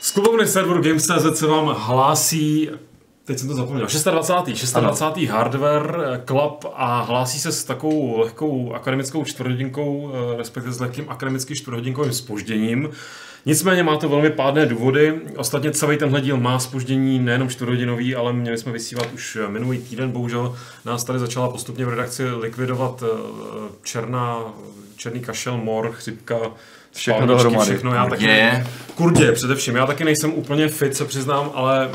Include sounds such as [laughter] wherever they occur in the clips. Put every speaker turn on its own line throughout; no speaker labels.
Z klubovny serveru Games.cz se vám hlásí Teď jsem to zapomněl. 26. 26. Ano. Hardware eh, Club a hlásí se s takovou lehkou akademickou čtvrthodinkou, eh, respektive s lehkým akademickým čtvrthodinkovým spožděním. Nicméně má to velmi pádné důvody. Ostatně celý tenhle díl má spoždění nejenom čtvrthodinový, ale měli jsme vysílat už minulý týden. Bohužel nás tady začala postupně v redakci likvidovat eh, černá, černý kašel, mor, chřipka,
Všechno dohromady.
Všechno. Já taky,
Kurdě.
Kurdě především. Já taky nejsem úplně fit, se přiznám, ale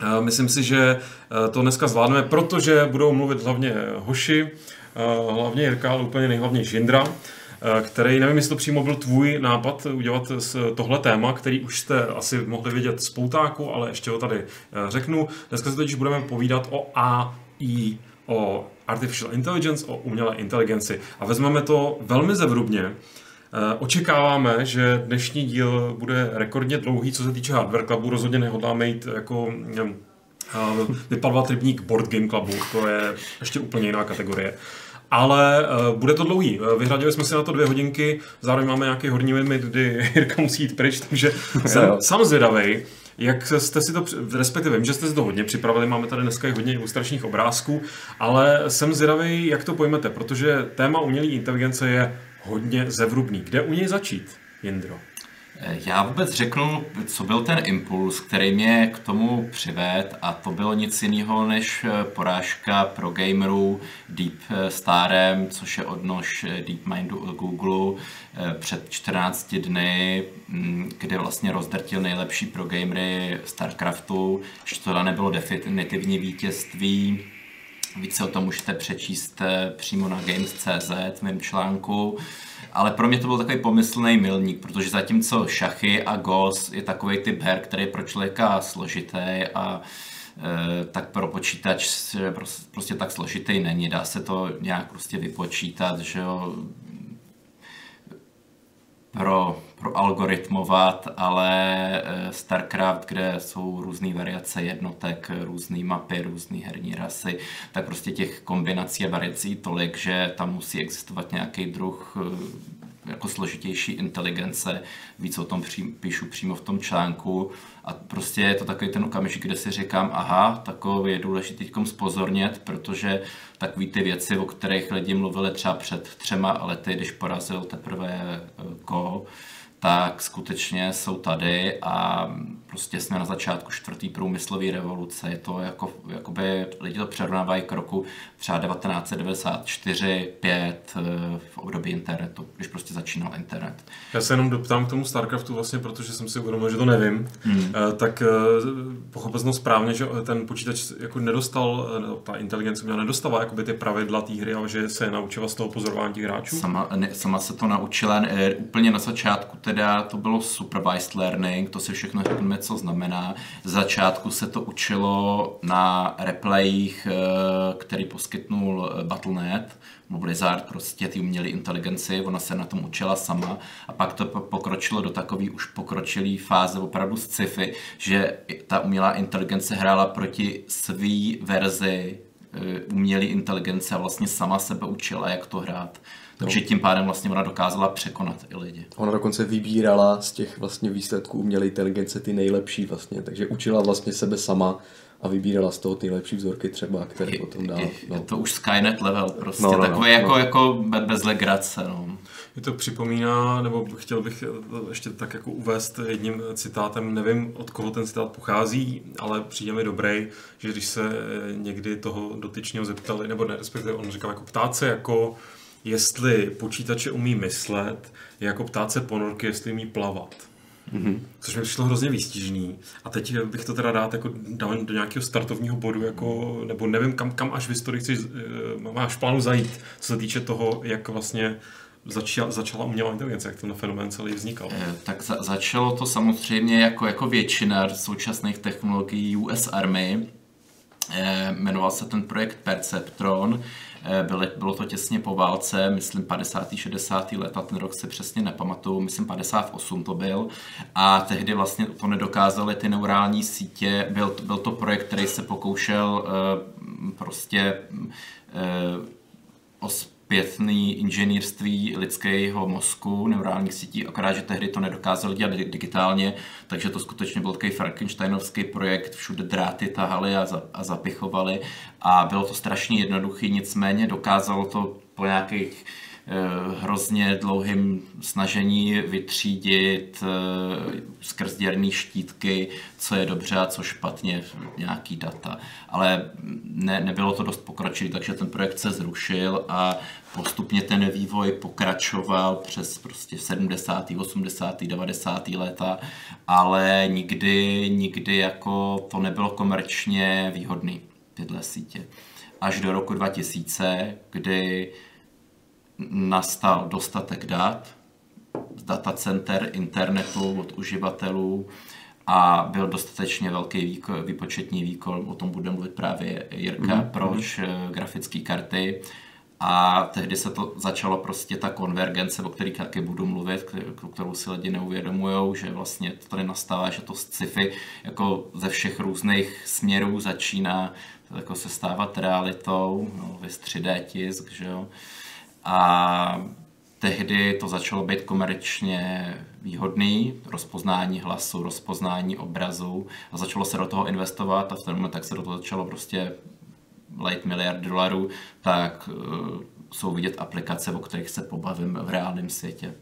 eh, myslím si, že eh, to dneska zvládneme, protože budou mluvit hlavně hoši, eh, hlavně Jirka, ale úplně nejhlavnější Jindra, eh, který, nevím, jestli to přímo byl tvůj nápad udělat tohle téma, který už jste asi mohli vidět z poutáku, ale ještě ho tady eh, řeknu. Dneska se totiž budeme povídat o AI, o Artificial Intelligence, o umělé inteligenci. A vezmeme to velmi zevrubně, Eh, Očekáváme, že dnešní díl bude rekordně dlouhý, co se týče Hardware Clubu. Rozhodně nehodláme jít jako eh, vypadovat rybník Board Game Clubu, to je ještě úplně jiná kategorie. Ale uh, bude to dlouhý. Eh, Vyhradili jsme si na to dvě hodinky, zároveň máme nějaký horní limit, kdy [laughs] Jirka musí jít pryč, takže [laughs] jsem sám zvědavej, jak jste si to, respektive vím, že jste si to hodně připravili, máme tady dneska i hodně ilustračních obrázků, ale jsem zvědavý, jak to pojmete, protože téma umělé inteligence je hodně zevrubný. Kde u něj začít, Jindro?
Já vůbec řeknu, co byl ten impuls, který mě k tomu přived a to bylo nic jiného než eh, porážka pro gamerů Deep eh, Starem, což je odnož eh, DeepMindu od Google před 14 dny, mm, kde vlastně rozdrtil nejlepší pro gamery StarCraftu, že to nebylo definitivní vítězství, Více o tom můžete přečíst přímo na Games.cz v mém článku. Ale pro mě to byl takový pomyslný milník, protože zatímco šachy a GOS je takový typ her, který je pro člověka složitý a eh, tak pro počítač prostě tak složitý není. Dá se to nějak prostě vypočítat, že jo, pro, pro algoritmovat, ale eh, StarCraft, kde jsou různé variace jednotek, různé mapy, různé herní rasy, tak prostě těch kombinací a variací tolik, že tam musí existovat nějaký druh eh, jako složitější inteligence, víc o tom přím, píšu přímo v tom článku. A prostě je to takový ten okamžik, kde si říkám, aha, takový je důležité teď spozornět, protože takový ty věci, o kterých lidi mluvili třeba před třema lety, když porazil teprve eh, Go, tak skutečně jsou tady a prostě jsme na začátku čtvrtý průmyslové revoluce. Je to jako, jakoby lidi to přerovnávají k roku třeba 1994, 5 v období internetu, když prostě začínal internet.
Já se jenom doptám k tomu StarCraftu vlastně, protože jsem si uvědomil, že to nevím. Hmm. Tak eh, pochopil jsem správně, že ten počítač jako nedostal, eh, no, ta inteligence měla nedostala jakoby ty pravidla té hry, ale že se naučila z toho pozorování těch hráčů.
Sama, ne, sama se to naučila e, úplně na začátku, teda to bylo supervised learning, to si všechno řekneme, co znamená. Z začátku se to učilo na replayích, e, který poskytnul e, Battle.net, no Blizzard, prostě ty umělé inteligenci, ona se na tom učila sama a pak to po- pokročilo do takové už pokročilé fáze opravdu z sci-fi, že ta umělá inteligence hrála proti své verzi e, umělé inteligence a vlastně sama sebe učila, jak to hrát. Takže tím pádem vlastně ona dokázala překonat i lidi.
Ona dokonce vybírala z těch vlastně výsledků umělé inteligence ty nejlepší vlastně, takže učila vlastně sebe sama a vybírala z toho ty nejlepší vzorky třeba, které potom dál.
Je, je
No.
to už Skynet level prostě,
No,
no,
no,
no,
no,
takový jako,
no.
jako be- bez legrace. No.
Je to připomíná, nebo chtěl bych ještě tak jako uvést jedním citátem, nevím od koho ten citát pochází, ale přijde mi dobrý, že když se eh, někdy toho dotyčného zeptali, nebo ne, respektive on říkal jako ptát se jako jestli počítače umí myslet, je jako ptát se ponorky, jestli umí plavat. Mm-hmm. Což mi přišlo hrozně výstižný. A teď bych to teda rád jako dal do nějakého startovního bodu, jako, nebo nevím, kam, kam až v historii chceš, eh, máš plánu zajít, co se týče toho, jak vlastně začala, začala umělá inteligence, jak ten fenomén celý vznikal.
Eh, Tak za, začalo to samozřejmě jako, jako většina současných technologií US Army. Eh, Jmenoval se ten projekt Perceptron. Eh, Bylo, to těsně po válce, myslím 50. 60. leta, ten rok se přesně nepamatuju, myslím 58 to byl. A tehdy vlastně to nedokázaly ty neurální sítě. Byl, byl to projekt, který se pokoušel eh, prostě eh, o zpětný inženýrství lidského mozku, neurálních sítí, akorát, že tehdy to nedokázali dělat digitálně, takže to skutečně byl takový Frankensteinovský projekt, všude dráty tahali a, za, a zapichovali a bylo to strašně jednoduché, nicméně dokázalo to po nějakých Eh, hrozně dlouhým snažení vytřídit eh, skrz děrný štítky, co je dobře a co špatně, nějaký data. Ale ne, nebylo to dost pokročilé, takže ten projekt se zrušil a postupně ten vývoj pokračoval přes prostě 70., 80., 90. léta, ale nikdy, nikdy jako to nebylo komerčně výhodný tyhle sítě. Až do roku 2000, kdy nastal dostatek dat z datacenter internetu od uživatelů a byl dostatečně velký výko, výpočetní výkon, o tom bude mluvit právě Jirka, mm-hmm. proč mm-hmm. grafické karty. A tehdy se to začalo prostě ta konvergence, o které taky budu mluvit, kterou si lidi neuvědomují, že vlastně to tady nastává, že to sci-fi jako ze všech různých směrů začíná jako se stávat realitou, no, vys 3D tisk, že jo. A tehdy to začalo být komerčně výhodný, rozpoznání hlasu, rozpoznání obrazu a začalo se do toho investovat a v moment, tak se do toho začalo prostě lejt miliard dolarů, tak uh, jsou vidět aplikace, o kterých se pobavím v reálném světě.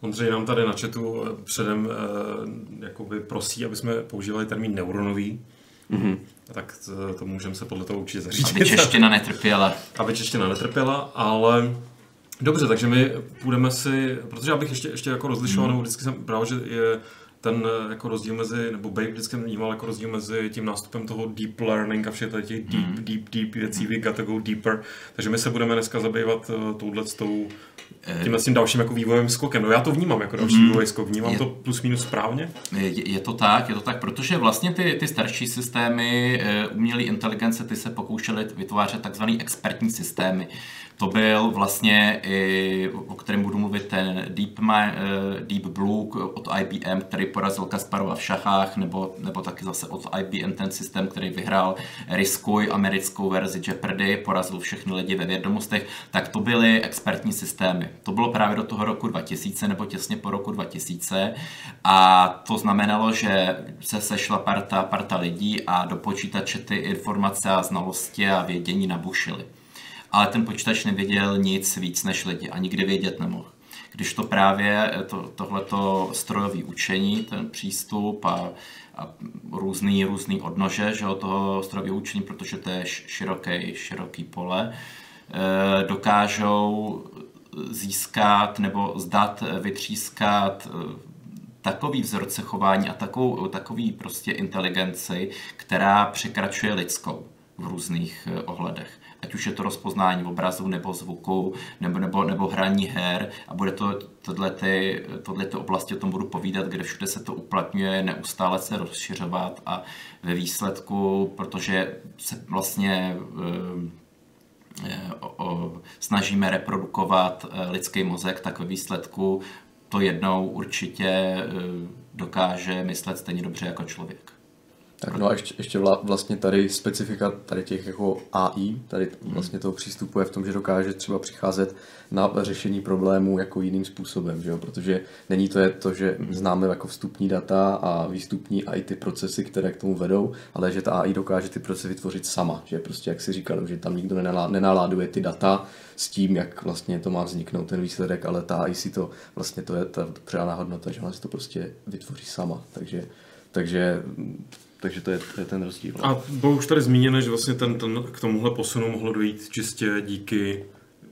Ondřej nám tady na chatu eh, předem uh, jakoby prosí, aby jsme používali termín neuronový. Mm-hmm. Tak to, to můžeme se podle toho určitě zařídit.
Aby čeština netrpěla. [laughs]
Aby čeština netrpěla, ale Dobře, takže my půjdeme si, protože já bych ještě, ještě jako rozlišoval, hmm. vždycky jsem právě, že je ten jako rozdíl mezi, nebo Babe vždycky vnímal jako rozdíl mezi tím nástupem toho deep learning a všech těch deep, mm. deep, deep věcí, mm. go deeper. Takže my se budeme dneska zabývat uh, touhle s tou, eh, tímhle s tím dalším jako vývojovým skokem. No já to vnímám jako další mm. vývoj skok, vnímám je, to plus minus správně?
Je, je, to tak, je to tak, protože vlastně ty, ty starší systémy umělé inteligence, ty se pokoušely vytvářet takzvané expertní systémy. To byl vlastně, i, o kterém budu mluvit, ten Deep, uh, Deep Blue od IBM, který porazil Kasparova v šachách, nebo, nebo taky zase od IBM ten systém, který vyhrál Riskuj, americkou verzi Jeopardy, porazil všechny lidi ve vědomostech, tak to byly expertní systémy. To bylo právě do toho roku 2000 nebo těsně po roku 2000 a to znamenalo, že se sešla parta, parta lidí a do počítače ty informace a znalosti a vědění nabušily ale ten počítač nevěděl nic víc než lidi a nikdy vědět nemohl. Když to právě to, tohleto strojové učení, ten přístup a, a různý, různý odnože že, toho strojového učení, protože to je široký, široký pole, eh, dokážou získat nebo zdat, vytřískat eh, takový vzorce chování a takovou, takový prostě inteligenci, která překračuje lidskou v různých eh, ohledech ať už je to rozpoznání obrazu nebo zvuku, nebo, nebo, nebo hraní her a bude to tohle ty, oblasti, o tom budu povídat, kde všude se to uplatňuje, neustále se rozšiřovat a ve výsledku, protože se vlastně e, o, snažíme reprodukovat eh, lidský mozek, tak ve výsledku to jednou určitě eh, dokáže myslet stejně dobře jako člověk.
Tak no a ještě, ještě vla, vlastně tady specifika tady těch jako AI, tady vlastně toho přístupu je v tom, že dokáže třeba přicházet na řešení problémů jako jiným způsobem, že jo? protože není to je to, že známe jako vstupní data a výstupní a i ty procesy, které k tomu vedou, ale že ta AI dokáže ty procesy vytvořit sama, že prostě jak si říkal, že tam nikdo nenaláduje ty data s tím, jak vlastně to má vzniknout ten výsledek, ale ta AI si to, vlastně to je ta přidaná hodnota, že ona si to prostě vytvoří sama, takže takže takže to je, to je ten rozdíl.
A bylo už tady zmíněno, že vlastně ten, ten, k tomuhle posunu mohlo dojít čistě díky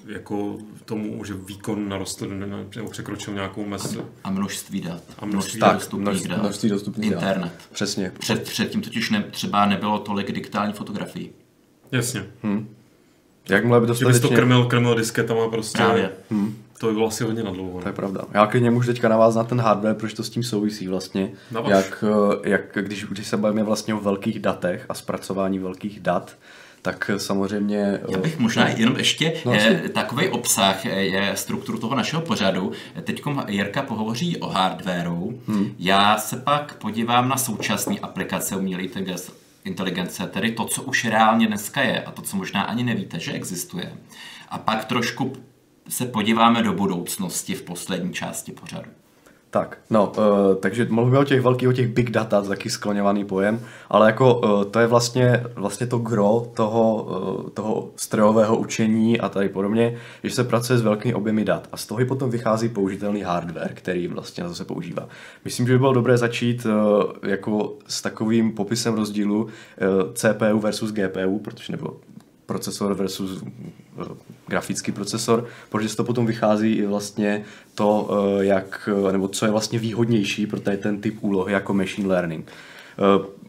jako tomu, že výkon narostl nebo překročil nějakou mez.
A množství dat.
A množství, tak, dostupných množství, dat. Množství dostupných
Internet.
Dat. Přesně.
Před, předtím totiž ne, třeba nebylo tolik digitální fotografií.
Jasně.
Hmm. Jakmile by
dostatečně... Že bys to krmil, krmil disketama prostě. Právě. Hmm. To by bylo asi hodně nadlouho.
To je pravda. Já klidně můžu teďka navázat na ten hardware, protože to s tím souvisí vlastně. Jak, eh, jak když, když se bavíme vlastně o velkých datech a zpracování velkých dat, tak samozřejmě...
Já bych možná jenom ještě no, eh, takový obsah je strukturu toho našeho pořadu. Teď Jirka pohovoří o hardwareu. Hmm. Já se pak podívám na současné aplikace umělé inteligence, tedy to, co už reálně dneska je a to, co možná ani nevíte, že existuje. A pak trošku se podíváme do budoucnosti v poslední části pořadu.
Tak, no, uh, takže mluvíme o těch velkých, o těch big data, taky skloněvaný pojem, ale jako uh, to je vlastně, vlastně to gro toho, uh, toho strojového učení a tady podobně, že se pracuje s velkými objemy dat a z toho potom vychází použitelný hardware, který vlastně na to se používá. Myslím, že by bylo dobré začít uh, jako s takovým popisem rozdílu uh, CPU versus GPU, protože nebo procesor versus eh, grafický procesor, protože z toho potom vychází i vlastně to, eh, jak, eh, nebo co je vlastně výhodnější pro tady ten typ úlohy jako machine learning.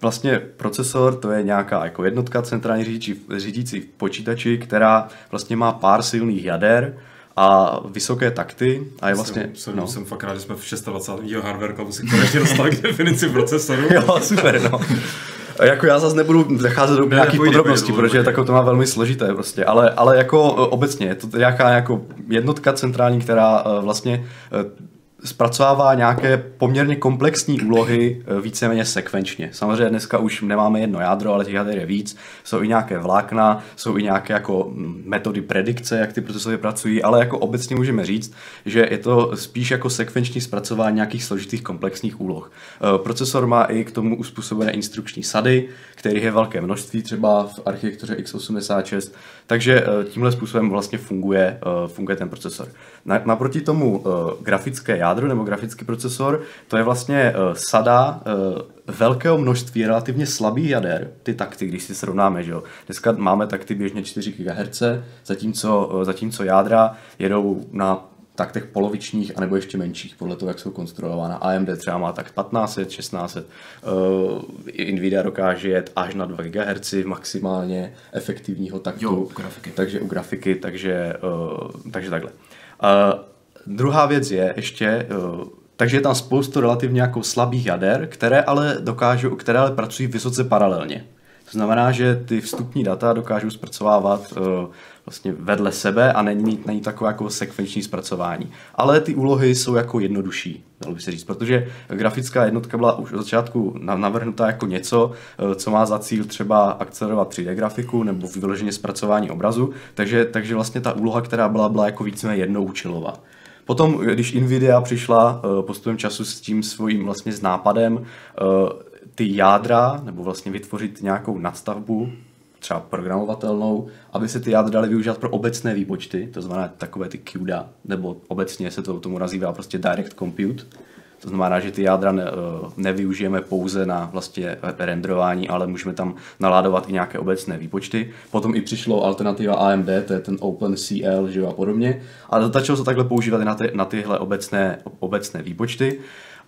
Vlastně procesor to je nějaká jako jednotka centrální řídící, řídící počítači, která vlastně má pár silných jader, a vysoké takty a je vlastně...
Jsem, no. jsem fakt rád, že jsme v 26. hardware clubu si konečně dostali k [laughs] definici procesoru.
jo, super, no. Jako já zase nebudu zacházet do nějakých podrobností, protože tak to má velmi složité prostě, ale, ale jako obecně je to nějaká jako jednotka centrální, která vlastně zpracovává nějaké poměrně komplexní úlohy e, víceméně sekvenčně. Samozřejmě dneska už nemáme jedno jádro, ale těch jader je víc. Jsou i nějaké vlákna, jsou i nějaké jako metody predikce, jak ty procesory pracují, ale jako obecně můžeme říct, že je to spíš jako sekvenční zpracování nějakých složitých komplexních úloh. E, procesor má i k tomu uspůsobené instrukční sady, kterých je velké množství třeba v architektuře x86, takže e, tímhle způsobem vlastně funguje, funguje ten procesor. Naproti tomu grafické jádro nebo grafický procesor, to je vlastně sada velkého množství relativně slabých jader, ty takty, když si srovnáme, že jo. Dneska máme takty běžně 4 GHz, zatímco, zatímco jádra jedou na taktech polovičních anebo ještě menších, podle toho, jak jsou konstruována. AMD třeba má tak 1500, 1600, uh, Nvidia dokáže jet až na 2 GHz maximálně efektivního taktu.
Jo, u grafiky.
Takže u grafiky, takže, uh, takže takhle. Uh, Druhá věc je ještě, eh, takže je tam spoustu relativně jako slabých jader, které ale dokážou, které ale pracují vysoce paralelně. To znamená, že ty vstupní data dokážou zpracovávat uh, vlastně vedle sebe a není, není takové jako sekvenční zpracování. Ale ty úlohy jsou jako jednodušší, dalo by se říct, protože grafická jednotka byla už od začátku navrhnutá jako něco, uh, co má za cíl třeba akcelerovat 3D grafiku nebo vyloženě zpracování obrazu, takže, takže vlastně ta úloha, která byla, byla jako víceméně jednoučilová. Potom, když Nvidia přišla uh, postupem času s tím svým vlastně s nápadem uh, ty jádra, nebo vlastně vytvořit nějakou nadstavbu, třeba programovatelnou, aby se ty jádra daly využívat pro obecné výpočty, to znamená takové ty CUDA, nebo obecně se to tomu nazývá prostě Direct Compute, to znamená, že ty jádra ne, eh, nevyužijeme pouze na vlastně renderování, ale můžeme tam naládovat i nějaké obecné výpočty. Potom i přišlo alternativa AMD, to je ten OpenCL že a podobně. A začalo se takhle používat i na, ty, na tyhle obecné, obecné výpočty.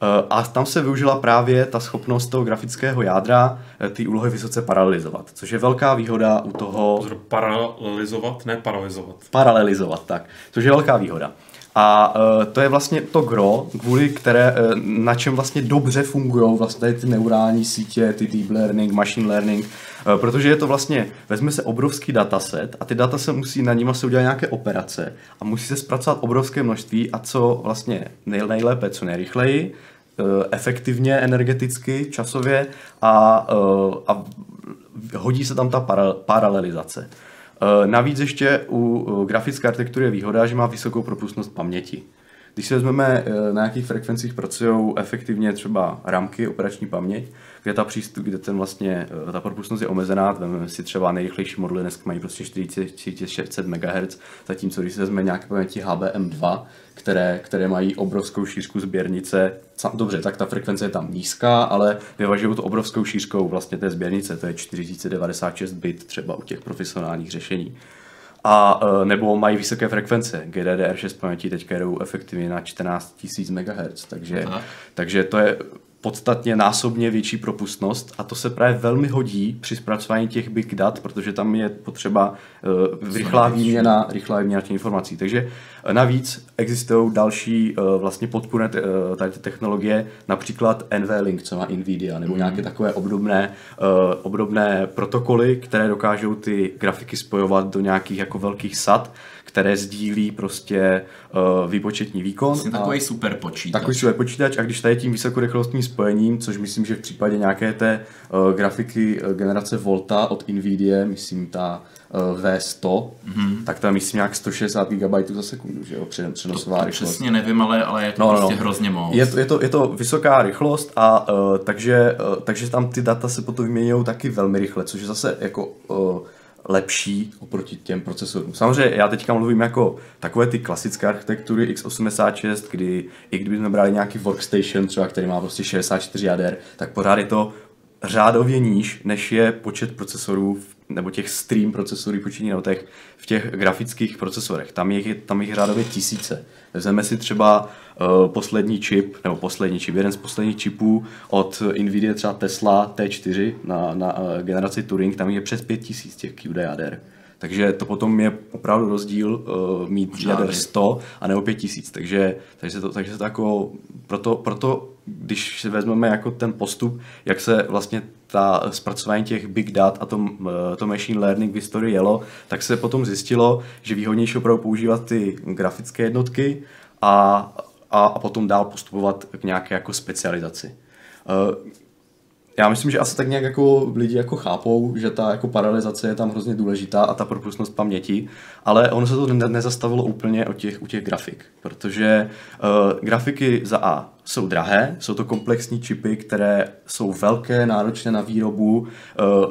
Eh, a tam se využila právě ta schopnost toho grafického jádra eh, ty úlohy vysoce paralelizovat, což je velká výhoda u toho...
Pozor, paralelizovat, ne paralizovat.
Paralelizovat, tak. Což je velká výhoda. A uh, to je vlastně to gro, kvůli které, uh, na čem vlastně dobře fungují vlastně ty neurální sítě, ty deep learning, machine learning, uh, protože je to vlastně, vezme se obrovský dataset a ty data se musí, na nima se udělat nějaké operace a musí se zpracovat obrovské množství a co vlastně nej, nejlépe, co nejrychleji, efektivně, energeticky, časově a, a hodí se tam ta para, paralelizace. Eh, navíc ještě u grafické architektury je výhoda, že má vysokou propustnost paměti. Když si vezmeme, eh, na jakých frekvencích pracují efektivně třeba ramky, operační paměť, kde ta přístup, kde ten vlastně, eh, ta propustnost je omezená, vezmeme si třeba nejrychlejší modely, dneska mají prostě 4600 MHz, zatímco když si vezmeme nějaké paměti HBM2, které, které mají obrovskou šířku sběrnice, dobře, tak ta frekvence je tam nízká, ale vyvažují to obrovskou šířkou vlastně té sběrnice, to je 4096 bit třeba u těch profesionálních řešení a e, nebo mají vysoké frekvence. GDDR6 paměti teďka jdou efektivně na 14 000 MHz, takže, takže to je podstatně násobně větší propustnost a to se právě velmi hodí při zpracování těch big dat, protože tam je potřeba uh, rychlá výměna, rychlá výměna těch informací. Takže uh, navíc existují další uh, vlastně podpůrné uh, tady ty technologie, například NVLink, co má Nvidia, nebo mm. nějaké takové obdobné, uh, obdobné protokoly, které dokážou ty grafiky spojovat do nějakých jako velkých sad, které sdílí prostě uh, výpočetní výkon.
Vlastně takový super počítač.
Takový super počítač a když tady tím vysokorychlostním spojením, což myslím, že v případě nějaké té uh, grafiky uh, generace Volta od Nvidia, myslím ta uh, V100, mm-hmm. tak tam myslím nějak 160 GB za sekundu, že jo, přenosová
to, to
rychlost.
Přesně nevím, ale, ale je to no, no prostě no. hrozně moc.
Je to, je, to, je to vysoká rychlost a uh, takže, uh, takže tam ty data se potom vyměňují taky velmi rychle, což je zase jako uh, lepší oproti těm procesorům. Samozřejmě já teďka mluvím jako takové ty klasické architektury x86, kdy i kdybychom brali nějaký workstation třeba, který má prostě 64 jader, tak pořád je to řádově níž, než je počet procesorů nebo těch stream procesorů počítačů nebo těch, v těch grafických procesorech. Tam je tam jich řádově tisíce. Vezmeme si třeba uh, poslední čip, nebo poslední čip, jeden z posledních čipů od Nvidia, třeba Tesla T4 na, na uh, generaci Turing, tam je přes 5000 těch QD jader. Takže to potom je opravdu rozdíl uh, mít jader 100 a nebo 5000. Takže, takže, to, takže to jako, proto, proto, když vezmeme jako ten postup, jak se vlastně ta zpracování těch big dat a to, to machine learning v historii jelo, tak se potom zjistilo, že výhodnější opravdu používat ty grafické jednotky a, a, a potom dál postupovat k nějaké jako specializaci. Já myslím, že asi tak nějak jako lidi jako chápou, že ta jako paralelizace je tam hrozně důležitá a ta propustnost paměti, ale ono se to ne- nezastavilo úplně u těch, u těch grafik, protože uh, grafiky za A jsou drahé, jsou to komplexní čipy, které jsou velké, náročné na výrobu, uh,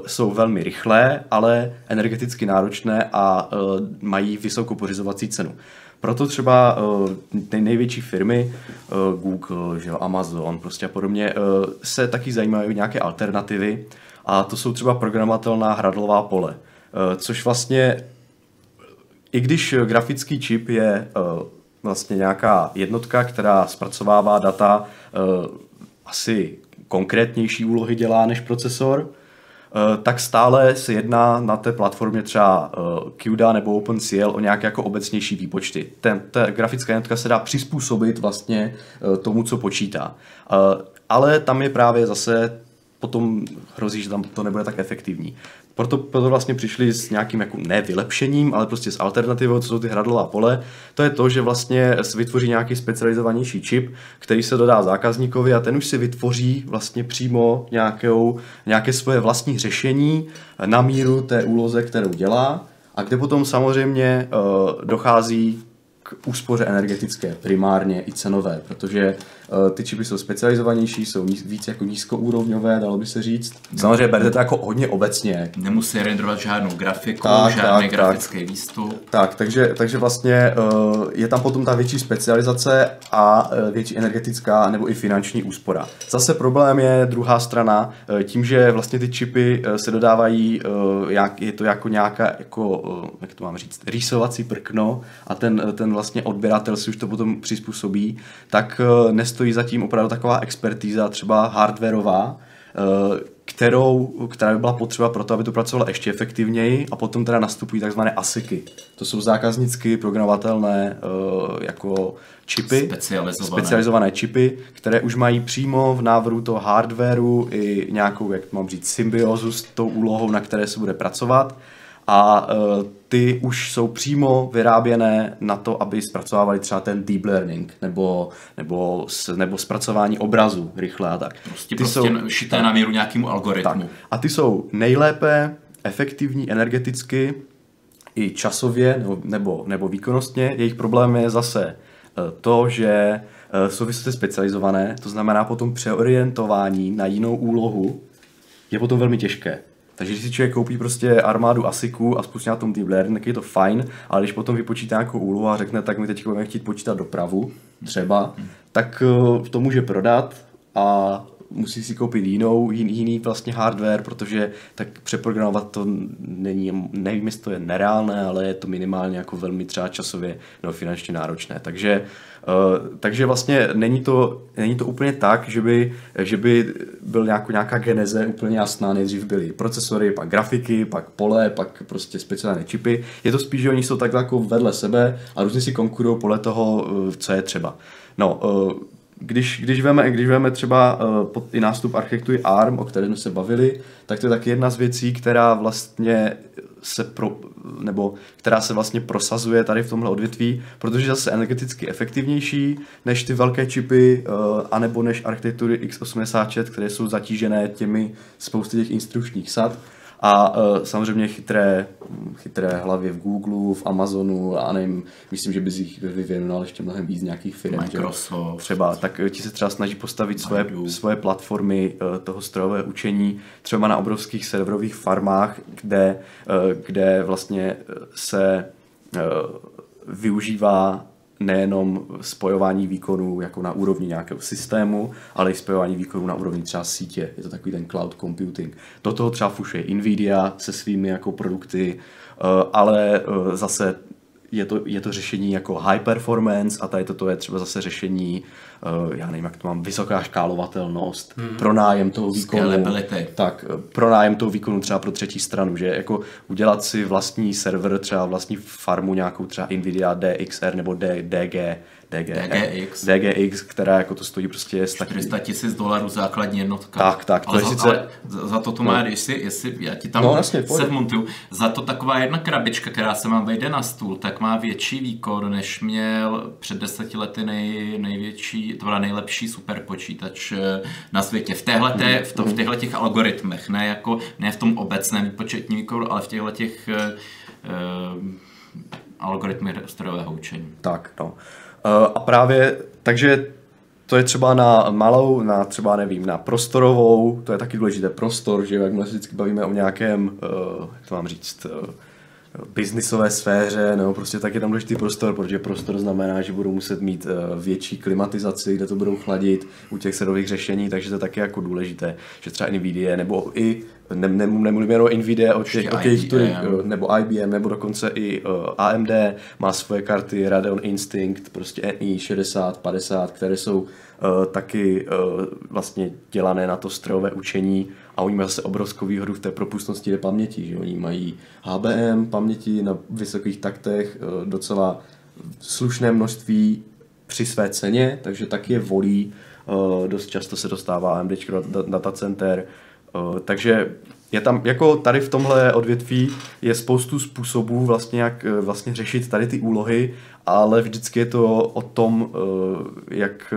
jsou velmi rychlé, ale energeticky náročné a uh, mají vysokou pořizovací cenu. Proto třeba ty největší firmy, uh, Google, že Amazon prostě a podobně, uh, se taky zajímají o nějaké alternativy a to jsou třeba programatelná hradlová pole, což vlastně, i když grafický čip je vlastně nějaká jednotka, která zpracovává data, asi konkrétnější úlohy dělá než procesor, Eh, tak stále se jedná na té platformě třeba eh, CUDA nebo OpenCL o nějaké jako obecnější výpočty. Ten, ta grafická jednotka se dá přizpůsobit vlastně eh, tomu, co počítá. Ale tam je právě zase potom hrozí, že tam to nebude tak efektivní. Proto, proto vlastně přišli s nějakým jako ne vylepšením, ale prostě s alternativou, co jsou ty hradlová pole. To je to, že vlastně se vytvoří nějaký specializovanější čip, který se dodá zákazníkovi a ten už si vytvoří vlastně přímo nějakou, nějaké svoje vlastní řešení na míru té úloze, kterou dělá a kde potom samozřejmě uh, dochází k úspoře energetické primárně i cenové, protože ty čipy jsou specializovanější, jsou níz, víc jako nízkoúrovňové, dalo by se říct. Samozřejmě berte to jako hodně obecně.
Nemusí renderovat žádnou grafiku, tak, žádný tak, grafický tak. výstup.
Tak, takže, takže vlastně uh, je tam potom ta větší specializace a uh, větší energetická nebo i finanční úspora. Zase problém je druhá strana, tím, že vlastně ty čipy se dodávají, jak, je to jako nějaká, jako, jak to mám říct, rýsovací prkno a ten, ten vlastně odběratel si už to potom přizpůsobí, tak uh, nestojí zatím opravdu taková expertíza, třeba hardwareová, uh, kterou, která by byla potřeba pro to, aby to pracovalo ještě efektivněji a potom teda nastupují takzvané ASICy. To jsou zákaznicky programovatelné uh, jako čipy,
specializované.
specializované čipy, které už mají přímo v návrhu toho hardwareu i nějakou, jak mám říct, symbiozu s tou úlohou, na které se bude pracovat a uh, ty už jsou přímo vyráběné na to, aby zpracovávali třeba ten deep learning nebo, nebo, nebo zpracování obrazu rychle a tak.
Prostě, ty prostě jsou, šité tak, na míru nějakému algoritmu. Tak.
A ty jsou nejlépe efektivní energeticky i časově nebo, nebo, nebo výkonnostně. Jejich problém je zase eh, to, že eh, jsou vysoce specializované, to znamená potom přeorientování na jinou úlohu je potom velmi těžké. Takže když si člověk koupí prostě armádu ASICů a spustí na tom deep learning, tak je to fajn, ale když potom vypočítá nějakou úlohu a řekne, tak my teď budeme chtít počítat dopravu, třeba, tak eh, to může prodat a musí si koupit jinou, jin, jiný vlastně hardware, protože tak přeprogramovat to není, nevím, jestli to je nereálné, ale je to minimálně jako velmi třeba časově nebo finančně náročné. Takže Uh, takže vlastně není to, není to úplně tak, že by, že by byl nějakou, nějaká geneze úplně jasná. Nejdřív byly procesory, pak grafiky, pak pole, pak prostě speciální čipy. Je to spíš, že oni jsou tak jako vedle sebe a různě si konkurují podle toho, uh, co je třeba. No, uh, když, když, veme, když veme třeba uh, pod, i nástup architektury ARM, o které jsme se bavili, tak to je taky jedna z věcí, která vlastně se pro, nebo která se vlastně prosazuje tady v tomhle odvětví, protože je zase energeticky efektivnější než ty velké čipy, uh, anebo než architektury x86, které jsou zatížené těmi spousty těch instrukčních sad. A uh, samozřejmě chytré, chytré hlavy v Google, v Amazonu a nevím, myslím, že by jich vyvěnoval ještě mnohem víc nějakých firm.
Microsoft.
Že? Třeba, tak ti se třeba snaží postavit svoje, svoje platformy uh, toho strojového učení třeba na obrovských serverových farmách, kde, uh, kde vlastně se uh, využívá nejenom spojování výkonů jako na úrovni nějakého systému, ale i spojování výkonů na úrovni třeba sítě. Je to takový ten cloud computing. Do toho třeba fušuje Nvidia se svými jako produkty, eh, ale eh, zase je to, je to řešení jako high performance a tady toto je třeba zase řešení, já nevím, jak to mám, vysoká škálovatelnost, hmm. pronájem toho výkonu. Tak, pronájem toho výkonu třeba pro třetí stranu, že jako udělat si vlastní server, třeba vlastní farmu nějakou třeba Nvidia DXR nebo D, DG, DG,
DGX.
DGX, která jako to stojí prostě...
400 tisíc dolarů základní jednotka.
Tak, tak.
Ale, to je za, sice... ale za to to má, no. jestli, jestli já ti tam
no, jasně,
se za to taková jedna krabička, která se vám vejde na stůl, tak má větší výkon, než měl před deseti lety nej, největší, to byla nejlepší superpočítač eh, na světě. V téhle, té, v, to, v těchto těch algoritmech, ne, jako, ne v tom obecném výpočetní výkonu, ale v těchto těch uh, algoritmy strojového učení.
Tak, no. Eh, a právě, takže to je třeba na malou, na třeba nevím, na prostorovou, to je taky důležité, prostor, že jak my se vždycky bavíme o nějakém, uh, jak to mám říct, uh, biznisové sféře, nebo prostě tak je tam důležitý prostor, protože prostor znamená, že budou muset mít větší klimatizaci, kde to budou chladit u těch sedových řešení, takže to je taky jako důležité, že třeba NVIDIA nebo i ne, ne, nemluvím jenom o Nvidia, o těch, o těch IBM. nebo IBM, nebo dokonce i uh, AMD má svoje karty Radeon Instinct, prostě NI 60, 50, které jsou uh, taky uh, vlastně dělané na to strojové učení a oni mají zase obrovskou výhodu v té propustnosti té paměti, že oni mají HBM paměti na vysokých taktech, uh, docela slušné množství při své ceně, takže taky je volí, uh, dost často se dostává AMD data center, Eh, takže je tam, jako tady v tomhle odvětví je spoustu způsobů vlastně, jak eh, vlastně řešit tady ty úlohy, ale vždycky je to o tom, eh, jak,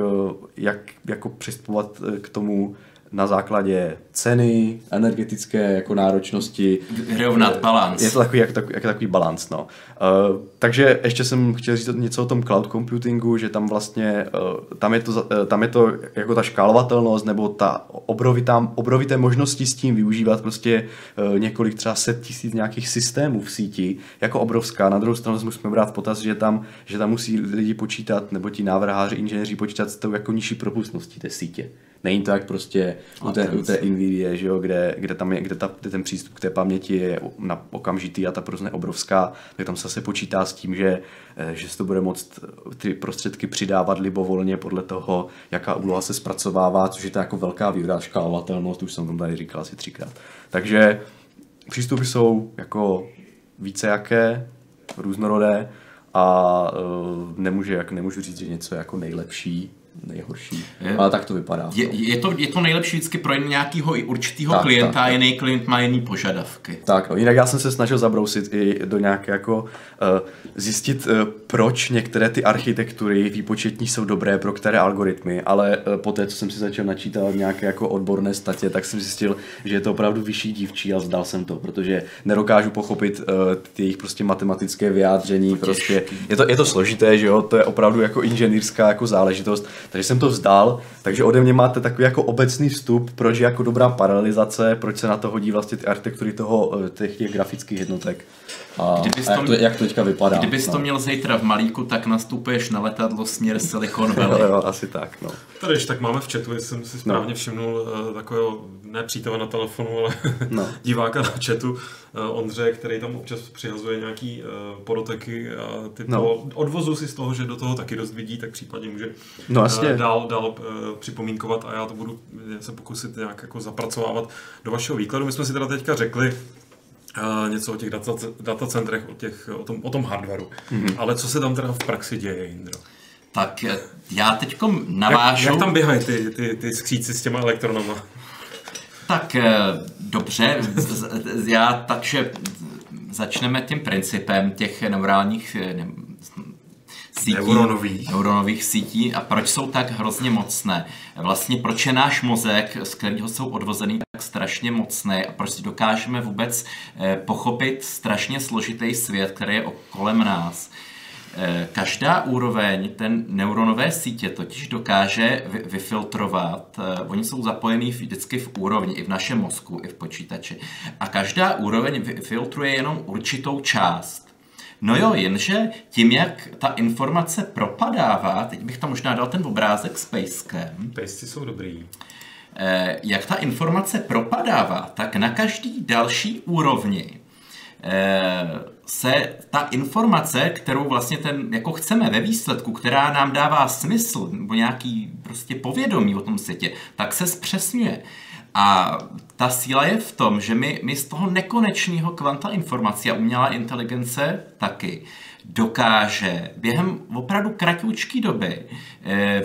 jak jako přistupovat k tomu na základě ceny, energetické jako náročnosti.
Vyrovnat balans.
Je to takový, jak, jak, jak takový balans, no. Uh, takže ještě jsem chtěl říct něco o tom cloud computingu, že tam vlastně, uh, tam, je to, uh, tam je to jako ta škálovatelnost nebo ta obrovitá, obrovité možnosti s tím využívat prostě uh, několik třeba set tisíc nějakých systémů v síti, jako obrovská. Na druhou stranu musíme brát v potaz, že tam, že tam musí lidi počítat, nebo ti návrháři, inženýři počítat s tou jako nižší propustností té sítě. Není to jak prostě u té, u té Nvidia, že jo, kde, kde, tam je, kde, ta, kde ten přístup k té paměti je na okamžitý a ta prostě obrovská, tak tam se zase počítá s tím, že, eh, že se to bude moct eh, ty prostředky přidávat libovolně podle toho, jaká úloha se zpracovává, což je to jako velká výhoda, škálovatelnost, už jsem to tady říkal asi třikrát. Takže přístupy jsou jako více jaké, různorodé a uh, nemůže, jak nemůžu říct, že něco je jako nejlepší, nejhorší. Je, ale tak to vypadá.
Je, je, to, je to nejlepší vždycky pro nějakého určitého tak, klienta tak, a jiný klient má jiný požadavky.
Tak, no, jinak já jsem se snažil zabrousit i do nějaké jako uh, zjistit, uh, proč některé ty architektury výpočetní jsou dobré pro které algoritmy, ale uh, po té, co jsem si začal načítat nějaké jako odborné statě, tak jsem zjistil, že je to opravdu vyšší dívčí a zdal jsem to, protože nedokážu pochopit uh, ty jejich prostě matematické vyjádření, prostě je to, je to složité, že jo, to je opravdu jako inženýrská jako záležitost, takže jsem to vzdal, takže ode mě máte takový jako obecný vstup, proč je jako dobrá paralelizace, proč se na to hodí vlastně ty architektury toho, eh, těch, těch grafických jednotek. A,
kdybys
a jak, to, jak to teďka vypadá.
Kdybys no. to měl zítra v malíku, tak nastupuješ na letadlo směr Silicon [laughs] Valley.
jo, jo, asi tak, no.
Tady, tak máme v chatu, jestli jsem si správně no. všimnul uh, takového, ne přítele na telefonu, ale no. [laughs] diváka na chatu, Ondře, který tam občas přihazuje nějaký uh, podoteky a ty no. odvozu si z toho, že do toho taky dost vidí, tak případně může
no, uh,
dál, dál uh, připomínkovat a já to budu se pokusit nějak jako zapracovávat do vašeho výkladu. My jsme si teda teďka řekli, Uh, něco o těch data, datacentrech, o, těch, o, tom, o tom hardwareu. Mm-hmm. Ale co se tam teda v praxi děje, Indro?
Tak já teď navážu...
Jak, jak tam běhají ty, ty, ty skříci s těma elektronama?
Tak eh, dobře, já takže začneme tím principem těch neurálních ne,
sítí, neuronových.
neuronových sítí a proč jsou tak hrozně mocné. Vlastně proč je náš mozek, z kterého jsou odvozený, tak strašně mocný a proč si dokážeme vůbec eh, pochopit strašně složitý svět, který je kolem nás. Eh, každá úroveň ten neuronové sítě totiž dokáže vyfiltrovat, eh, oni jsou zapojení vždycky v úrovni, i v našem mozku, i v počítači. A každá úroveň filtruje jenom určitou část. No jo, jenže tím, jak ta informace propadává, teď bych tam možná dal ten obrázek s pejskem.
Pejsci jsou dobrý.
Eh, jak ta informace propadává, tak na každý další úrovni se ta informace, kterou vlastně ten, jako chceme ve výsledku, která nám dává smysl, nebo nějaký prostě povědomí o tom světě, tak se zpřesňuje. A ta síla je v tom, že my, my z toho nekonečného kvanta informací a umělá inteligence taky dokáže během opravdu kratoučké doby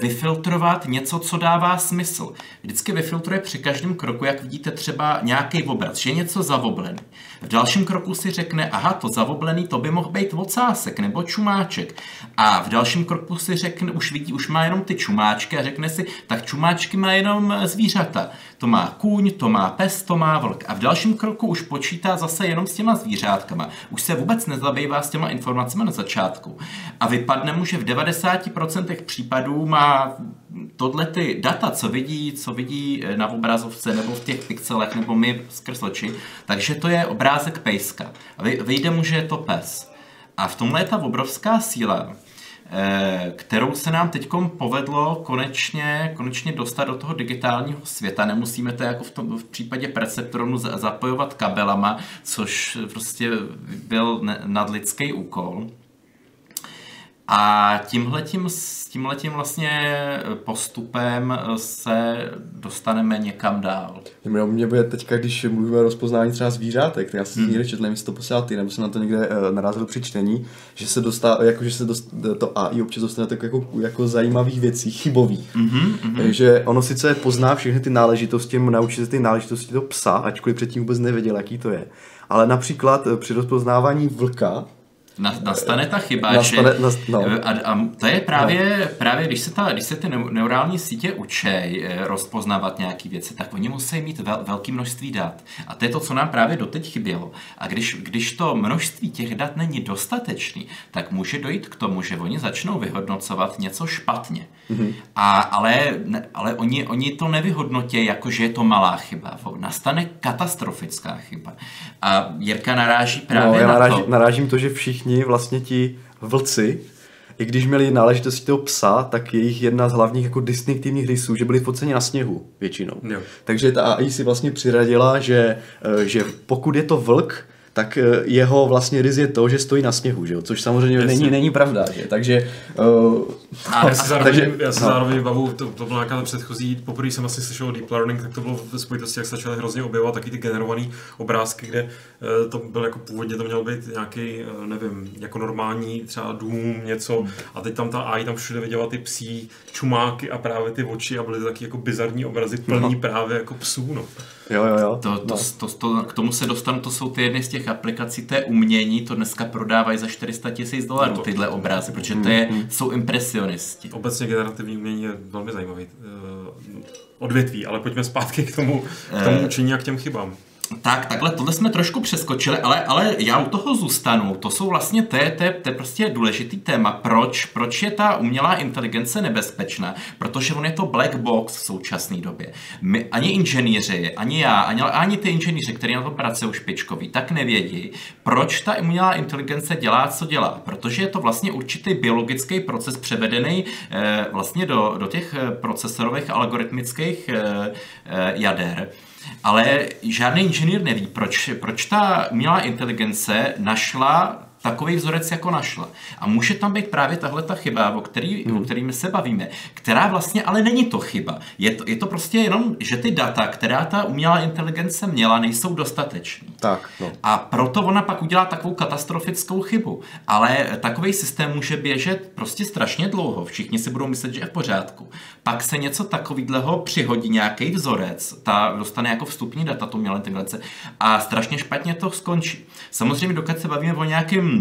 vyfiltrovat něco, co dává smysl. Vždycky vyfiltruje při každém kroku, jak vidíte třeba nějaký obraz, že je něco zavoblený. V dalším kroku si řekne, aha, to zavoblený, to by mohl být ocásek nebo čumáček. A v dalším kroku si řekne, už vidí, už má jenom ty čumáčky a řekne si, tak čumáčky má jenom zvířata. To má kůň, to má pes, to má vlk. A v dalším kroku už počítá zase jenom s těma zvířátkama. Už se vůbec nezabývá s těma informacemi na začátku. A vypadne mu, že v 90% případů má tohle ty data, co vidí, co vidí eh, na obrazovce nebo v těch pixelech nebo my skrz oči, takže to je obrázek pejska. Vyjde mu, že je to pes. A v tomhle je ta obrovská síla, eh, kterou se nám teď povedlo konečně, konečně dostat do toho digitálního světa. Nemusíme to jako v, tom, v případě Perceptronu zapojovat kabelama, což prostě byl nadlidský úkol. A tímhletím, tímhletím vlastně postupem se dostaneme někam dál.
Mě, mě bude teďka, když mluvíme o rozpoznání třeba zvířátek, tak já jsem hmm. někde četl, nevím, to posílal ty, nebo jsem na to někde uh, narazil při čtení, že se dostá, jako, že se dost, to AI občas dostane tak jako, jako zajímavých věcí, chybových. Mm-hmm, mm-hmm. Že ono sice pozná všechny ty náležitosti, naučí se ty náležitosti toho psa, ačkoliv předtím vůbec nevěděl, jaký to je. Ale například eh, při rozpoznávání vlka,
nastane ta chyba, nastane, že nast, no. a, a to je právě, no. právě když, se ta, když se ty neurální sítě učí eh, rozpoznávat nějaké věci, tak oni musí mít vel, velké množství dat. A to je to, co nám právě doteď chybělo. A když, když to množství těch dat není dostatečný, tak může dojít k tomu, že oni začnou vyhodnocovat něco špatně. Mm-hmm. A, ale ale oni, oni to nevyhodnotí jako, že je to malá chyba. Nastane katastrofická chyba. A Jirka naráží právě no, já
naráží,
na to.
Narážím to, že všichni vlastně ti vlci, i když měli náležitosti toho psa, tak jejich jedna z hlavních jako distinktivních rysů, že byli foceni na sněhu většinou. Jo. Takže ta AI si vlastně přiradila, že, eh, že pokud je to vlk, tak eh, jeho vlastně riz je to, že stojí na sněhu, že jo? což samozřejmě není, není pravda. Že? Takže, uh,
a já si zároveň, takže, já si no. zároveň bavu, to, to byla nějaká předchozí, poprvé jsem asi slyšel o deep learning, tak to bylo v spojitosti, jak se začaly hrozně objevovat taky ty generované obrázky, kde uh, to bylo jako původně to mělo být nějaký, uh, nevím, jako normální třeba dům, něco, hmm. a teď tam ta AI tam všude viděla ty psí čumáky a právě ty oči a byly to taky jako bizarní obrazy plný no. právě jako psů. No.
Jo, jo, jo.
To, to, no. to, to, k tomu se dostanu, to jsou ty jedny z těch aplikací, té umění, to dneska prodávají za 400 tisíc dolarů no to, tyhle obrazy, protože to je, mm, jsou impresionisti.
Obecně generativní umění je velmi zajímavý uh, odvětví, ale pojďme zpátky k tomu, k tomu eh, učení a k těm chybám.
Tak, takhle, tohle jsme trošku přeskočili, ale, ale já u toho zůstanu. To jsou vlastně, to je, to je, to je prostě důležitý téma. Proč? Proč je ta umělá inteligence nebezpečná? Protože on je to black box v současné době. My, ani inženýři, ani já, ani, ani ty inženýři, kteří na tom pracují špičkoví, tak nevědí, proč ta umělá inteligence dělá, co dělá. Protože je to vlastně určitý biologický proces převedený eh, vlastně do, do těch eh, procesorových algoritmických eh, eh, jader ale žádný inženýr neví, proč, proč ta umělá inteligence našla takový vzorec, jako našla. A může tam být právě tahle ta chyba, o který, hmm. o kterými se bavíme, která vlastně ale není to chyba. Je to, je to prostě jenom, že ty data, která ta umělá inteligence měla, nejsou dostatečný.
Tak, no.
A proto ona pak udělá takovou katastrofickou chybu. Ale takový systém může běžet prostě strašně dlouho. Všichni si budou myslet, že je v pořádku. Pak se něco takového přihodí, nějaký vzorec, ta dostane jako vstupní data, to měla integrace, a strašně špatně to skončí. Samozřejmě, dokud se bavíme o nějakém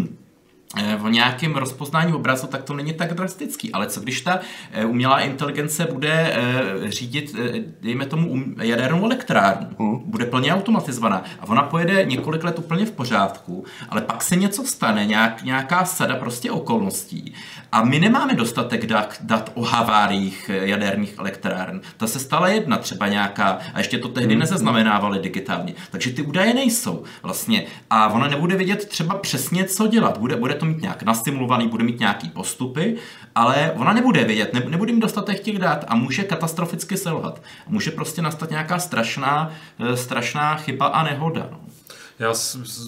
Eh, o nějakém rozpoznání obrazu, tak to není tak drastický. Ale co když ta eh, umělá inteligence bude eh, řídit, dejme tomu, um, jadernou elektrárnu, hmm. bude plně automatizovaná a ona pojede několik let úplně v pořádku, ale pak se něco stane, nějak, nějaká sada prostě okolností a my nemáme dostatek dat, dat o haváriích jaderných elektráren. Ta se stala jedna, třeba nějaká, a ještě to tehdy hmm. nezaznamenávali digitálně. Takže ty údaje nejsou vlastně. A ona nebude vědět třeba přesně, co dělat. Bude, bude to mít nějak nastimulovaný, bude mít nějaký postupy, ale ona nebude vědět, ne, nebude mít dostatek těch dat a může katastroficky selhat. Může prostě nastat nějaká strašná, eh, strašná chyba a nehoda. No.
Já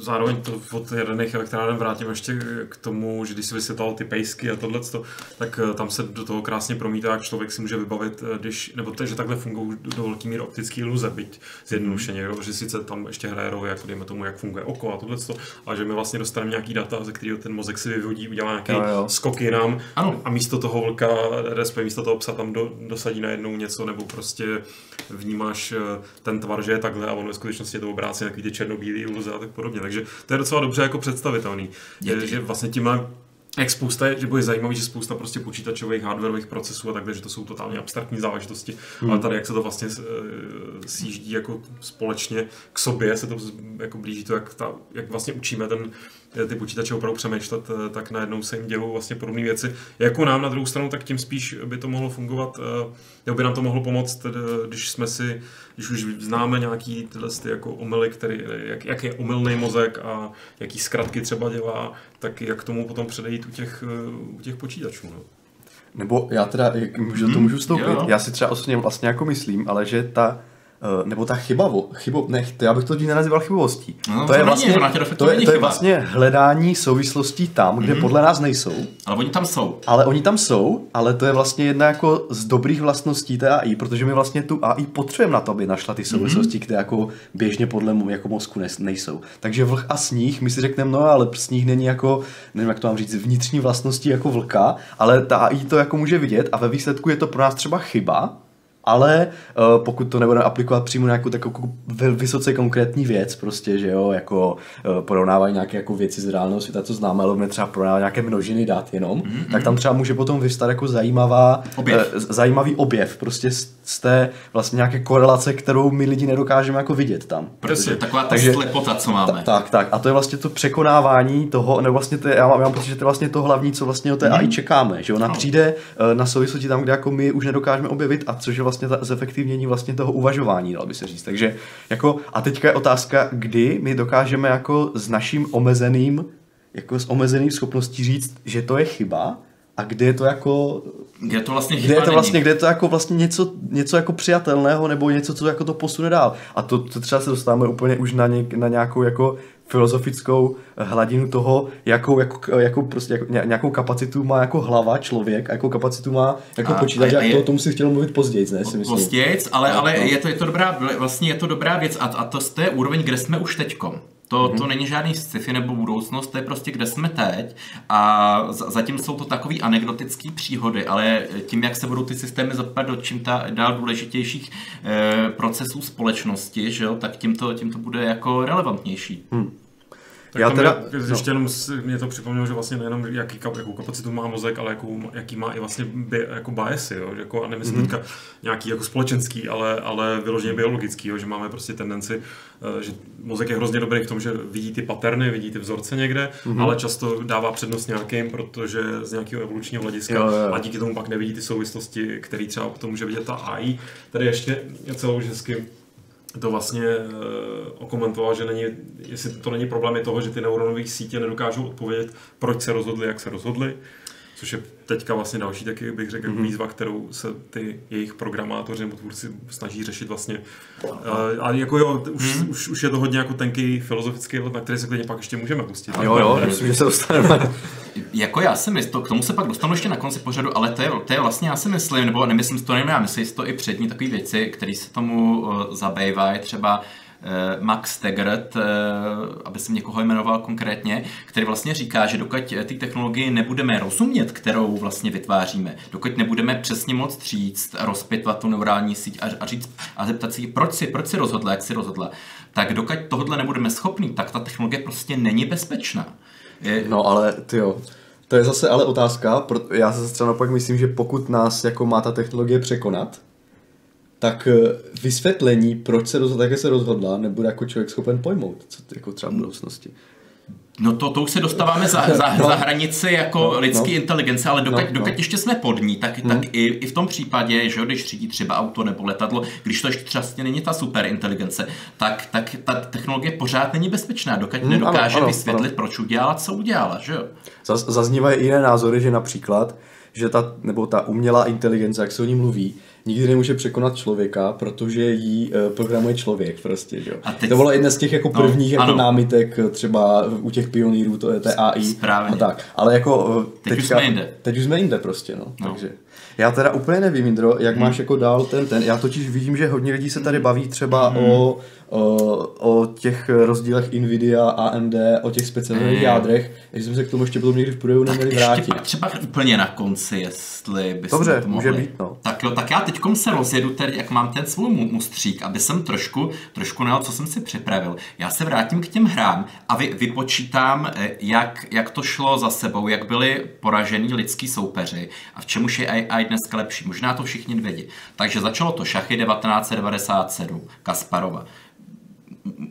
zároveň to od jaderných elektráren vrátím ještě k tomu, že když si vysvětlal ty pejsky a tohle, tak eh, tam se do toho krásně promítá, jak člověk si může vybavit, eh, když, nebo to, že takhle fungují do velké míry optické iluze, byť zjednodušeně, mm. že sice tam ještě hraje roli, jako dejme tomu, jak funguje oko a tohle, a že my vlastně dostaneme nějaký data, ze kterého ten mozek si vyvodí, udělá nějaký jo, jo. skok jinam ano. a místo toho vlka, respektive místo toho psa tam do, dosadí najednou něco, nebo prostě vnímáš eh, ten tvar, že je takhle a on ve skutečnosti je to obráceně, takový ty černobílý iluze a tak podobně. Takže to je docela dobře jako představitelný. Je, že vlastně tímhle jak spousta, že bude zajímavý, že spousta prostě počítačových, hardwareových procesů a takhle, že to jsou totálně abstraktní záležitosti, hmm. ale tady jak se to vlastně uh, sjíždí jako společně k sobě, se to jako blíží to, jak, ta, jak vlastně učíme ten, ty počítače opravdu přemýšlet, eh, tak najednou se jim dělou vlastně podobné věci. Jako nám na druhou stranu, tak tím spíš by to mohlo fungovat, eh, nebo by nám to mohlo pomoct, když jsme si, když už známe nějaký tyhle ty jako omily, který, jak, jak je omylný mozek a jaký zkratky třeba dělá, tak jak tomu potom předejít u těch, eh, u těch počítačů. No.
Nebo já teda, můžu, to hmm, můžu vstoupit, jo. já si třeba osobně vlastně jako myslím, ale že ta nebo ta chyba, chybo, ne, to já bych to nenazýval chybovostí.
No,
to,
to, je
vlastně,
to,
to, je, to je vlastně hledání souvislostí tam, kde mm-hmm. podle nás nejsou.
Ale oni tam jsou.
Ale oni tam jsou, ale to je vlastně jedna jako z dobrých vlastností té AI, protože my vlastně tu AI potřebujeme na to, aby našla ty souvislosti, mm-hmm. které jako běžně podle mu, jako mozku nejsou. Takže vlh a sníh, my si řekneme, no ale sníh není jako, nevím jak to mám říct, vnitřní vlastnosti jako vlka, ale ta AI to jako může vidět a ve výsledku je to pro nás třeba chyba, ale uh, pokud to nebudeme aplikovat přímo na nějakou takovou vysoce konkrétní věc, prostě, že jo, jako uh, porovnávají nějaké jako věci z reálného světa, co známe, ale třeba porovnávat nějaké množiny dat jenom, mm-hmm. tak tam třeba může potom vystat jako zajímavá, objev. Uh, zajímavý objev, prostě z, z té vlastně nějaké korelace, kterou my lidi nedokážeme jako vidět tam.
Prostě taková ta takže, slepota, co máme.
Tak, tak, a to je vlastně to překonávání toho, nebo vlastně to je, já, mám, já mám pocit, že to je vlastně to hlavní, co vlastně o té mm-hmm. AI čekáme, že ona no. přijde uh, na souvislosti tam, kde jako my už nedokážeme objevit a což je vlastně vlastně ta zefektivnění vlastně toho uvažování, dal by se říct. Takže jako, a teďka je otázka, kdy my dokážeme jako s naším omezeným, jako s omezeným schopností říct, že to je chyba, a kde je to jako...
Kde je to vlastně
kde je to vlastně, kde je to jako vlastně něco, něco jako přijatelného nebo něco, co jako to posune dál. A to, to třeba se dostáváme úplně už na, něk, na nějakou jako filozofickou hladinu toho, jakou, jako, jakou, prostě, jako, nějakou kapacitu má jako hlava člověk, a jakou kapacitu má jako a, počítač, a, a, to, tomu si chtěl mluvit později, ne? Si
myslím. Později, ale, ale je, to, je, to dobrá, vlastně je to dobrá věc a, a to, to je úroveň, kde jsme už teďkom. To, mm-hmm. to není žádný sci-fi nebo budoucnost, to je prostě kde jsme teď a zatím jsou to takové anekdotické příhody, ale tím, jak se budou ty systémy zapadat do čím ta dál důležitějších e, procesů společnosti, že jo, tak tím to, tím to bude jako relevantnější. Mm.
Tak já teda, je, no. ještě jenom mě to připomnělo, že vlastně nejenom jaký, jakou kapacitu má mozek, ale jakou, jaký má i vlastně bi, jako biasy, jo? Jako, a nemyslím mm-hmm. teďka nějaký jako společenský, ale, ale vyloženě biologický, jo? že máme prostě tendenci, eh, že mozek je hrozně dobrý v tom, že vidí ty paterny, vidí ty vzorce někde, mm-hmm. ale často dává přednost nějakým, protože z nějakého evolučního hlediska jo, jo. a díky tomu pak nevidí ty souvislosti, které třeba to může vidět ta AI. Tady ještě celou hezky to vlastně uh, okomentoval, že není, jestli to není problémy toho, že ty neuronové sítě nedokážou odpovědět, proč se rozhodli, jak se rozhodli, což je teďka vlastně další taky bych řekl mm-hmm. výzva, kterou se ty jejich programátoři nebo tvůrci snaží řešit vlastně. Uh, a jako jo, už, mm-hmm. už, už, je to hodně jako tenký filozofický let, na který se klidně pak ještě můžeme pustit.
Jo, jo, myslím, že se dostaneme. [laughs]
jako já si myslím, k tomu se pak dostanu ještě na konci pořadu, ale to je, to je vlastně, já si myslím, nebo nemyslím si to nevím, já myslím si to i přední takové věci, které se tomu uh, zabývají, třeba Max Tegert, aby jsem někoho jmenoval konkrétně, který vlastně říká, že dokud ty technologie nebudeme rozumět, kterou vlastně vytváříme, dokud nebudeme přesně moc říct, rozpitvat tu neurální síť a, říct a zeptat si, proč si, proč si rozhodla, jak si rozhodla, tak dokud tohle nebudeme schopni, tak ta technologie prostě není bezpečná.
Je... No ale ty jo, to je zase ale otázka, já se třeba naopak myslím, že pokud nás jako má ta technologie překonat, tak eh, vysvětlení, proč se rozhodla, jak se rozhodla, nebude jako člověk schopen pojmout, co jako třeba v budoucnosti.
No to, to už se dostáváme za, za, [laughs] no. za hranici jako no, lidské no. inteligence, ale dokud, no, dokud no. ještě jsme pod ní, tak, hmm. tak i, i v tom případě, že když řídí třeba auto nebo letadlo, když to ještě třeba není ta super inteligence, tak, tak ta technologie pořád není bezpečná, dokud hmm, nedokáže ano, ano, vysvětlit, ano. proč udělala, co udělala, že jo?
Zaz, zaznívají jiné názory, že například, že ta, nebo ta umělá inteligence, jak se o ní mluví, nikdy nemůže překonat člověka, protože jí uh, programuje člověk prostě, že? A teď... To bylo jedna z těch jako no, prvních no, jako námitek eh, třeba u těch pionýrů, to je té AI
Správně.
a tak. Ale jako uh,
teď teďka, už jsme jinde.
Teď už jsme jinde prostě, no. no. Takže. Já teda úplně nevím, Indro, jak hmm. máš jako dál ten ten. Já totiž vidím, že hodně lidí se tady baví třeba hmm. o o, o těch rozdílech Nvidia, AMD, o těch speciálních mm. jádrech, že jsme se k tomu ještě potom někdy v průběhu neměli vrátit.
Pak třeba úplně na konci, jestli by
Dobře,
to
mohli. může být, no.
Tak jo, tak já teď se rozjedu, tedy, jak mám ten svůj mustřík, aby jsem trošku, trošku nejel, co jsem si připravil. Já se vrátím k těm hrám a vy, vypočítám, eh, jak, jak to šlo za sebou, jak byli poražení lidský soupeři a v čem už je AI dneska lepší. Možná to všichni vědí. Takže začalo to šachy 1997, Kasparova.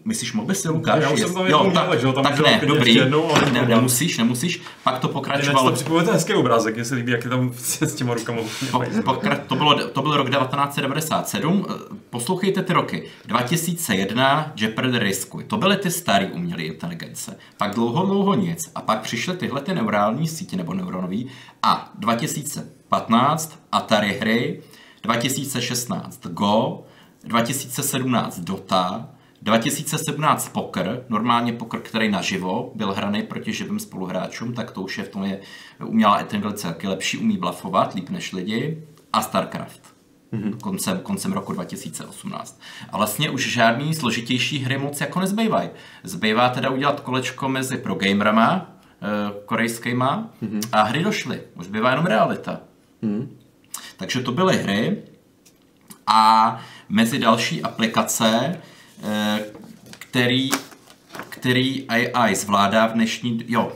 Myslíš si Lukáš?
Já už jsem tam jo,
tak,
že tam
tak ne, dobrý, jednou, ale ne, nemusíš, nemusíš. Pak to pokračovalo.
to připomíná hezký obrázek, mě se líbí, jak je tam [laughs] s těma rukama.
Po, pokra- to, bylo, to byl rok 1997. Poslouchejte ty roky. 2001 Jeopardy Riskuj. To byly ty staré umělé inteligence. Pak dlouho, dlouho nic. A pak přišly tyhle ty neurální sítě nebo neuronový. A 2015 Atari hry, 2016 Go, 2017 Dota, 2017 poker, normálně poker, který naživo byl hraný proti živým spoluhráčům, tak to už je v tom je umělá inteligence taky lepší, umí blafovat líp než lidi. A StarCraft. Mm-hmm. Koncem, koncem roku 2018. A vlastně už žádný složitější hry moc jako nezbývají. Zbývá teda udělat kolečko mezi pro gamerama, e, korejskýma, mm-hmm. a hry došly. Už bývá jenom realita. Mm-hmm. Takže to byly hry a mezi další aplikace Eh, který, který AI zvládá v dnešní... Jo,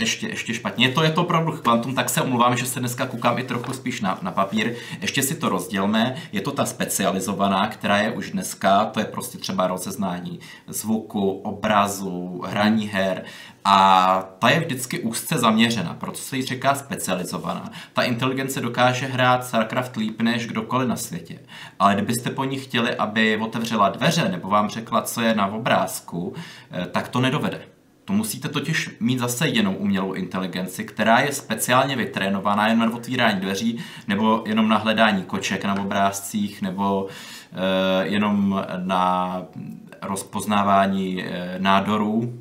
ještě, ještě špatně. Je to, je to opravdu kvantum, tak se omluvám, že se dneska koukám i trochu spíš na, na papír. Ještě si to rozdělme. Je to ta specializovaná, která je už dneska, to je prostě třeba rozeznání zvuku, obrazu, hraní her. A ta je vždycky úzce zaměřena, proto se jí říká specializovaná. Ta inteligence dokáže hrát StarCraft líp než kdokoliv na světě. Ale kdybyste po ní chtěli, aby otevřela dveře nebo vám řekla, co je na obrázku, eh, tak to nedovede. To musíte totiž mít zase jinou umělou inteligenci, která je speciálně vytrénovaná jen na otvírání dveří, nebo jenom na hledání koček na obrázcích, nebo e, jenom na rozpoznávání e, nádorů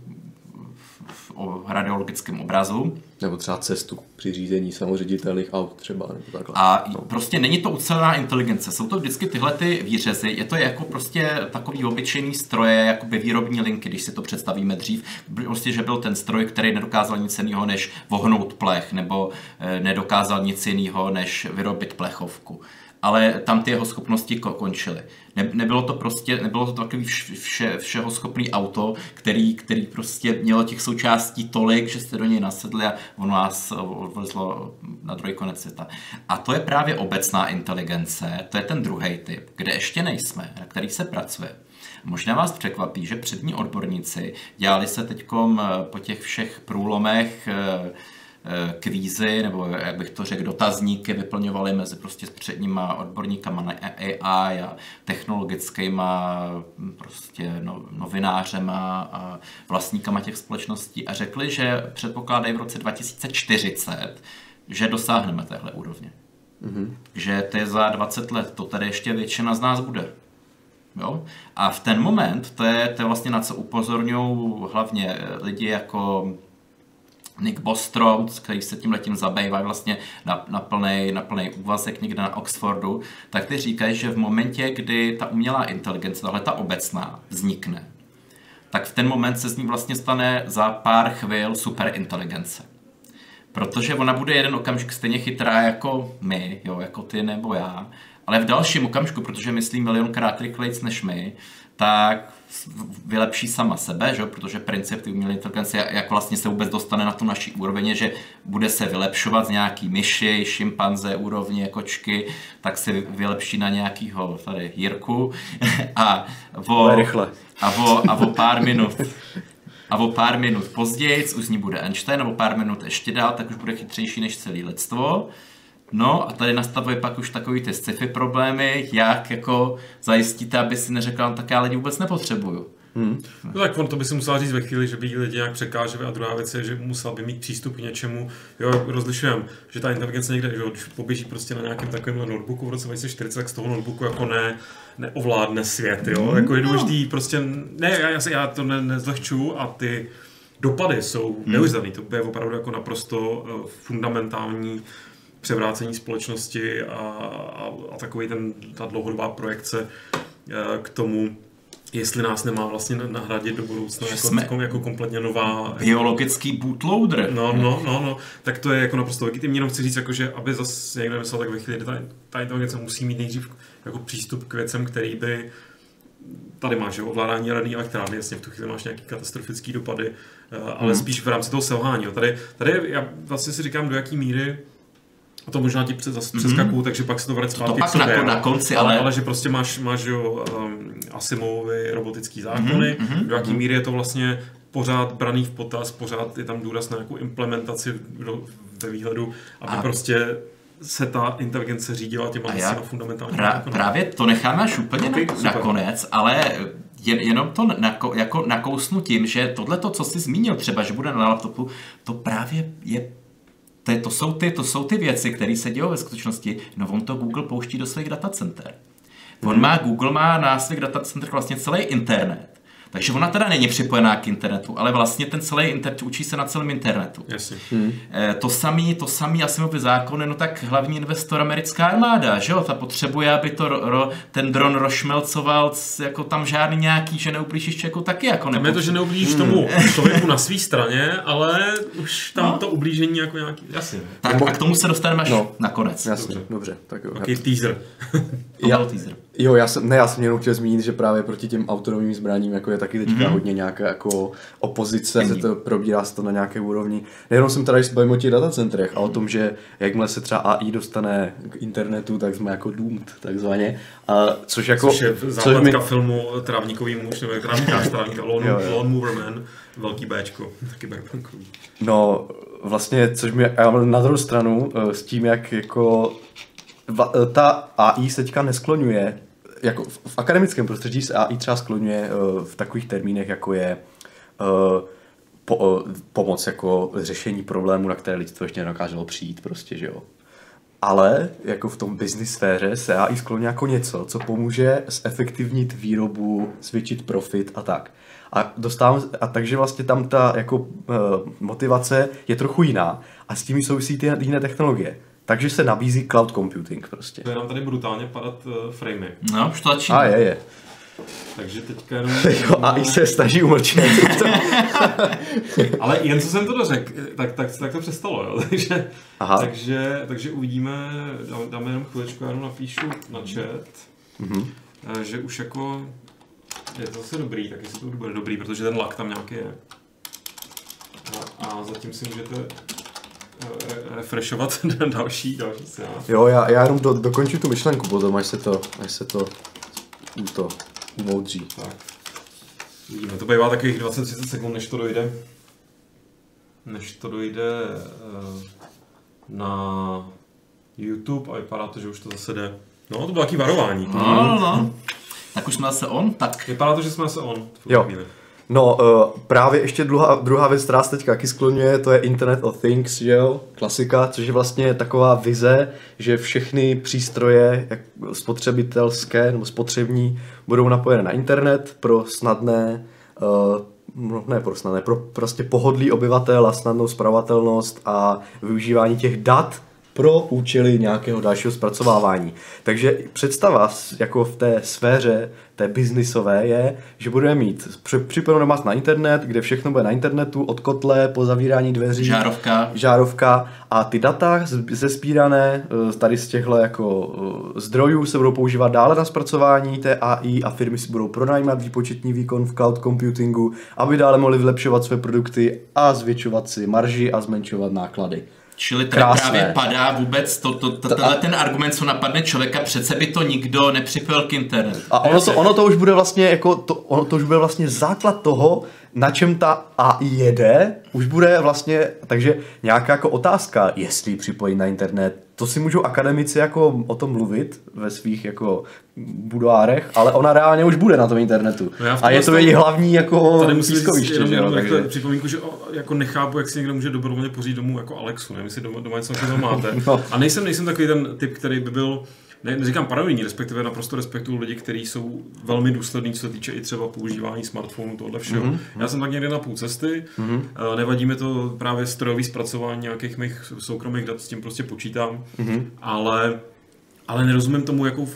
o radiologickém obrazu.
Nebo třeba cestu při řízení samoředitelných aut třeba. Nebo takhle.
A no. prostě není to ucelená inteligence. Jsou to vždycky tyhle ty výřezy. Je to jako prostě takový obyčejný stroje, jako by výrobní linky, když si to představíme dřív. Prostě, že byl ten stroj, který nedokázal nic jiného, než vohnout plech, nebo eh, nedokázal nic jiného, než vyrobit plechovku ale tam ty jeho schopnosti končily. Ne, nebylo to prostě, nebylo to takový vše, všeho schopný auto, který, který prostě mělo těch součástí tolik, že jste do něj nasedli a ono vás odvezlo na druhý konec světa. A to je právě obecná inteligence, to je ten druhý typ, kde ještě nejsme, na který se pracuje. Možná vás překvapí, že přední odborníci dělali se teď po těch všech průlomech eh, Eh, kvízy, nebo jak bych to řekl, dotazníky vyplňovali mezi prostě předníma odborníkama na AI a technologickýma prostě no, novinářema a vlastníkama těch společností a řekli, že předpokládají v roce 2040, že dosáhneme téhle úrovně. Mm-hmm. Že to je za 20 let, to tady ještě většina z nás bude. Jo? A v ten moment, to je, to je vlastně na co upozorňují hlavně lidi jako Nick Bostrom, který se tím letím zabývá vlastně na, na, plný, na plný úvazek někde na Oxfordu, tak ty říkají, že v momentě, kdy ta umělá inteligence, tahle ta obecná, vznikne, tak v ten moment se z ní vlastně stane za pár chvil superinteligence. Protože ona bude jeden okamžik stejně chytrá jako my, jo, jako ty nebo já, ale v dalším okamžiku, protože myslím milionkrát rychlejc než my, tak vylepší sama sebe, že? protože princip ty umělé inteligence, jak vlastně se vůbec dostane na tu naší úroveň, že bude se vylepšovat z nějaký myši, šimpanze, úrovně, kočky, tak se vylepší na nějakýho tady Jirku [laughs] a o,
rychle.
A o, a o pár minut a o pár minut později už z ní bude Einstein, nebo pár minut ještě dál, tak už bude chytřejší než celý lidstvo. No a tady nastavuje pak už takový ty sci-fi problémy, jak jako zajistíte, aby si neřekl, no, tak já lidi vůbec nepotřebuju.
Hmm. No tak on to by si musel říct ve chvíli, že by lidi nějak překáželi a druhá věc je, že musel by mít přístup k něčemu. Jo, rozlišujeme, že ta inteligence někde, že když poběží prostě na nějakém takovém notebooku v roce 2040, tak z toho notebooku jako ne, neovládne svět, jo. Hmm. Jako je důležitý prostě, ne, já, já, já to ne, nezlehču a ty dopady jsou hmm. neuvěřitelné. To je opravdu jako naprosto uh, fundamentální převrácení společnosti a, a, a takový ten, ta dlouhodobá projekce uh, k tomu, jestli nás nemá vlastně nahradit do budoucna jako, jsme jako, jako kompletně nová...
Biologický bootloader.
No, no, no, no, tak to je jako naprosto legitimní, jenom chci říct, jako, že aby zase někdo myslel, tak ve chvíli, ta, ta inteligence musí mít nejdřív jako přístup k věcem, který by tady máš jo, ovládání radní elektrárny, jasně v tu chvíli máš nějaký katastrofický dopady, eh, ale hmm. spíš v rámci toho selhání. Jo. Tady, tady já vlastně si říkám, do jaký míry a to možná ti zase mm-hmm. přeskakuju, takže pak se to vrát zpátky
to pak na, na konci, ale...
ale... ale... že prostě máš, máš jo, um, Asimovy robotický zákony, mm-hmm. do jaký mm-hmm. míry je to vlastně pořád braný v potaz, pořád je tam důraz na nějakou implementaci ve výhledu, aby a... prostě se ta inteligence řídila těma já fundamentálními
pra, Právě to necháme až úplně okay, na, nakonec, ale jen, jenom to nako, jako nakousnu tím, že tohle, co jsi zmínil třeba, že bude na laptopu, to právě je to, to, jsou ty, to jsou ty věci, které se dějí ve skutečnosti. No on to Google pouští do svých datacenter. On hmm. má, Google má na svých datacentrech vlastně celý internet. Takže ona teda není připojená k internetu, ale vlastně ten celý internet učí se na celém internetu.
Jasně.
Hmm. E, to samý, to samý Asimovy zákony, no tak hlavní investor americká armáda, že jo, ta potřebuje, aby to ro, ro, ten dron rošmelcoval, jako tam žádný nějaký, že neublížíš člověku taky jako
Tam je to, že neublížíš hmm. tomu člověku na své straně, ale už tam no. to ublížení jako nějaký, jasně.
Tak a k tomu se dostaneme až no. nakonec.
Jasně, dobře. dobře tak jo.
Taký teaser.
já, teaser.
Jo, já jsem, ne, já jsem jenom chtěl zmínit, že právě proti těm autonomním zbraním jako je taky teďka mm-hmm. hodně nějaká jako opozice, se to probírá se to na nějaké úrovni. Nejenom jsem tady bavím o těch datacentrech a o tom, že jakmile se třeba AI dostane k internetu, tak jsme jako doomed, takzvaně. A což jako...
Což je základka mi... filmu Trávníkový muž, nebo [laughs] Trávníkář, Trávníka, Lone, Lone Mover Man, velký Bčko, taky Berbankový.
No, vlastně, což mi na druhou stranu eh, s tím, jak jako ta AI se teďka neskloňuje jako v, v akademickém prostředí se AI třeba skloňuje uh, v takových termínech, jako je uh, po, uh, pomoc jako řešení problému, na které lidstvo ještě nedokázalo přijít, prostě, že jo. Ale jako v tom business sféře se AI skloní jako něco, co pomůže zefektivnit výrobu, zvětšit profit a tak. A, dostávám, a takže vlastně tam ta jako uh, motivace je trochu jiná a s tím souvisí ty jiné technologie. Takže se nabízí cloud computing prostě.
To je nám tady brutálně padat uh, framey.
No, už to začíná.
A je, je.
Takže teďka jenom... [laughs]
jo, a i se snaží umlčet. [laughs]
Ale jen co jsem to dořekl, tak, tak, tak to přestalo, jo. [laughs] Takže, Aha. takže, takže uvidíme, dáme jenom chviličku, já jenom napíšu na chat, mm-hmm. že už jako je to zase dobrý, tak jestli to bude dobrý, protože ten lak tam nějaký je. A, a zatím si můžete refreshovat [laughs] další, další scénář.
Jo, já, já jenom do, dokončím tu myšlenku potom, až se to, až se to, to umoudří.
Tak. Vidíme, to bývá takových 20-30 sekund, než to dojde. Než to dojde uh, na YouTube a vypadá to, že už to zase jde. No, to bylo taky varování.
No, no, no. Tak už jsme zase on, tak...
Vypadá to, že jsme zase on.
Jo. Chvíli. No, uh, právě ještě druhá, druhá věc, která se teďka taky skloňuje, to je Internet of Things, že jo, klasika, což je vlastně taková vize, že všechny přístroje jak spotřebitelské nebo spotřební budou napojené na internet pro snadné uh, no ne pro snadné, pro prostě pohodlí obyvatel a snadnou zpravatelnost a využívání těch dat pro účely nějakého dalšího zpracovávání. Takže představa jako v té sféře, té biznisové je, že budeme mít připojenou domác na internet, kde všechno bude na internetu, od kotle po zavírání dveří.
Žárovka.
Žárovka a ty data ze spírané eh, tady z těchto jako eh, zdrojů se budou používat dále na zpracování té AI a firmy si budou pronajímat výpočetní výkon v cloud computingu, aby dále mohly vylepšovat své produkty a zvětšovat si marži a zmenšovat náklady.
Čili tady Krásné. právě padá vůbec to, to, to, tenhle ten argument, co napadne člověka, přece by to nikdo nepřipojil k internetu.
A ono to, ono to už bude vlastně jako, to, ono to už bude vlastně základ toho, na čem ta AI jede, už bude vlastně, takže nějaká jako otázka, jestli připojit na internet, to si můžou akademici jako o tom mluvit ve svých jako budoárech, ale ona reálně už bude na tom internetu. No a je to její hlavní jako
tady říct, jenom, jenom takže... připomínku, že jako nechápu, jak si někdo může dobrovolně pořídit domů jako Alexu, nevím, jestli doma, doma něco máte. no. A nejsem, nejsem takový ten typ, který by byl ne, neříkám paranoidní, respektive naprosto respektuju lidi, kteří jsou velmi důslední, co se týče i třeba používání smartphonu, tohle všeho. Mm-hmm. Já jsem tak někde na půl cesty, mm-hmm. nevadí mi to právě strojový zpracování nějakých mých soukromých dat, s tím prostě počítám, mm-hmm. ale, ale nerozumím tomu, jako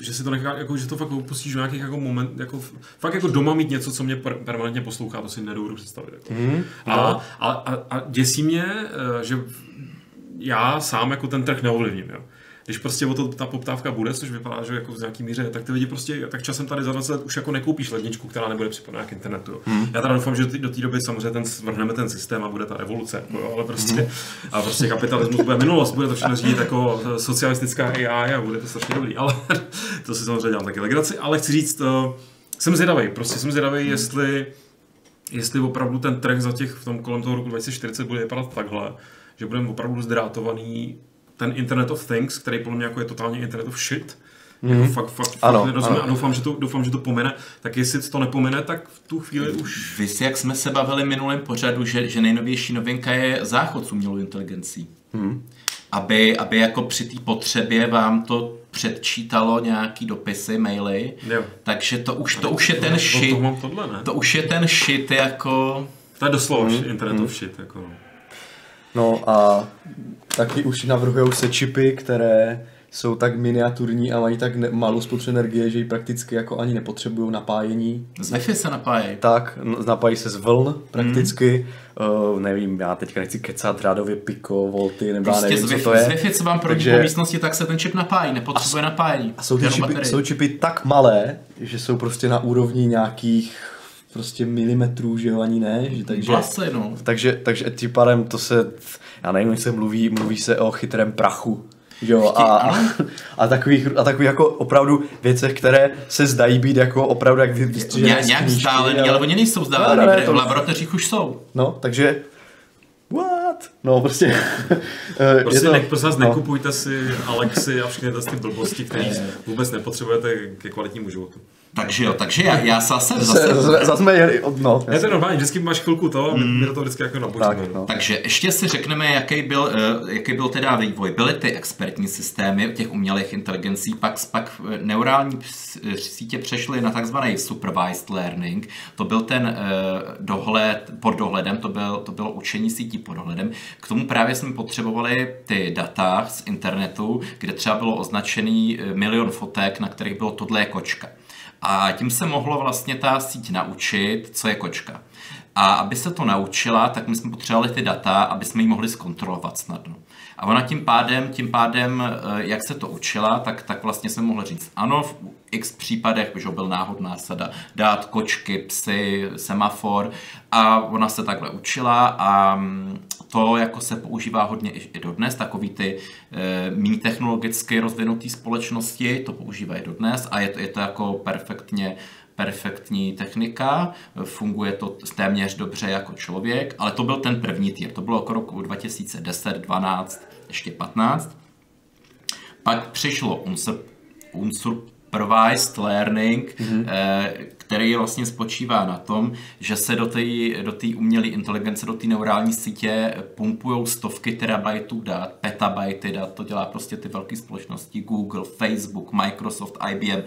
že si to nechá, jako, že to fakt opustíš v nějakých jako moment, jako, fakt jako doma mít něco, co mě per, permanentně poslouchá, to si nedovedu představit. Jako. Mm, a, a, a, a, děsí mě, eh, že já sám jako ten trh neovlivním. Jo když prostě o to ta poptávka bude, což vypadá, že jako v nějaký míře, tak ty lidi prostě, tak časem tady za 20 let už jako nekoupíš ledničku, která nebude připojená k internetu. Hmm. Já teda doufám, že do té doby samozřejmě ten, vrhneme ten systém a bude ta evoluce, jako, jo, ale prostě, hmm. a prostě kapitalismus bude minulost, bude to všechno řídit jako eh, socialistická AI a bude to strašně dobrý, ale [laughs] to si samozřejmě dělám taky legraci, ale chci říct, uh, jsem zvědavý, prostě jsem zvědavý, hmm. jestli jestli opravdu ten trh za těch v tom kolem toho roku 2040 bude vypadat takhle, že budeme opravdu zdrátovaný ten Internet of Things, který podle mě jako je totálně Internet of Shit, Mm. Jako fakt, fakt, ano, fakt ano. a doufám že, to, doufám, že to pomene. Tak jestli to nepomene, tak v tu chvíli už...
Vy si, jak jsme se bavili minulém pořadu, že, že nejnovější novinka je záchod s umělou inteligencí. Mm. Aby, aby jako při té potřebě vám to předčítalo nějaký dopisy, maily, jo. takže to už, to už je ten shit. To, tohle, ne? to už je ten shit jako...
To je doslova mm. internet mm. of shit. Jako. No.
No a taky už navrhují se čipy, které jsou tak miniaturní a mají tak ne- malou spotřebu energie, že ji prakticky jako ani nepotřebují napájení.
Z Wi-Fi se napájí.
Tak, napájí se z vln prakticky. Mm. Uh, nevím, já teďka nechci kecat řádově piko, volty, nebo prostě nevím, co to je.
Z Wi-Fi, co vám pro Takže... po místnosti, tak se ten čip napájí, nepotřebuje a, napájení.
A jsou, ty čipy, jsou čipy tak malé, že jsou prostě na úrovni nějakých prostě milimetrů, že jo, ani ne. Že,
takže, Vlasy, no.
takže, takže tím pádem to se, já nevím, se mluví, mluví se o chytrém prachu, Jo, a, a, [laughs] a, takových, a takových jako opravdu věcech, které se zdají být jako opravdu jak vystřižené
Ně, Nějak vzdálený, ale... ale oni nejsou vzdálený, no, ne, to... v laboratořích už jsou.
No, takže what? No prostě... [laughs]
Eh, prostě to, ne, prosím vás, no. nekupujte si Alexy a všechny ty blbosti, které vůbec nepotřebujete ke kvalitnímu životu.
Takže jo, takže já, já zase... Zase, zase
jsme jeli, no.
Je to normální, vždycky máš chvilku to my, mm. my to vždycky jako nabočíme. Tak,
no. Takže ještě si řekneme, jaký byl, uh, jaký byl teda vývoj. Byly ty expertní systémy těch umělých inteligencí, pak, pak eh, neurální sítě přešly na takzvaný supervised learning. To byl ten uh, dohled, pod dohledem, to, byl, to bylo učení sítí pod dohledem. K tomu právě jsme potřebovali ty data z internetu, kde třeba bylo označený milion fotek, na kterých bylo tohle je kočka. A tím se mohlo vlastně ta síť naučit, co je kočka. A aby se to naučila, tak my jsme potřebovali ty data, aby jsme ji mohli zkontrolovat snadno. A ona tím pádem, tím pádem, eh, jak se to učila, tak, tak vlastně jsme mohli říct, ano, v x případech, že byl náhodná sada, dát kočky, psy, semafor a ona se takhle učila a mm, to jako se používá hodně i dodnes, takový ty e, méně technologicky rozvinuté společnosti to používají dodnes a je to, je to jako perfektně perfektní technika, funguje to téměř dobře jako člověk, ale to byl ten první týr, to bylo okolo roku 2010, 12, ještě 15. Pak přišlo unsur, unsupervised learning, mm-hmm. Který vlastně spočívá na tom, že se do té do umělé inteligence, do té neurální sítě pumpují stovky terabajtů dat, petabajty dat, to dělá prostě ty velké společnosti Google, Facebook, Microsoft, IBM,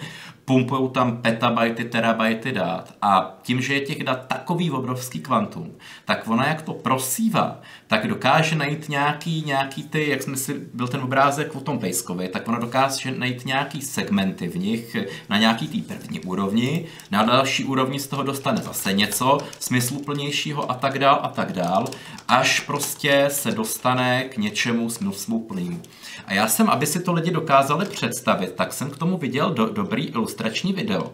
pumpují tam petabajty, terabajty dát a tím, že je těch dat takový obrovský kvantum, tak ona jak to prosívá, tak dokáže najít nějaký, nějaký ty, jak jsme si, byl ten obrázek o tom Pejskovi, tak ona dokáže najít nějaký segmenty v nich na nějaký té první úrovni, na další úrovni z toho dostane zase něco smysluplnějšího a tak dál a tak dál, až prostě se dostane k něčemu smysluplnému. A já jsem, aby si to lidi dokázali představit, tak jsem k tomu viděl do, dobrý ilustrační video,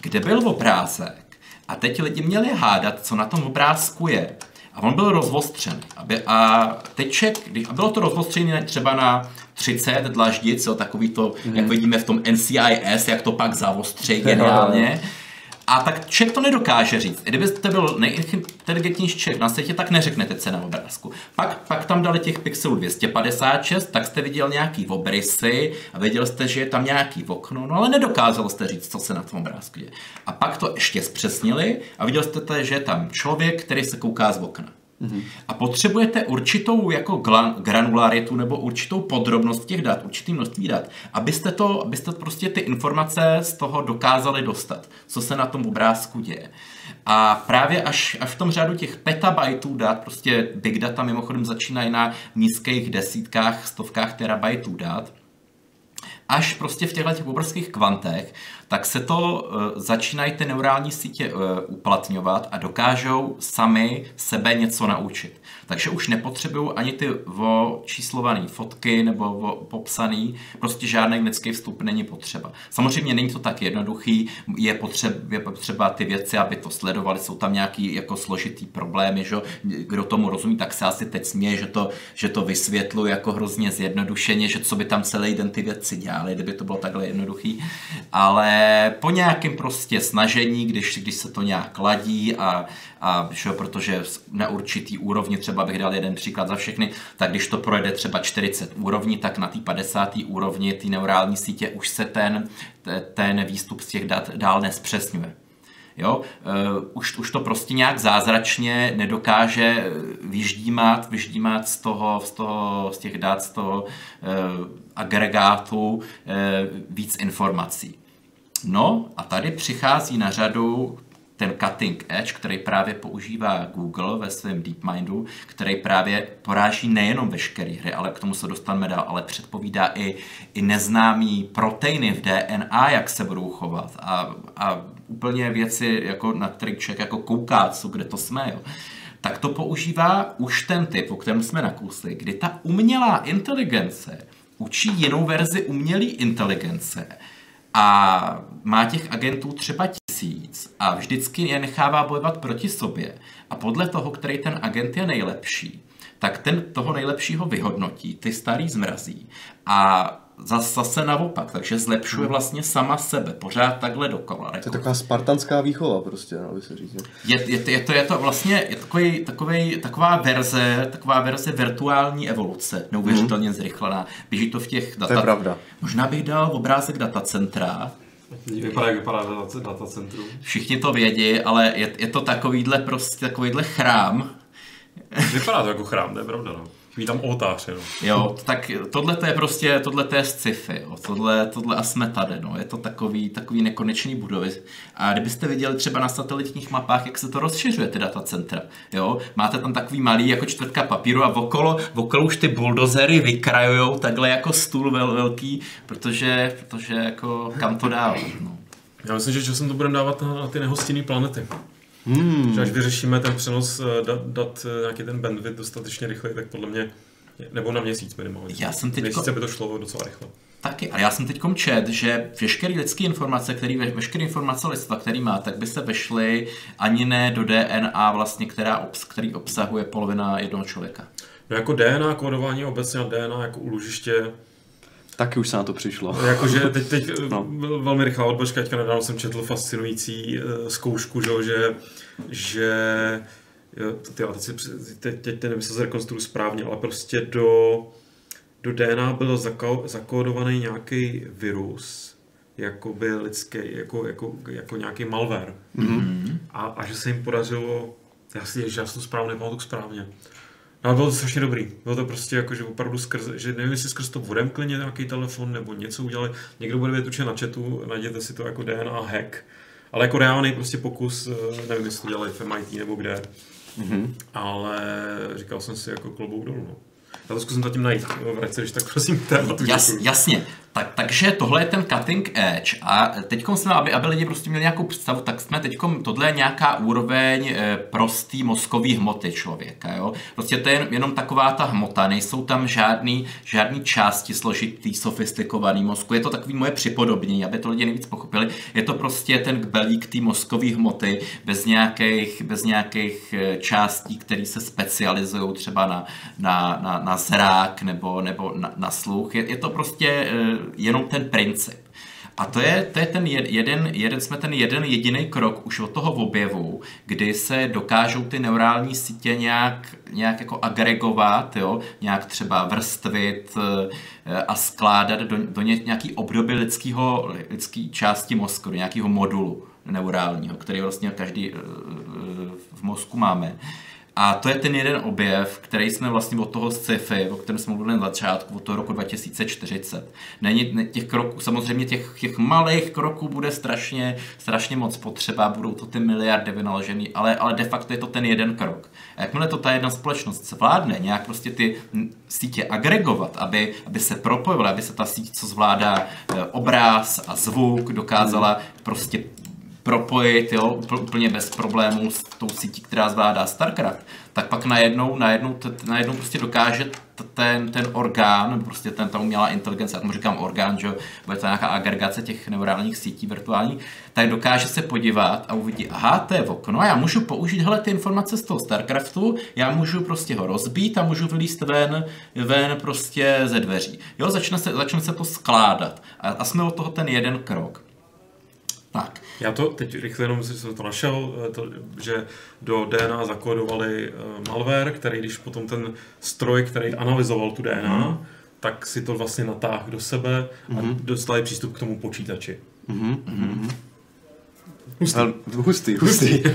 kde byl obrázek a teď lidi měli hádat, co na tom obrázku je. A on byl rozvostřen. Aby, a teď ček, a bylo to rozvostřené třeba na 30 dlaždic, jo, takový to, mm. jak vidíme v tom NCIS, jak to pak zavostří [laughs] geniálně. A tak člověk to nedokáže říct. I kdybyste byl nejinteligentnější člověk na světě, tak neřeknete cena obrázku. Pak, pak tam dali těch pixelů 256, tak jste viděl nějaký obrysy a věděl jste, že je tam nějaký okno, no ale nedokázal jste říct, co se na tom obrázku děje. A pak to ještě zpřesnili a viděl jste, že je tam člověk, který se kouká z okna. Mm-hmm. A potřebujete určitou jako granularitu nebo určitou podrobnost těch dat, určitý množství dat, abyste to, abyste prostě ty informace z toho dokázali dostat, co se na tom obrázku děje. A právě až, až v tom řádu těch petabajtů dat, prostě big data mimochodem začínají na nízkých desítkách, stovkách terabajtů dat, až prostě v těchto těch obrovských kvantech, tak se to uh, začínají ty neurální sítě uh, uplatňovat a dokážou sami sebe něco naučit. Takže už nepotřebují ani ty očíslované fotky nebo popsaný, prostě žádný lidský vstup není potřeba. Samozřejmě není to tak jednoduchý, je potřeba, je potřeba ty věci, aby to sledovali, jsou tam nějaký jako složitý problémy, že? kdo tomu rozumí, tak se asi teď směje, že to, že to vysvětlu jako hrozně zjednodušeně, že co by tam celý den ty věci dělali, kdyby to bylo takhle jednoduchý, ale po nějakém prostě snažení, když, když se to nějak ladí a, a že, protože na určitý úrovni, třeba bych dal jeden příklad za všechny, tak když to projde třeba 40 úrovní, tak na té 50. úrovni ty neurální sítě už se ten, ten výstup z těch dat dál nespřesňuje. Jo? Uh, už, už to prostě nějak zázračně nedokáže vyždímat, vyždímat z, toho, z, toho, z těch dat, z toho uh, agregátu uh, víc informací. No a tady přichází na řadu ten cutting edge, který právě používá Google ve svém DeepMindu, který právě poráží nejenom veškeré hry, ale k tomu se dostaneme dál, ale předpovídá i, i neznámý proteiny v DNA, jak se budou chovat. A, a úplně věci, jako, na který člověk jako kouká, co, kde to jsme, jo. Tak to používá už ten typ, o kterém jsme nakousli, kdy ta umělá inteligence učí jinou verzi umělé inteligence a má těch agentů třeba tisíc a vždycky je nechává bojovat proti sobě a podle toho, který ten agent je nejlepší, tak ten toho nejlepšího vyhodnotí, ty starý zmrazí a zase naopak, takže zlepšuje hmm. vlastně sama sebe, pořád takhle dokola.
To je taková spartanská výchova prostě, no, by se říct.
Je, je, je, to, je to vlastně je takový, takový, taková verze, taková verze virtuální evoluce, neuvěřitelně hmm. zrychlená. Běží to v těch
data... To je pravda.
Možná bych dal obrázek datacentra,
Vypadá, jak vypadá datacentrum.
Všichni to vědí, ale je, je to takovýhle prostě, takovýhle chrám.
Vypadá to jako chrám, to je pravda, no. Chybí tam oltář, jo.
Jo, tak tohle to je prostě, tohle to je sci-fi, jo. Tohle, tohle a jsme tady, no. Je to takový, takový nekonečný budovy. A kdybyste viděli třeba na satelitních mapách, jak se to rozšiřuje, ty datacentra, jo. Máte tam takový malý, jako čtvrtka papíru a okolo, okolo už ty buldozery vykrajujou takhle jako stůl vel, velký, protože, protože jako kam to dál, no.
Já myslím, že časem to budeme dávat na, na ty nehostinné planety. Hmm. Že až vyřešíme ten přenos eh, dat, dat eh, nějaký ten bandwidth dostatečně rychle, tak podle mě, nebo na měsíc minimálně.
Já jsem teďko...
Měsíc by to šlo docela rychle.
Taky, ale já jsem teď čet, že veškeré lidské informace, který, veškeré informace lidstva, který má, tak by se vešly ani ne do DNA, vlastně, která obs, který obsahuje polovina jednoho člověka.
No jako DNA, kódování obecně a DNA jako úložiště
Taky už se na to přišlo.
Jakože [laughs] teď, teď no. velmi rychlá odbočka, teďka nedávno jsem četl fascinující uh, zkoušku, že, že jo, ty, teď, si, teď, teď nevím, se zrekonstruju správně, ale prostě do, do DNA byl zako, zakódovaný nějaký virus, jako by lidský, jako, jako, jako nějaký malware. Mm-hmm. A, a že se jim podařilo, já si, že já jsem to správně nepamatuju správně, No, bylo to strašně dobrý. Bylo to prostě jako, že opravdu skrz, že nevím, jestli skrz to klidně nějaký telefon nebo něco udělali. Někdo bude vědět určitě na chatu, najděte si to jako DNA hack. Ale jako reálný prostě pokus, eh, nevím, jestli to dělali v MIT nebo kde. Mm-hmm. Ale říkal jsem si jako klobouk dolů. No. Já to zkusím zatím najít. Vrať se, když tak prosím k [laughs] tématu.
Jas, jasně. Tak, takže tohle je ten cutting edge. A teď jsme, aby, aby lidi prostě měli nějakou představu, tak jsme teď, tohle je nějaká úroveň e, prostý mozkový hmoty člověka, jo. Prostě to je jenom taková ta hmota, nejsou tam žádný, žádný části složitý, sofistikovaný mozku, je to takový moje připodobnění, aby to lidi nejvíc pochopili, je to prostě ten kbelík té mozkové hmoty bez nějakých, bez nějakých eh, částí, které se specializují třeba na, na, na, na zrák nebo, nebo na, na sluch, je, je to prostě e, jenom ten princip. A to je, to je ten jeden, jeden, jsme ten jeden jediný krok už od toho objevu, kdy se dokážou ty neurální sítě nějak, nějak jako agregovat, jo? nějak třeba vrstvit eh, a skládat do, do nějaký obdoby lidského, lidský části mozku, do nějakého modulu neurálního, který vlastně každý eh, v mozku máme. A to je ten jeden objev, který jsme vlastně od toho sci-fi, o kterém jsme mluvili na začátku, od toho roku 2040. Není těch kroků, samozřejmě těch, těch malých kroků bude strašně, strašně moc potřeba, budou to ty miliardy vynaložený, ale, ale de facto je to ten jeden krok. A jakmile to ta jedna společnost zvládne nějak prostě ty sítě agregovat, aby, aby se propojovala, aby se ta síť, co zvládá eh, obraz a zvuk, dokázala prostě propojit jo, úplně bez problémů s tou sítí, která zvládá StarCraft, tak pak najednou, najednou, najednou prostě dokáže ten, ten orgán, prostě ten, ta umělá inteligence, já tomu říkám orgán, že bude to nějaká agregace těch neurálních sítí virtuálních, tak dokáže se podívat a uvidí, aha, to je okno já můžu použít hele, ty informace z toho StarCraftu, já můžu prostě ho rozbít a můžu vylíst ven, ven prostě ze dveří. Jo, začne se, začne se to skládat a, a jsme od toho ten jeden krok. Tak.
Já to teď rychle jenom jsem to našel, eh, to, že do DNA zakódovali uh, malware, který když potom ten stroj, který analyzoval tu DNA, mm. tak si to vlastně natáhl do sebe mm. a mhm. dostali přístup k tomu počítači. Mm. Mm.
Hustý. hustý, hustý. [laughs]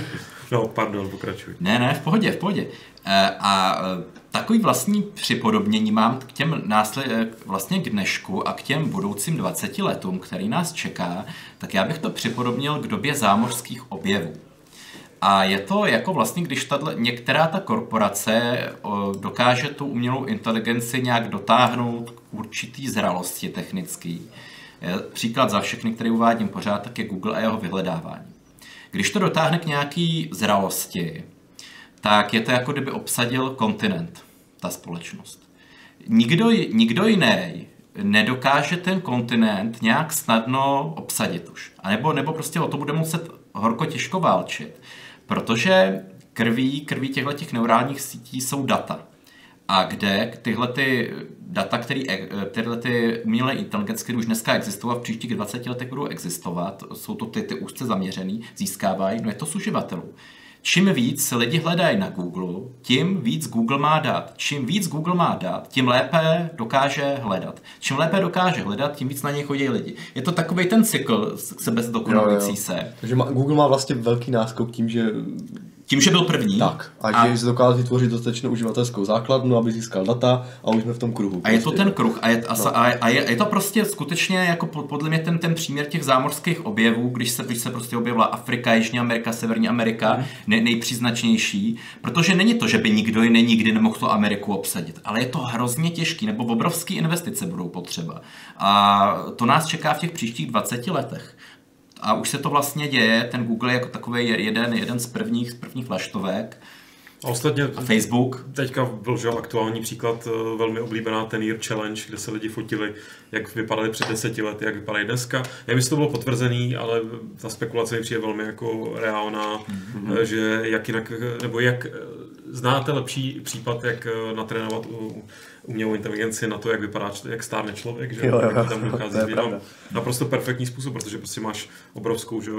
No, pardon, pokračuj.
Ne, ne, v pohodě, v pohodě. E, a takový vlastní připodobnění mám k těm násled, vlastně k dnešku a k těm budoucím 20 letům, který nás čeká, tak já bych to připodobnil k době zámořských objevů. A je to jako vlastně, když tato, některá ta korporace o, dokáže tu umělou inteligenci nějak dotáhnout k určitý zralosti technický. Příklad za všechny, který uvádím pořád, tak je Google a jeho vyhledávání. Když to dotáhne k nějaký zralosti, tak je to jako kdyby obsadil kontinent, ta společnost. Nikdo, nikdo jiný nedokáže ten kontinent nějak snadno obsadit už. A nebo, nebo prostě o to bude muset horko těžko válčit. Protože krví, krví těchto těch neurálních sítí jsou data. A kde tyhle ty data, které tyhle ty umělé inteligence, které už dneska existují a v příštích 20 letech budou existovat, jsou to ty, ty úzce zaměřený, získávají, no je to z uživatelů. Čím víc lidi hledají na Google, tím víc Google má dat. Čím víc Google má dat, tím lépe dokáže hledat. Čím lépe dokáže hledat, tím víc na něj chodí lidi. Je to takový ten cykl sebe zdokonalující se.
Takže Google má vlastně velký náskok tím, že
tím, že byl první.
Tak. A, a že se dokázal vytvořit dostatečnou uživatelskou základnu, aby získal data a už jsme v tom kruhu.
A je to prostě. ten kruh. A je, a, no. a, a je, je, to prostě skutečně jako podle mě ten, ten příměr těch zámořských objevů, když se, když se prostě objevila Afrika, Jižní Amerika, Severní Amerika, mm. ne, nejpříznačnější. Protože není to, že by nikdo jiný nikdy nemohl tu Ameriku obsadit. Ale je to hrozně těžký, nebo obrovské investice budou potřeba. A to nás čeká v těch příštích 20 letech. A už se to vlastně děje, ten Google je jako takový jeden, jeden z prvních, z prvních vlaštovek.
A ostatně
a Facebook.
Teďka byl že aktuální příklad, eh, velmi oblíbená ten Year Challenge, kde se lidi fotili, jak vypadali před deseti lety, jak vypadají dneska. Nevím, jestli to bylo potvrzený, ale ta spekulace mi přijde velmi jako reálná, mm-hmm. že jak jinak, nebo jak znáte lepší případ, jak natrénovat u umělou inteligenci na to, jak vypadá, jak stárne člověk, že jo, jo, tam dochází změnám. Naprosto perfektní způsob, protože prostě máš obrovskou že,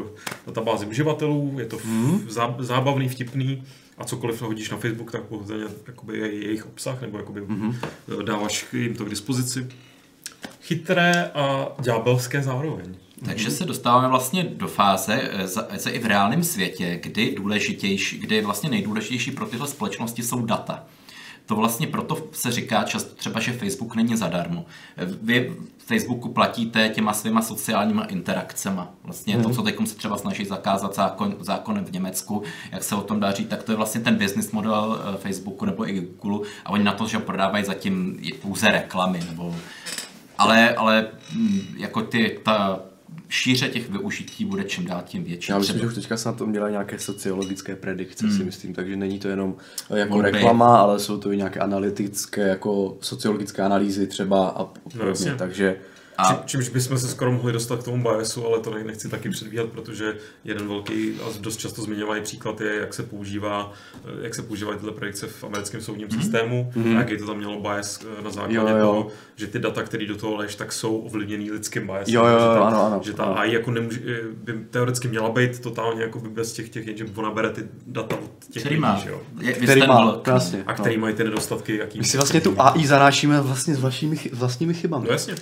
databázi uživatelů, je to mm. zá, zábavný, vtipný a cokoliv hodíš na Facebook, tak pohodlně jakoby je jejich obsah, nebo jakoby mm-hmm. dáváš jim to k dispozici. Chytré a ďábelské zároveň.
Takže se dostáváme vlastně do fáze se i v reálném světě, kdy důležitější, kdy vlastně nejdůležitější pro tyhle společnosti jsou data. To vlastně proto se říká často třeba, že Facebook není zadarmo. Vy Facebooku platíte těma svýma sociálníma interakcemi. Vlastně hmm. to, co teď se třeba snaží zakázat zákon, zákonem v Německu, jak se o tom daří, tak to je vlastně ten business model eh, Facebooku nebo i Google a oni na to, že prodávají zatím pouze reklamy nebo ale, ale hm, jako ty, ta šíře těch využití bude čím dál tím větší.
Já myslím, třeba. že už teďka se na tom dělají nějaké sociologické predikce, hmm. si myslím, takže není to jenom eh, jako Mohl reklama, ale jsou to i nějaké analytické, jako sociologické analýzy třeba a podobně, no, takže
a... Či, čímž bychom se skoro mohli dostat k tomu biasu, ale to nechci taky předvídat, protože jeden velký a dost často zmiňovaný příklad je, jak se používá, jak se používají tyhle predikce v americkém soudním mm-hmm. systému, mm-hmm. jaký to tam mělo bias eh, na základě jo, jo. toho, že ty data, které do toho lež, tak jsou ovlivněný lidským biasem.
Jo, jo, jo, že ta, ano, ano,
že ta AI jako nemůže, eh, by teoreticky měla být totálně jako by bez těch, těch, že ona bere ty data od těch
který lidí, má. Jo.
Je, který má, krásně.
A který no. mají ty nedostatky, jaký.
My si vlastně tu AI zanášíme vlastně s vašimi, vlastními chybami.
No jasně.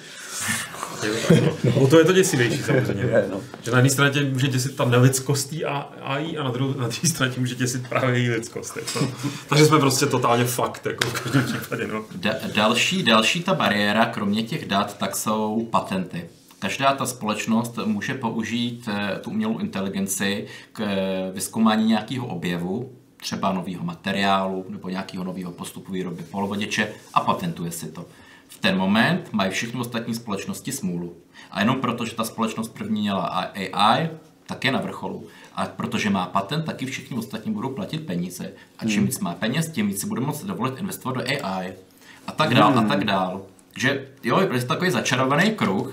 No. to je to děsivější samozřejmě. Je, no. Že na jedné straně tě může děsit ta nelidskost AI a na druhé, na druhé straně tě může děsit právě její lidskost. Jako. Takže jsme prostě totálně fakt, jako v každém případě. No.
Da, další, další ta bariéra, kromě těch dat, tak jsou patenty. Každá ta společnost může použít eh, tu umělou inteligenci k eh, vyskoumání nějakého objevu, třeba nového materiálu nebo nějakého nového postupu výroby polovoděče a patentuje si to v ten moment mají všechny ostatní společnosti smůlu. A jenom proto, že ta společnost první měla AI, tak je na vrcholu. A protože má patent, taky všichni ostatní budou platit peníze. A čím hmm. víc má peněz, tím víc si bude moct dovolit investovat do AI. A tak dál, hmm. a tak dál. Takže jo, je prostě takový začarovaný kruh,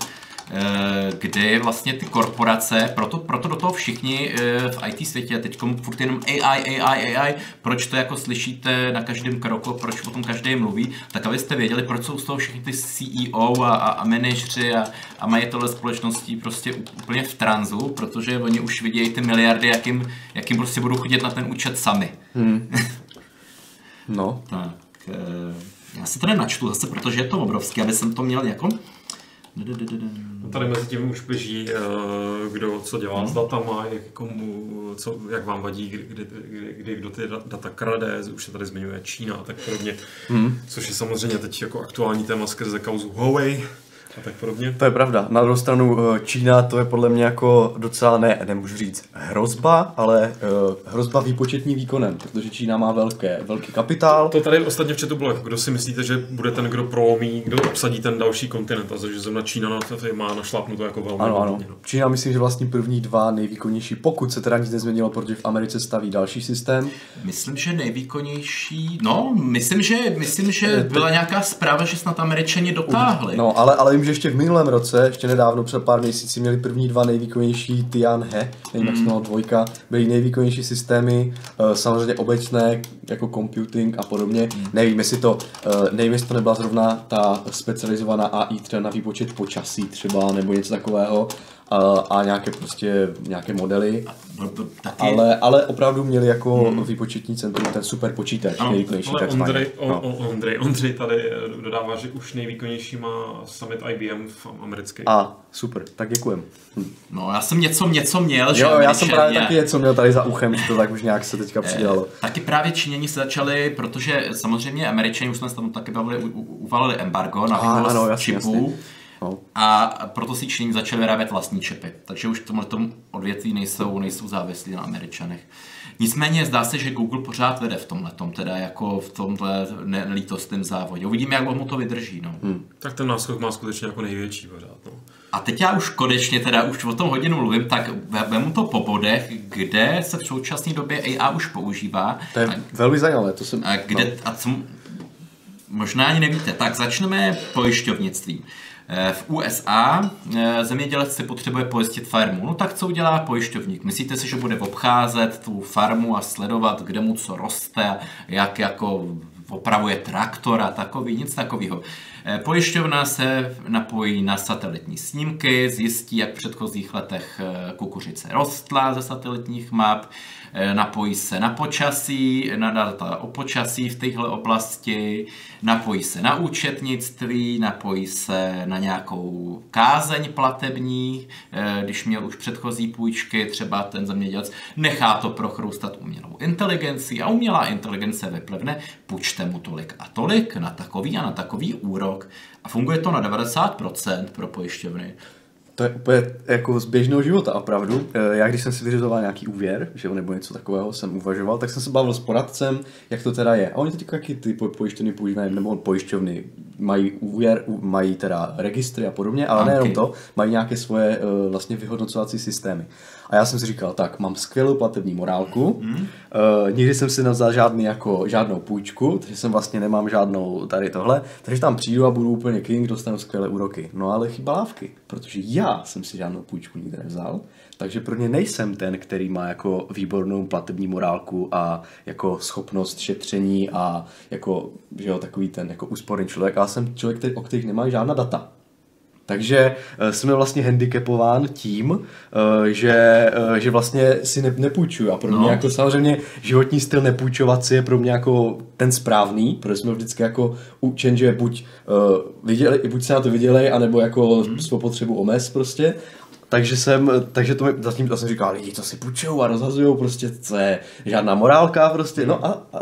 Eh, kde vlastně ty korporace, proto, proto do toho všichni eh, v IT světě, teď furt jenom AI, AI, AI, proč to jako slyšíte na každém kroku, proč o tom každý mluví, tak abyste věděli, proč jsou z toho všichni ty CEO a, a, a manažři a, a majitele společností prostě úplně v tranzu, protože oni už vidějí ty miliardy, jakým, jakým prostě budou chodit na ten účet sami. Hmm. [laughs]
No.
tak, eh, já se tady načtu zase, protože je to obrovský, aby jsem to měl jako
tady mezi tím už běží, eh, kdo co dělá hmm. s datama, jak, komu, co, jak vám vadí, kdy, kdy, kdy, kdy kdo ty data krade, už se tady zmiňuje Čína a tak podobně, hmm. což je samozřejmě teď jako aktuální téma skrze kauzu Huawei, a tak podobně.
To je pravda. Na druhou stranu eh, Čína to je podle mě jako docela ne, nemůžu říct hrozba, ale uh, hrozba výpočetní výkonem, protože Čína má velké, velký kapitál.
To tady ostatně v chatu bylo, jako kdo si myslíte, že bude ten, kdo prolomí, kdo obsadí ten další kontinent, a že zrovna Čína na to má našlápnuto jako velmi.
Ano, ano. No. Čína myslím, že vlastně první dva nejvýkonnější, pokud se teda nic nezměnilo, protože v Americe staví další systém.
Myslím, že nejvýkonnější, no, myslím, že, myslím, že byla nějaká zpráva, že snad Američani dotáhli.
No, ale, ale že ještě v minulém roce, ještě nedávno před pár měsíci, měli první dva nejvýkonnější Tianhe, nevím, jak se mm. dvojka, byly nejvýkonnější systémy, eh, samozřejmě obecné, jako computing a podobně. Mm. Nevím, jestli to, eh, nevím, jestli to nebyla zrovna ta specializovaná AI třeba na výpočet počasí třeba, nebo něco takového, a, a nějaké prostě nějaké modely. Taky... Ale, ale opravdu měli jako hmm. výpočetní centrum ten super počítač, ano, nejvýkonnější.
Ale Ondřej, no. Ondřej, Ondřej tady eh, dodává, že už nejvýkonnější má summit IBM v americké.
A, super, tak děkujem.
Hm. No, já jsem něco, něco měl,
že Jo, já jsem právě taky něco měl tady za uchem, že to tak už nějak se teďka přidělalo.
E, taky právě Číňani se začali, protože samozřejmě Američani už jsme se tam taky bavili, uvalili embargo na vývoz čipů. No. A proto si Číňani začali vyrábět vlastní čepy. Takže už v tomhle odvětví nejsou, nejsou závislí na Američanech. Nicméně zdá se, že Google pořád vede v tomhle, teda jako v tomhle nelítostném závodě. Uvidíme, jak mu to vydrží. No. Hmm.
Tak ten náskok má skutečně jako největší pořád. No.
A teď já už konečně teda už o tom hodinu mluvím, tak vemu to po bodech, kde se v současné době AI už používá.
To je a, velmi zajímavé. To jsem,
a kde, no. a co, možná ani nevíte. Tak začneme pojišťovnictvím. Eh, v USA eh, zemědělec si potřebuje pojistit farmu. No tak co udělá pojišťovník? Myslíte si, že bude obcházet tu farmu a sledovat, kde mu co roste, jak jako opravuje traktor a takový, nic takového. Eh, pojišťovna se napojí na satelitní snímky, zjistí, jak v předchozích letech kukuřice rostla ze satelitních map, napojí se na počasí, na data o počasí v téhle oblasti, napojí se na účetnictví, napojí se na nějakou kázeň platební, eh, když měl už předchozí půjčky, třeba ten zemědělec, nechá to prochrůstat umělou inteligencí a umělá inteligence vyplivne, půjčte mu tolik a tolik na takový a na takový úrok a funguje to na 90% pro pojišťovny.
To je úplně jako z běžného života a pravdu. Eh, já když jsem si vyřizoval nějaký úvěr, že nebo něco takového jsem uvažoval, tak jsem se bavil s poradcem, jak to teda je. A oni teď jaký ty pojišťovny používají, nebo pojišťovny mají úvěr, mají teda registry a podobně, ale okay. nejenom to, mají nějaké svoje uh, vlastně vyhodnocovací systémy. A já jsem si říkal, tak, mám skvělou platební morálku, mm. uh, nikdy jsem si nevzal žádný jako, žádnou půjčku, takže jsem vlastně nemám žádnou tady tohle, takže tam přijdu a budu úplně king, dostanu skvělé úroky. No ale chyba lávky, protože já jsem si žádnou půjčku nikdy nevzal, takže pro ně nejsem ten, který má jako výbornou platební morálku a jako schopnost šetření a jako, že jo, takový ten jako úsporný člověk. Já jsem člověk, který, o kterých nemá žádná data. Takže uh, jsme vlastně handicapován tím, uh, že, uh, že vlastně si ne, nepůjčuju. A pro mě no. jako samozřejmě životní styl nepůjčovat si je pro mě jako ten správný, protože jsme vždycky jako učen, že buď, uh, viděli, buď se na to viděli, anebo jako hmm. svou potřebu omez prostě. Takže jsem, takže to mi zatím to jsem říkal, lidi, co si půjčou a rozhazují, prostě, co je žádná morálka, prostě, no a, a,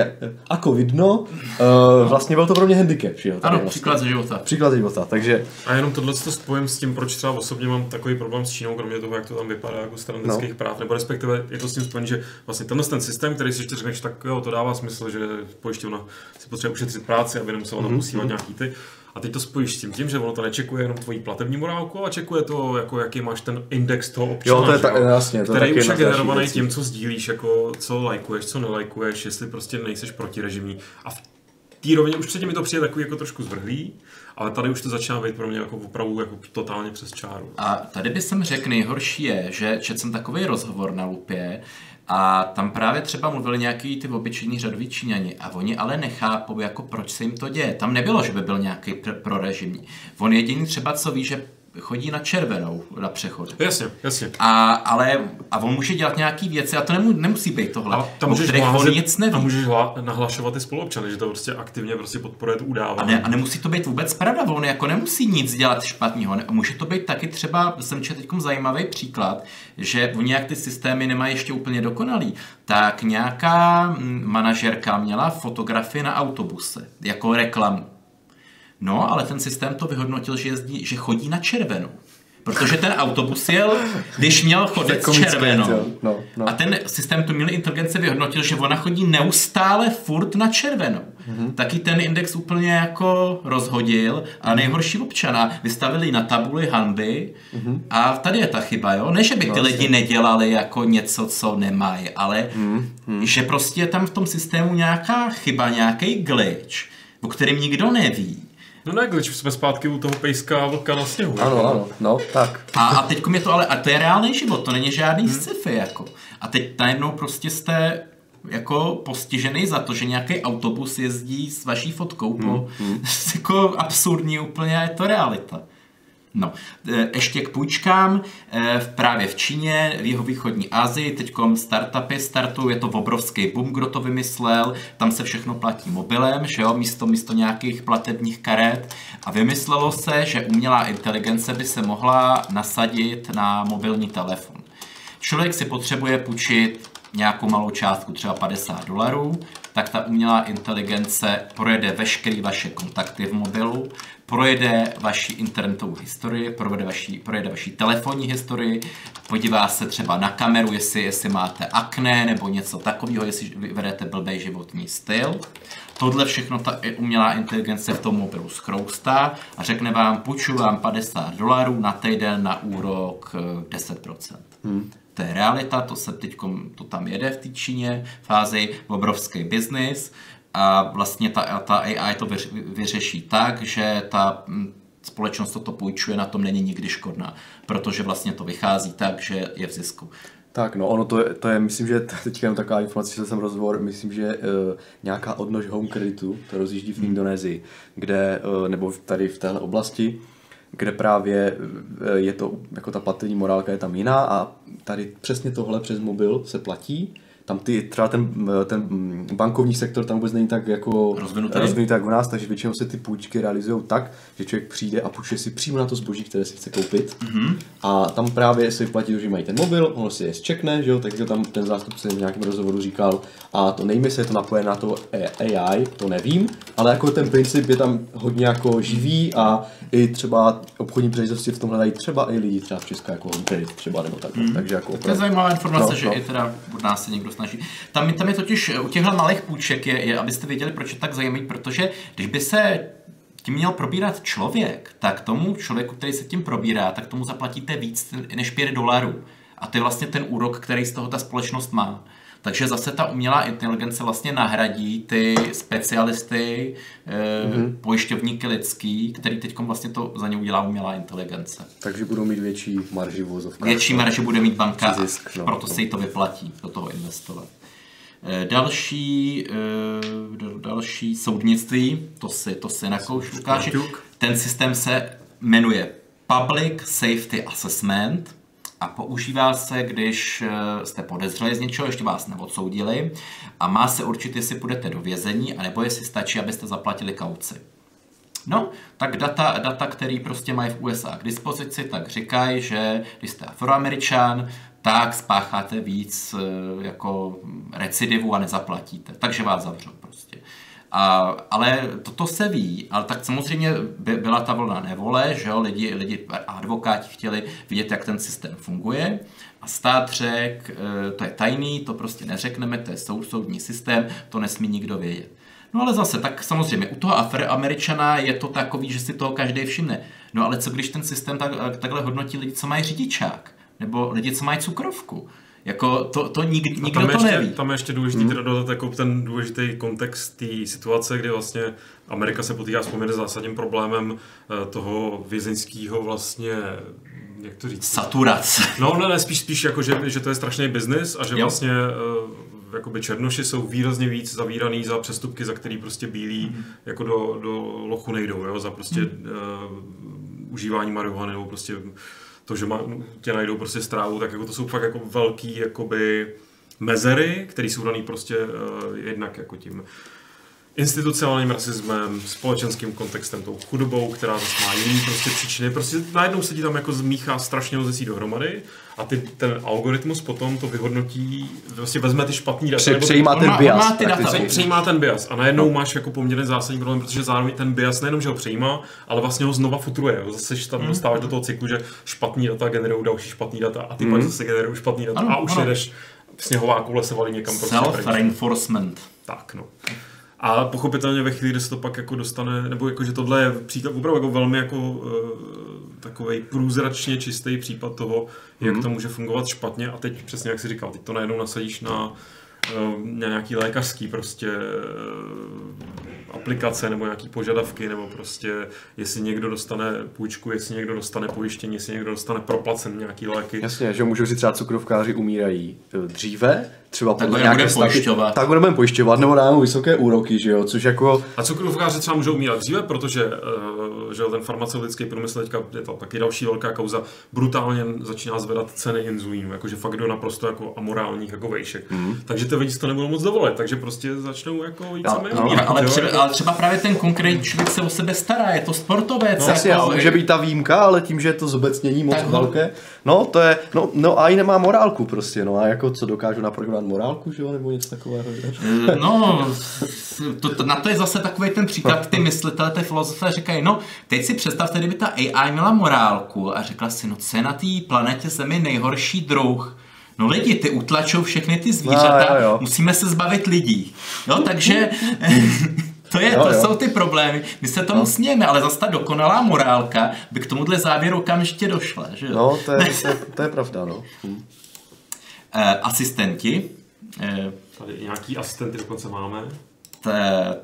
a ako vidno, uh, vlastně byl to pro mě handicap, že jo?
Ano,
vlastně.
příklad ze života.
Příklad ze života, takže...
A jenom tohle to spojím s tím, proč třeba osobně mám takový problém s Čínou, kromě toho, jak to tam vypadá jako stran lidských no. práv, nebo respektive je to s tím spojen, že vlastně tenhle ten systém, který si ještě řekneš, tak jo, to dává smysl, že pojišťovna si potřebuje ušetřit práci, aby nemusela mm-hmm. mm-hmm. nějaký ty a teď to spojíš s tím, tím, že ono to nečekuje jenom tvoji platební morálku, ale čekuje to, jako jaký máš ten index toho občana.
Jo, to je ta, jasně, to
který už je generovaný tím, co sdílíš, jako co lajkuješ, co nelajkuješ, jestli prostě nejseš protirežimní. A v té rovině už předtím mi to přijde takový jako trošku zvrhlý, ale tady už to začíná být pro mě jako opravdu jako totálně přes čáru.
A tady by jsem řekl, nejhorší je, že četl jsem takový rozhovor na Lupě, a tam právě třeba mluvili nějaký ty obyčejní řadoví Číňani a oni ale nechápou, jako proč se jim to děje. Tam nebylo, že by byl nějaký pr- prorežimní. On jediný třeba, co ví, že chodí na červenou na přechod.
Jasně, jasně.
A, ale, a on může dělat nějaký věci a to nemu, nemusí být tohle. A tam můžeš hlásat, nic neví.
A můžeš hla, nahlašovat ty spoluobčany, že to prostě aktivně prostě podporuje tu udávání.
A, ne, a nemusí to být vůbec pravda, on jako nemusí nic dělat špatného. Může to být taky třeba, jsem četl teď zajímavý příklad, že oni jak ty systémy nemají ještě úplně dokonalý, tak nějaká manažerka měla fotografii na autobuse jako reklamu No, ale ten systém to vyhodnotil, že, jezdí, že chodí na červenou. Protože ten autobus jel, když měl chodit s červenou. No, no. A ten systém tu měl inteligence vyhodnotil, že ona chodí neustále furt na červenou. Mm-hmm. Taky ten index úplně jako rozhodil a nejhorší občana vystavili na tabuli hanby mm-hmm. a tady je ta chyba, jo? Ne, že by ty vlastně. lidi nedělali jako něco, co nemají, ale mm-hmm. že prostě je tam v tom systému nějaká chyba, nějaký glitch, o kterém nikdo neví
No ne, když jsme zpátky u toho pejska a vlka na sněhu.
Ano, jako. ano, no, tak.
A, a teď je to ale, a to je reálný život, to není žádný hmm. sci-fi, jako. A teď najednou prostě jste jako postižený za to, že nějaký autobus jezdí s vaší fotkou hmm. po, hmm. [laughs] jako absurdní úplně a je to realita. No, e, ještě k půjčkám. E, právě v Číně, v jeho východní Asii, teď startupy startují, je to obrovský boom, kdo to vymyslel, tam se všechno platí mobilem, že jo, místo, místo nějakých platebních karet a vymyslelo se, že umělá inteligence by se mohla nasadit na mobilní telefon. Člověk si potřebuje půjčit nějakou malou částku, třeba 50 dolarů, tak ta umělá inteligence projede veškeré vaše kontakty v mobilu, projede vaši internetovou historii, projede vaši, projede vaši telefonní historii, podívá se třeba na kameru, jestli, jestli máte akné nebo něco takového, jestli vedete blbý životní styl. Tohle všechno ta umělá inteligence v tom mobilu schroustá a řekne vám, půjču vám 50 dolarů na týden na úrok 10%. Eh, hmm. To je realita, to se teď to tam jede v té Číně, fázi obrovský biznis a vlastně ta, ta AI to vyřeší tak, že ta hm, společnost toto půjčuje, na tom není nikdy škodná, protože vlastně to vychází tak, že je v zisku.
Tak no, ono to je, to je myslím, že [laughs] teďka jenom taková informace, že jsem rozhovor, myslím, že uh, nějaká odnož home kreditu, to rozjíždí v Indonésii, kde, uh, nebo tady v téhle oblasti, kde právě eh, je to, jako ta platební morálka je tam jiná a tady přesně tohle přes mobil se platí tam ty, třeba ten, ten bankovní sektor tam vůbec není tak jako
rozvinutý.
rozvinutý tak u nás, takže většinou se ty půjčky realizují tak, že člověk přijde a půjče si přímo na to zboží, které si chce koupit. Mm-hmm. A tam právě se vyplatí, že mají ten mobil, on si je zčekne, že jo, takže tam ten zástupce v nějakém rozhovoru říkal, a to nejme se, je to napojené na to AI, to nevím, ale jako ten princip je tam hodně jako živý a i třeba obchodní příležitosti v tom hledají třeba i lidi třeba v České jako třeba nebo tak. Mm. Takže jako
to je zajímavá informace, no, že no. i teda od nás se někdo snaží. Tam, tam je totiž u těchto malých půjček, je, je, abyste věděli, proč je tak zajímavý, protože když by se tím měl probírat člověk, tak tomu člověku, který se tím probírá, tak tomu zaplatíte víc než 5 dolarů. A to je vlastně ten úrok, který z toho ta společnost má. Takže zase ta umělá inteligence vlastně nahradí ty specialisty, mm-hmm. pojišťovníky lidský, který teď vlastně to za ně udělá umělá inteligence.
Takže budou mít větší marži v
Větší marži bude mít banka, zisk, no, proto no. se jí to vyplatí do toho investovat. Eh, další, eh, další soudnictví, to si, to si nakouš, Lukáši. Ten systém se jmenuje Public Safety Assessment a používá se, když eh, jste podezřeli z něčeho, ještě vás neodsoudili a má se určit, jestli půjdete do vězení, anebo jestli stačí, abyste zaplatili kauci. No, tak data, data, které prostě mají v USA k dispozici, tak říkají, že když jste afroameričan, tak spácháte víc eh, jako recidivu a nezaplatíte. Takže vás zavřou. A, ale toto se ví, ale tak samozřejmě by, byla ta vlna nevole, že jo, lidi, lidi advokáti chtěli vidět, jak ten systém funguje a stát řek, eh, to je tajný, to prostě neřekneme, to je soud, soudní systém, to nesmí nikdo vědět. No ale zase, tak samozřejmě, u toho Afroameričana je to takový, že si toho každý všimne. No ale co když ten systém tak, takhle hodnotí lidi, co mají řidičák? Nebo lidi, co mají cukrovku? Jako to, to nik, nikdo
tam
to
ještě,
neví.
Tam je ještě důležitý hmm. dodat jako ten důležitý kontext té situace, kdy vlastně Amerika se potýká s poměrně zásadním problémem eh, toho vězeňského vlastně jak to říct?
Saturace.
No, ne, ne, spíš, spíš jako, že, že to je strašný biznis a že jo. vlastně uh, jakoby černoši jsou výrazně víc zavíraný za přestupky, za který prostě bílí mm. jako do, do lochu nejdou, jo, za prostě mm. uh, užívání marihuany nebo prostě to, že má, tě najdou prostě strávu, tak jako to jsou fakt jako velký jakoby mezery, které jsou daný prostě uh, jednak jako tím institucionálním rasismem, společenským kontextem, tou chudobou, která zase má jiný prostě příčiny. Prostě najednou se ti tam jako zmíchá strašně moc dohromady a ty, ten algoritmus potom to vyhodnotí, vlastně vezme ty špatný data.
Pře- přejímá ten bias. Má
ty data,
přejímá ten bias a najednou no. máš jako poměrně zásadní problém, protože zároveň ten bias nejenom, že ho přejímá, ale vlastně ho znova futruje. Zase tam mm. dostáváš do toho cyklu, že špatný data generují další špatný data a ty mm. pak zase generují špatný data ano, a už ano. jedeš sněhová koule se valí někam
prostě Self-reinforcement.
Tak, no. A pochopitelně ve chvíli, kdy se to pak jako dostane, nebo jako, že tohle je příklad opravdu jako velmi jako uh, takový průzračně čistý případ toho, jak mm. to může fungovat špatně a teď přesně jak si říkal, teď to najednou nasadíš na na nějaký lékařský prostě aplikace nebo nějaký požadavky, nebo prostě jestli někdo dostane půjčku, jestli někdo dostane pojištění, jestli někdo dostane proplacen nějaký léky.
Jasně, že můžu říct třeba cukrovkáři umírají eh, dříve, třeba
tak podle nějaké pojišťovat.
Tak budeme pojišťovat, nebo dáme vysoké úroky, že jo, což jako...
A cukrovkáři třeba můžou umírat dříve, protože uh, že ten farmaceutický průmysl teďka je to taky další velká kauza, brutálně začíná zvedat ceny inzulínu, jakože fakt do naprosto jako amorálních jako vejšek. Mm. Takže ty lidi to nebudou moc dovolit, takže prostě začnou jako jít no,
no, umírat, ale, třeba, ale třeba právě ten konkrétní člověk se o sebe stará, je to sportovec.
No, jasně, jako, může být ta výjimka, ale tím, že je to zobecnění moc tak, velké, no to je, no, no a i nemá morálku prostě, no a jako co dokážu naprogramovat morálku, že jo, nebo něco takového.
Eh, no, to, to, na to je zase takový ten příklad, ty myslitelé, ty filozofé říkají, no, teď si představte, kdyby ta AI měla morálku a řekla si, no co je na té planetě Zemi nejhorší druh, No lidi, ty utlačou všechny ty zvířata, no, jo, jo. musíme se zbavit lidí. Jo, takže [laughs] to, je, jo, to jo. jsou ty problémy. My se tomu no. smějeme, ale zase ta dokonalá morálka by k tomuhle závěru okamžitě došla. Že?
No, to je, [laughs] to, to je pravda. No. Hm.
E, asistenti.
E, Tady nějaký asistenty dokonce máme.
T,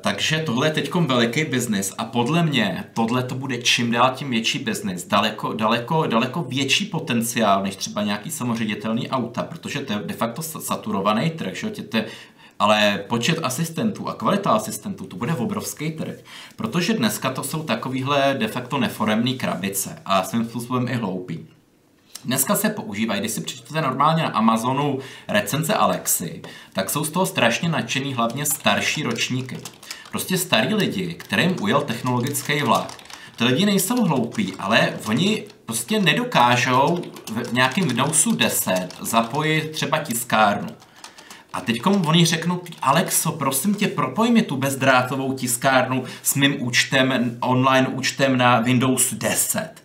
takže tohle je teď veliký biznis a podle mě tohle to bude čím dál tím větší biznis, daleko, daleko, daleko větší potenciál než třeba nějaký samoředitelný auta, protože to je de facto saturovaný trh, že? Tě, Ale počet asistentů a kvalita asistentů, to bude v obrovský trh. Protože dneska to jsou takovýhle de facto neforemní krabice a svým způsobem i hloupý. Dneska se používají, když si přečtete normálně na Amazonu recenze Alexy, tak jsou z toho strašně nadšený hlavně starší ročníky. Prostě starý lidi, kterým ujel technologický vlak. Ty lidi nejsou hloupí, ale oni prostě nedokážou v nějakém Windowsu 10 zapojit třeba tiskárnu. A teď oni řeknou, Alexo, prosím tě, propoj mi tu bezdrátovou tiskárnu s mým účtem, online účtem na Windows 10.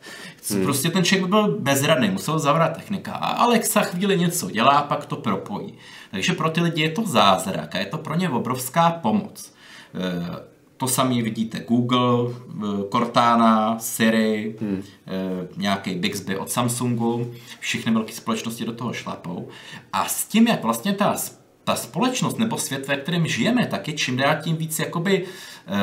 Hmm. Prostě ten člověk by byl bezradný, musel zavrat technika. A Alexa chvíli něco dělá, pak to propojí. Takže pro ty lidi je to zázrak a je to pro ně obrovská pomoc. E, to samé vidíte Google, e, Cortana, Siri, hmm. E, nějaký Bixby od Samsungu, všechny velké společnosti do toho šlapou. A s tím, jak vlastně ta ta společnost nebo svět, ve kterém žijeme, tak je čím dál tím víc jakoby eh,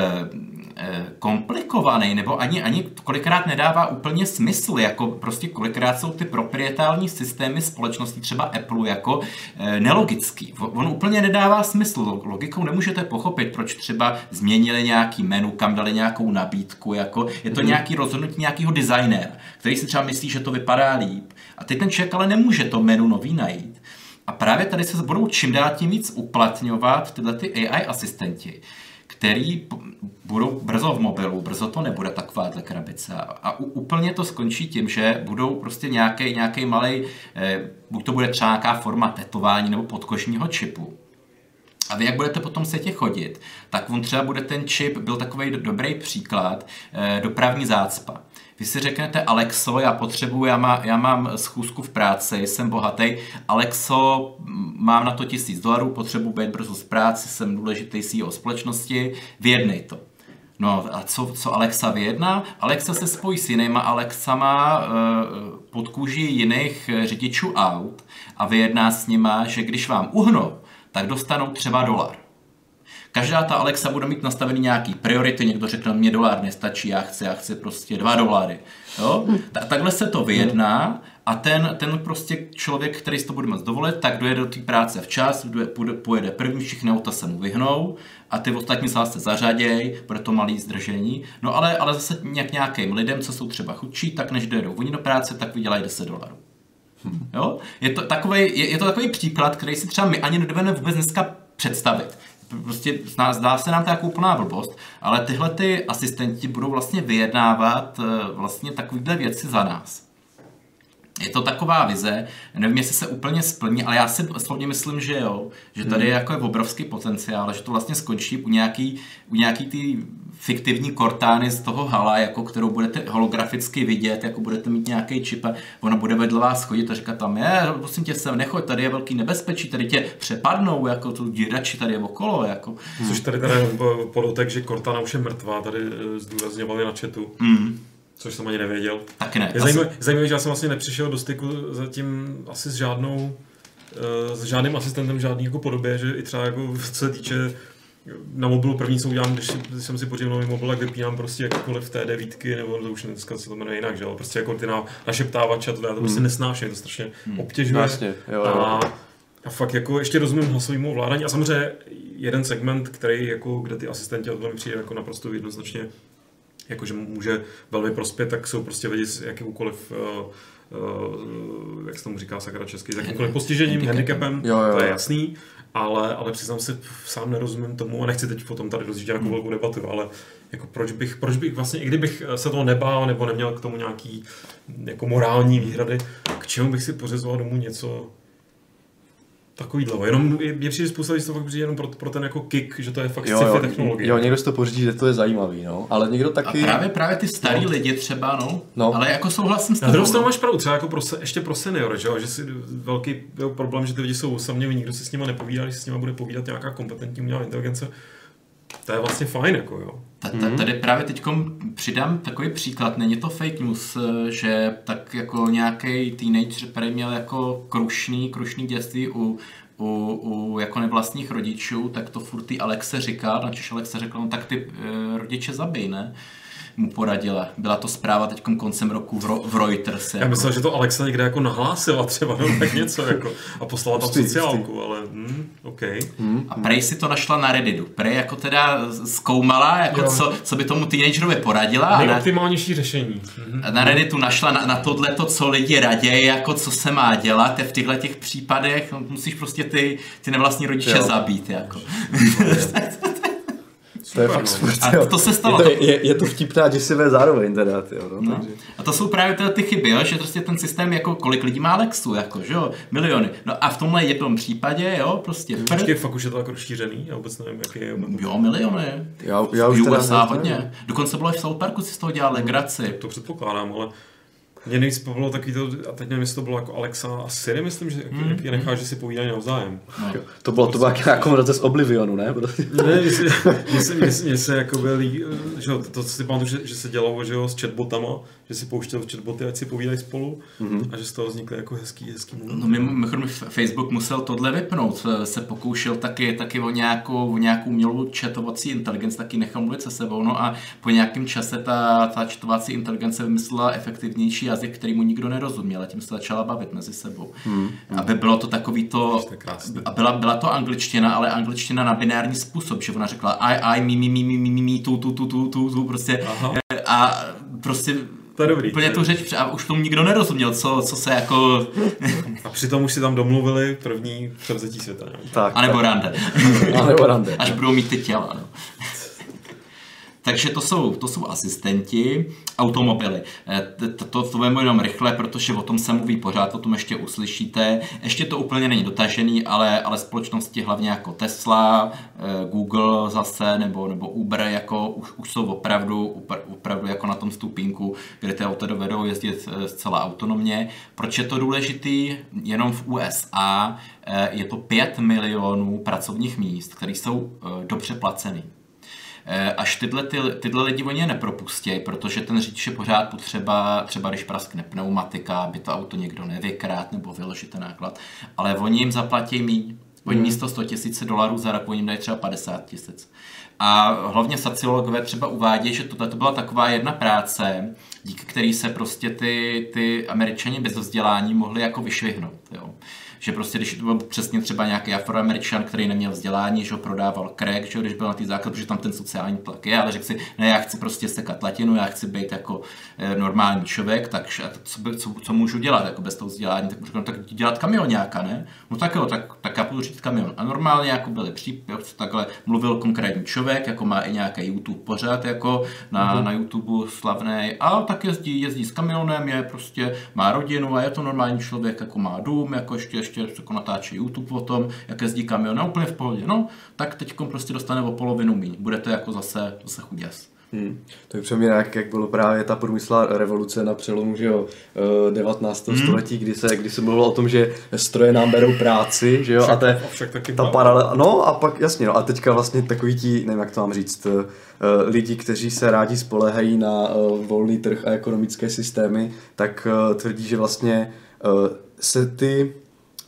eh, komplikovaný, nebo ani, ani kolikrát nedává úplně smysl, jako prostě kolikrát jsou ty proprietální systémy společnosti, třeba Apple, jako eh, nelogický. On úplně nedává smysl. Logikou nemůžete pochopit, proč třeba změnili nějaký menu, kam dali nějakou nabídku, jako je to hmm. nějaký rozhodnutí nějakého designéra, který si třeba myslí, že to vypadá líp. A teď ten člověk ale nemůže to menu nový najít. A právě tady se budou čím dál tím víc uplatňovat tyhle ty AI asistenti, který budou brzo v mobilu, brzo to nebude takováhle krabice. A úplně to skončí tím, že budou prostě nějaký, nějaký malý, eh, buď to bude třeba nějaká forma tetování nebo podkožního čipu. A vy, jak budete potom setě chodit, tak on třeba bude ten čip, byl takový dobrý příklad, eh, dopravní zácpa. Vy si řeknete, Alexo, já potřebuji, já, má, já mám schůzku v práci, jsem bohatý. Alexo, mám na to tisíc dolarů, potřebuji být brzo z práce, jsem důležitý CEO společnosti, vyjednej to. No a co, co Alexa vyjedná? Alexa se spojí s jinýma Alexama e, pod kůží jiných řidičů aut a vyjedná s nima, že když vám uhnou, tak dostanou třeba dolar. Každá ta Alexa bude mít nastavený nějaký priority, někdo řekne, mě dolar nestačí, já chci, já chci prostě dva dolary. Jo? Ta, takhle se to vyjedná a ten, ten prostě člověk, který si to bude moct dovolit, tak dojede do té práce včas, půjde, pojede první, všechny auta se mu vyhnou a ty ostatní se zase zařaděj, bude to malý zdržení. No ale, ale zase nějak nějakým lidem, co jsou třeba chudší, tak než dojedou oni do práce, tak vydělají 10 dolarů. Jo? Je, to takový, je, je to takový příklad, který si třeba my ani nedovedeme vůbec dneska představit prostě zdá se nám to jako úplná blbost, ale tyhle ty asistenti budou vlastně vyjednávat eh, vlastně takovýhle věci za nás. Je to taková vize, nevím, jestli se úplně splní, ale já si slovně myslím, že jo, že tady je hmm. jako je obrovský potenciál, že to vlastně skončí u nějaký, u nějaký ty fiktivní kortány z toho hala, jako kterou budete holograficky vidět, jako budete mít nějaký čip a ona bude vedle vás chodit a říkat tam, je, prosím tě sem, nechoď, tady je velký nebezpečí, tady tě přepadnou, jako tu dírači tady je okolo, jako.
Hmm. Což tady tady podotek, že Cortana už je mrtvá, tady eh, zdůrazňovali na chatu. Hmm. Což jsem ani nevěděl.
Taky ne.
Je zajímavé, zajímavé, že já jsem vlastně nepřišel do styku zatím asi s žádnou eh, s žádným asistentem žádný jako podobě, že i třeba jako co se týče na mobilu první, co udělám, když, jsem si pořídil nový mobil, tak vypínám prostě jakýkoliv té devítky, nebo to už dneska se to jmenuje jinak, že jo? Prostě jako ty na, našeptávače, to já to prostě hmm. nesnáším, to strašně hmm. obtěžuje. Vlastně, jo, jo. A, a fakt jako ještě rozumím hlasovému ovládání a samozřejmě jeden segment, který jako, kde ty asistenti, to mi přijde jako naprosto jednoznačně jakože může velmi prospět, tak jsou prostě lidi s jakýmkoliv uh, uh, jak se tomu říká sakra česky, s jakýmkoliv postižením, handicapem, jo, jo. to je jasný, ale, ale přiznám se, sám nerozumím tomu a nechci teď potom tady rozjíždět nějakou hmm. velkou debatu, ale jako proč bych, proč bych vlastně, i kdybych se toho nebál nebo neměl k tomu nějaký jako morální výhrady, k čemu bych si pořizoval domů něco, takový dlouho. Jenom je, je přijde spousta že to fakt přijde jenom pro, pro, ten jako kick, že to je fakt sci-fi technologie.
Jo, někdo si to pořídí, že to je zajímavý, no. Ale někdo taky...
A právě, právě ty starý no. lidi třeba, no. no. Ale jako souhlasím s
tebou. Na druhou stranu máš pravdu, třeba jako pro, se, ještě pro seniory, že, že si velký problém, že ty lidi jsou osamělí, nikdo si s nimi nepovídá, když si s nimi bude povídat nějaká kompetentní umělá inteligence, to je vlastně fajn, jako jo.
Tady právě teď přidám takový příklad, není to fake news, že tak jako nějaký teenager, který měl jako krušný, krušný dětství u, u, u jako nevlastních rodičů, tak to furt ty Alexe říká, na Češ Alexe řekl, no tak ty e, rodiče zabij, ne? Mu poradila. Byla to zpráva teď koncem roku v, Ro- v Reuters.
Já
Jako.
myslel, že to Alexa někde jako nahlásila třeba, nebo tak něco jako, a poslala tam sociálku, ale hm, OK.
A Prej si to našla na Redditu. Prej jako teda zkoumala, jako
Jo.
co, co by tomu teenagerovi poradila. A na,
Nejoptimálnější řešení.
A na Redditu našla na, na tohle to, co lidi raději, jako co se má dělat v těchto těch případech. No, musíš prostě ty, ty nevlastní rodiče
Jo.
zabít. Jako. [laughs]
To je fakt super,
A to se stalo.
Je to, je, je to vtipné a děsivé zároveň teda, jo, no,
No.
takže.
A to jsou právě tyhle ty chyby, jo? že prostě ten systém, jako kolik lidí má Lexu, jako, že jo, miliony. No a v tomhle jednom případě, jo, prostě prd,
Počkej, fakt už je to jako rozšířený? Já vůbec nevím, jaký je.
jo, miliony.
Já, já už teda
USA
nevím.
hodně. Dokonce bylo i v South Parku, si z toho dělali legraci.
To předpokládám, ale mě nejvíc bavilo takový to, a teď nevím, jestli to bylo jako Alexa a Siri, myslím, že
Mm.
jak je necháš, že si povídají navzájem.
No.
To bylo, to bylo jak nějaká kombinace z Oblivionu, ne? Prostě.
Ne, mně se, mně se, mně se, jako byli, že jo, to, co si pamatuju, že, že se dělalo, že jo, s chatbotama, že si pouštěl chatboty, ať si povídají spolu mm-hmm. a že z toho vznikly jako hezký, hezký mluvy.
No mimo- mimochodem Facebook musel tohle vypnout, se pokoušel taky, taky o nějakou, o nějakou umělou četovací inteligenci, taky nechal mluvit se sebou, no a po nějakém čase ta, ta četovací inteligence vymyslela efektivnější jazyk, který mu nikdo nerozuměl a tím se začala bavit mezi sebou. Hmm. Aby bylo to takový to, a byla, byla to angličtina, ale angličtina na binární způsob, že ona řekla I, I, mi, mi, mi, mi, mi, mi, mi, tu, tu, tu, tu, tu, tu, prostě
Aha.
a prostě
To je dobrý,
úplně tu řeč, a už tomu nikdo nerozuměl, co, co se jako,
A přitom už si tam domluvili první převzetí světa. Ne?
Tak,
anebo rande.
tak. A nebo rande.
Až budou mít ty těla. No. Takže to jsou, to jsou asistenti, automobily. Eh, t- t- To, to vemu jenom rychle, protože o tom se mluví pořád, o tom ještě uslyšíte. Ještě to úplně není dotažený, ale, ale společnosti hlavně jako Tesla, eh, Google zase, nebo, nebo Uber, jako už, už jsou opravdu, opravdu jako na tom stupínku, kde ty auta dovedou jezdit eh, zcela autonomně. Proč je to důležitý? Jenom v USA je to 5 milionů pracovních míst, které jsou dobře placený. Eh, Až tyhle, ty, tyhle lidi oni je nepropustějí, protože ten řidič je pořád potřeba, třeba když praskne pneumatika, aby to auto někdo nevykrát nebo vyložit ten náklad, ale oni jim zaplatí míň. Oni místo 100 tisíc dolarů za rok, oni jim dají třeba 50 tisíc. A hlavně sociologové třeba uvádějí, že tohle to byla taková jedna práce, díky který se prostě ty, ty američani bez vzdělání mohli jako vyšvihnout. Jo. Že prostě, když to byl přesně třeba nějaký afroameričan, který neměl vzdělání, že ho prodával crack, že když byl na ty základ, protože tam ten sociální tlak je, ale řekl si, ne, já chci prostě sekat latinu, já chci být jako e, normální člověk, tak co, co, co, můžu dělat jako bez toho vzdělání, tak můžu říkám, tak jdi dělat kamionáka, ne? No tak jo, tak, tak já půjdu řídit kamion. A normálně jako byly přípěv, takhle mluvil konkrétní člověk, jako má i nějaký YouTube pořád, jako na,
Mhm.
mm-hmm. na YouTube slavný, a tak jezdí, jezdí s kamionem, je prostě, má rodinu a je to normální člověk, jako má dům, jako ještě, ještě jako natáčí YouTube o tom, jak jezdí kamion, no úplně v pohodě, no, tak teď prostě dostane o polovinu míň, bude to jako zase, zase chuděs.
Hmm. To je přeměna, jak, jak bylo právě ta průmyslová revoluce na přelomu že jo, eh, 19.
Hmm.
století, kdy se, kdy se mluvilo o tom, že stroje nám berou práci, že jo, a, te,
Však taky
ta paralela, no a pak jasně, no a teďka vlastně takový ti, nevím jak to mám říct, eh, lidi, kteří se rádi spolehají na eh, volný trh a ekonomické systémy, tak eh, tvrdí, že vlastně eh, se ty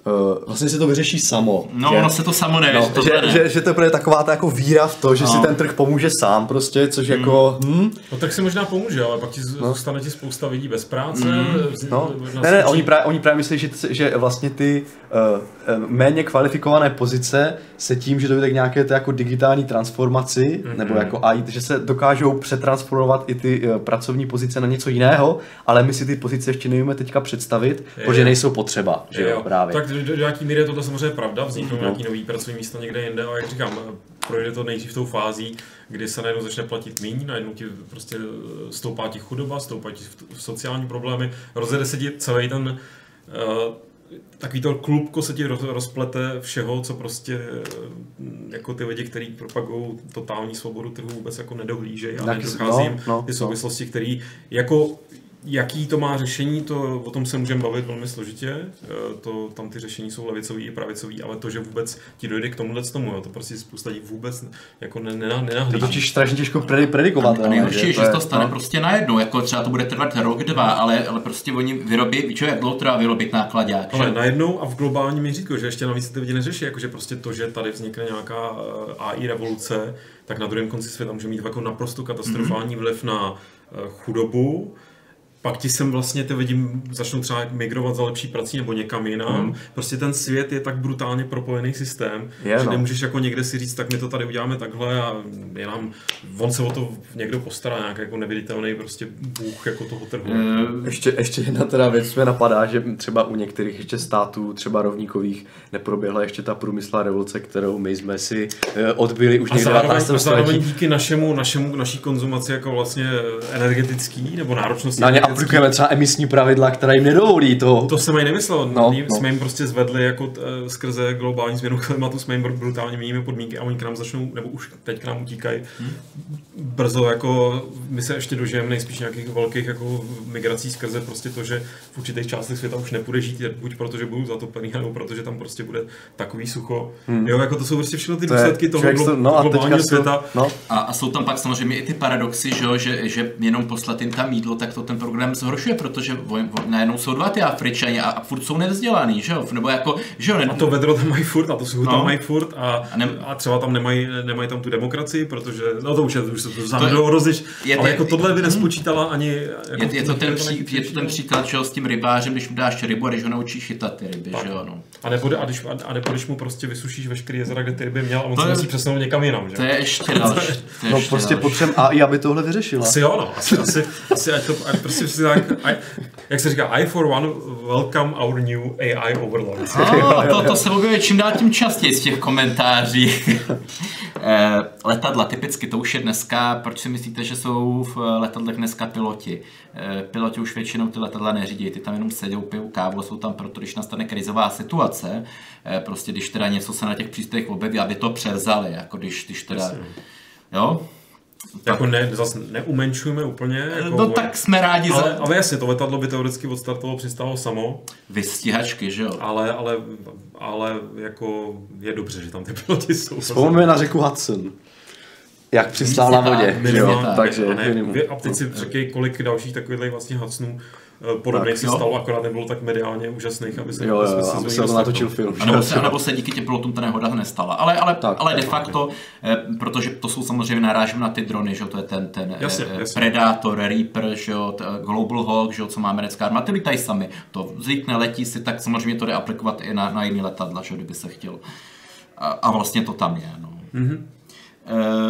Uh, vlastně se to vyřeší samo.
No,
že,
ono se to samo neví,
no,
že to
že,
ne.
že, že to je taková ta jako víra v to, že
No.
si ten trh pomůže sám prostě, což jako, hm,
No tak si možná pomůže, ale pak ti z- zůstane ti spousta lidí bez práce. vz-
No, ne, ne, oni právě, oni právě myslí, že, že vlastně ty uh, méně kvalifikované pozice se tím, že dojde k nějaké té jako digitální transformaci, mm-hmm. nebo jako AI, že se dokážou přetransformovat i ty uh, pracovní pozice na něco jiného, ale my si ty pozice ještě nevíme teďka představit,
Je,
protože
je.
nejsou potřeba, že jo, právě.
Tak do, do nějaký míry je tohle samozřejmě pravda, vzniknou no. nějaký nový pracovní místa někde jinde, ale jak říkám, projde to nejdřív tou fází, kdy se najednou začne platit míň, najednou ti prostě stoupá ti chudoba, stoupá ti sociální problémy, rozjede se ti celý ten uh, takový to klubko se ti roz- rozplete všeho, co prostě eh, jako ty lidi, kteří propagují totální svobodu trhu vůbec jako nedohlížejí a nedochází
no, no,
ty
no.
souvislosti, které jako Jaký to má řešení, to o tom se můžeme bavit velmi složitě. Eh, To, tam ty řešení jsou levicový i pravicový, ale to, že vůbec ti dojde k tomuhle tomu, jo, to prostě spousta lidí vůbec jako ne, ne,
To je
nenahlíží.
totiž strašně těžko predi- predikovat.
A nejhorší je, že se to stane
no.
prostě najednou, jako třeba to bude trvat rok, dva, ale, ale prostě oni vyrobí, víš, jak dlouho trvá vyrobit nákladák,
Ale najednou a v globálním měřítku, že ještě navíc ty lidi neřeší, jakože prostě to, že tady vznikne nějaká eh, AI revoluce, tak na druhém konci světa může mít jako naprosto katastrofální vliv na chudobu, pak ti sem vlastně ty vidím, začnou třeba migrovat za lepší prací nebo někam jinam. Mm. Prostě ten svět je tak brutálně propojený systém, je, že no. nemůžeš jako někde si říct, tak my to tady uděláme takhle a je nám, on se o to někdo postará, nějak jako neviditelný prostě bůh jako toho trhu.
Mm. Ještě, ještě jedna teda věc mě napadá, že třeba u některých ještě států, třeba rovníkových, neproběhla ještě ta průmyslová revoluce, kterou my jsme si eh, odbyli už někde
na zároveň díky našemu, našemu, naší konzumaci jako vlastně energetický nebo náročnosti
na aplikujeme třeba emisní pravidla, která jim nedovolí to.
To jsem ani nemyslel. No, no. Jsme jim prostě zvedli jako t, eh, skrze globální změnu klimatu, jsme jim brutálně měníme podmínky a oni k nám začnou, nebo už teď k nám utíkají hmm. brzo, jako my se ještě dožijeme nejspíš nějakých velkých jako migrací skrze prostě to, že v určitých částech světa už nepůjde žít, buď protože budou zatopený, nebo protože tam prostě bude takový sucho. Hmm. Jo, jako to jsou prostě všechno ty důsledky toho glo- no, globálního světa.
No. A, a, jsou tam pak samozřejmě i ty paradoxy, že, že, že jenom poslat jim tam jídlo, tak to ten program problém zhoršuje, protože najednou jsou dva ty Afričani a, a furt jsou nevzdělaný, že jo? Nebo jako, že jo?
Ne... A to vedro tam mají furt, a to suchu no. tam mají furt a, a, ne... a třeba tam nemají, nemají tam tu demokracii, protože, no to už je, to už se to záměrou rozliš, ale jako tohle by nespočítala ani...
Jako je, je, to ten, pří, je to ten příklad, že jo, s tím rybářem, když mu dáš rybu a když ho naučíš chytat ty ryby, tak. že jo, no.
A nebo, a, když, a nebo když mu prostě vysušíš veškerý jezera, kde ty ryby měl a on to se musí přesunout někam jinam, že?
To je ještě další. [laughs]
No prostě potřebujeme AI, aby tohle vyřešila.
Asi jo, no. Asi, asi, asi ať to, ať prostě si tak, jak se říká, I for one welcome our new AI overlord.
Oh, to, to se objevuje čím dál tím častěji z těch komentářích. [laughs] Eh, letadla, typicky, to už je dneska, proč si myslíte, že jsou v letadlech dneska piloti? Eh, piloti už většinou ty letadla neřídí, ty tam jenom sedou, pijou kávu, jsou tam proto, když nastane krizová situace, eh, prostě když teda něco se na těch přístrojích objeví, aby to převzali, jako když, když teda... Jo?
Jako ne, zase neumenšujeme úplně. Jako,
no tak jsme rádi
ale, za... ale jasně, to letadlo by teoreticky odstartovalo, přistálo samo.
Vystíhačky, že jo?
Ale, ale, ale jako je dobře, že tam ty piloti jsou.
Vzpomeňme na řeku Hudson. Jak přistál na vodě.
Minimum, takže a, ne, minimum. a teď si řekej, kolik dalších takových vlastně Hudsonů Eh, podobných se stalo, akorát nebylo tak mediálně úžasných, aby se,
jo, jo, aby, aby se to natočil film.
A [laughs] nebo, se, nebo se díky těm pilotům ta nehoda nestala. Ale, ale, tak, ale de facto, eh, protože to jsou samozřejmě narážím na ty drony, že to je ten, ten jasně, eh, jasně. Predator, Reaper, že jo, Global Hawk, že jo, co má americká armáda, ty lítají sami. To zvykne, letí si, tak samozřejmě to jde aplikovat i na, na jiný letadla, že kdyby se chtěl. A, a vlastně to tam je. No. Mm-hmm.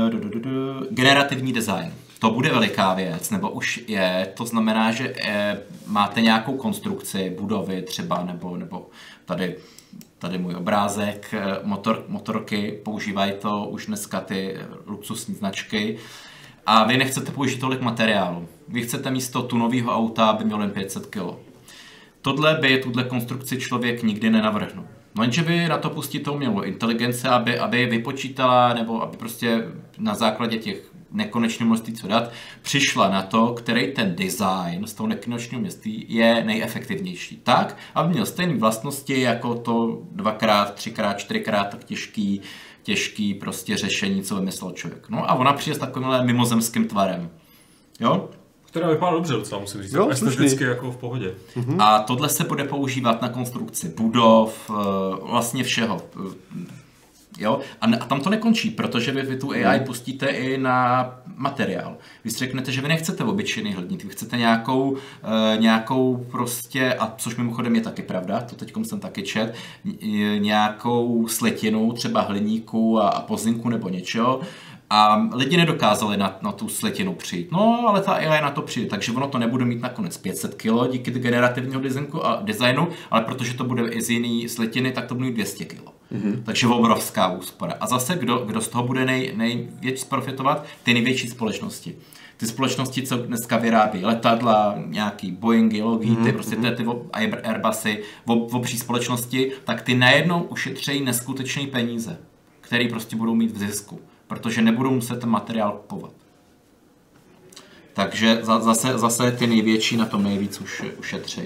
Uh, du, du, du, generativní design to bude veliká věc, nebo už je, to znamená, že e, máte nějakou konstrukci budovy třeba, nebo, nebo tady, tady můj obrázek, eh, motor, motorky, používají to už dneska ty luxusní značky, a vy nechcete použít tolik materiálu. Vy chcete místo tunového auta, aby mělo jen 500 kg. Tohle by tuhle konstrukci člověk nikdy nenavrhnul. No jenže by na to pustit to umělou inteligence, aby, aby vypočítala, nebo aby prostě na základě těch nekonečné množství co dát, přišla na to, který ten design z toho nekonečného městí je nejefektivnější. Tak, aby měl stejné vlastnosti jako to dvakrát, třikrát, čtyřikrát tak těžký, těžký prostě řešení, co vymyslel člověk. No a ona přijde s takovýmhle mimozemským tvarem. Jo?
Která vypadá dobře docela, musím říct. Jo, esteticky jako v pohodě.
Uh-huh. A tohle se bude používat na konstrukci budov, eh, vlastně všeho. Jo? A, a tam to nekončí, protože vy, vy tu AI hmm. pustíte i na materiál. Vy si řeknete, že vy nechcete obyčejný hliník, vy chcete nějakou, e, nějakou prostě, a což mimochodem je taky pravda, to teď jsem taky čet, nějakou sletinu, třeba hliníku a, a pozinku nebo něčeho, a lidi nedokázali na, na tu sletinu přijít. No, ale ta AI na to přijde, takže ono to nebude mít nakonec 500 kg díky generativního designu, a designu, ale protože to bude i z jiný sletiny, tak to bude 200 kg. Mm-hmm. Takže obrovská úspora. A zase, kdo, kdo z toho bude nej, největší profitovat? Ty největší společnosti. Ty společnosti, co dneska vyrábí letadla, nějaký Boeingy, Logi, mm-hmm. ty prostě ty, ty Airbusy, v obří společnosti, tak ty najednou ušetřejí neskutečné peníze, které prostě budou mít v zisku protože nebudou muset ten materiál kupovat. Takže zase, zase ty největší na tom nejvíc už ušetří.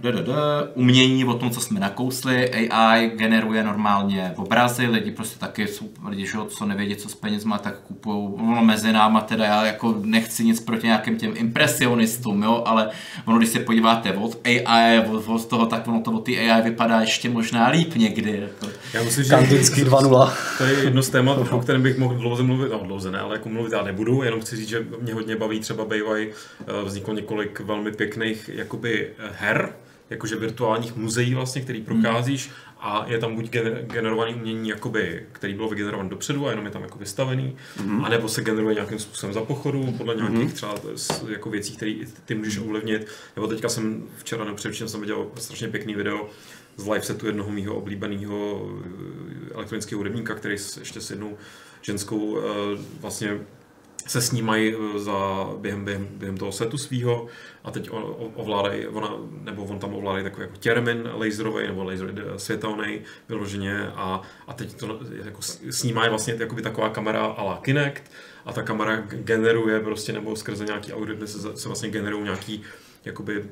DDD, umění o tom, co jsme nakousli, AI generuje normálně obrazy, lidi prostě taky jsou lidi, že, co nevědí, co s penězma, tak kupují, no, mezi náma teda já jako nechci nic proti nějakým těm impresionistům, jo, ale ono, když se podíváte od AI, od, od toho, tak ono to od té AI vypadá ještě možná líp někdy. Jako.
Já myslím, že Kantický 2.0.
To je jedno z témat, o [laughs] kterém bych mohl dlouze mluvit, no dlouze ne, ale jako mluvit já nebudu, jenom chci říct, že mě hodně baví třeba bývají, eh, vzniklo několik velmi pěkných jakoby her, jakože virtuálních muzeí vlastně, který procházíš a je tam buď generovaný umění, jakoby, který bylo vygenerovaný dopředu a jenom je tam jako vystavený, mm-hmm. anebo se generuje nějakým způsobem za pochodu, podle nějakých mm-hmm. třeba jako věcí, které ty můžeš ovlivnit. Nebo teďka jsem včera nebo jsem viděl strašně pěkný video z live setu jednoho mého oblíbeného eh, elektronického hudebníka, který ještě s jednou ženskou eh, vlastně se snímají eh, za, během, během, během toho setu svého a teď ovládají, ona, nebo on tam ovládají takový jako termin laserový nebo laser světelný vyloženě a, a teď to jako snímají vlastně jakoby taková kamera a la Kinect a ta kamera generuje prostě nebo skrze nějaký algoritmy se, se vlastně generují nějaký jakoby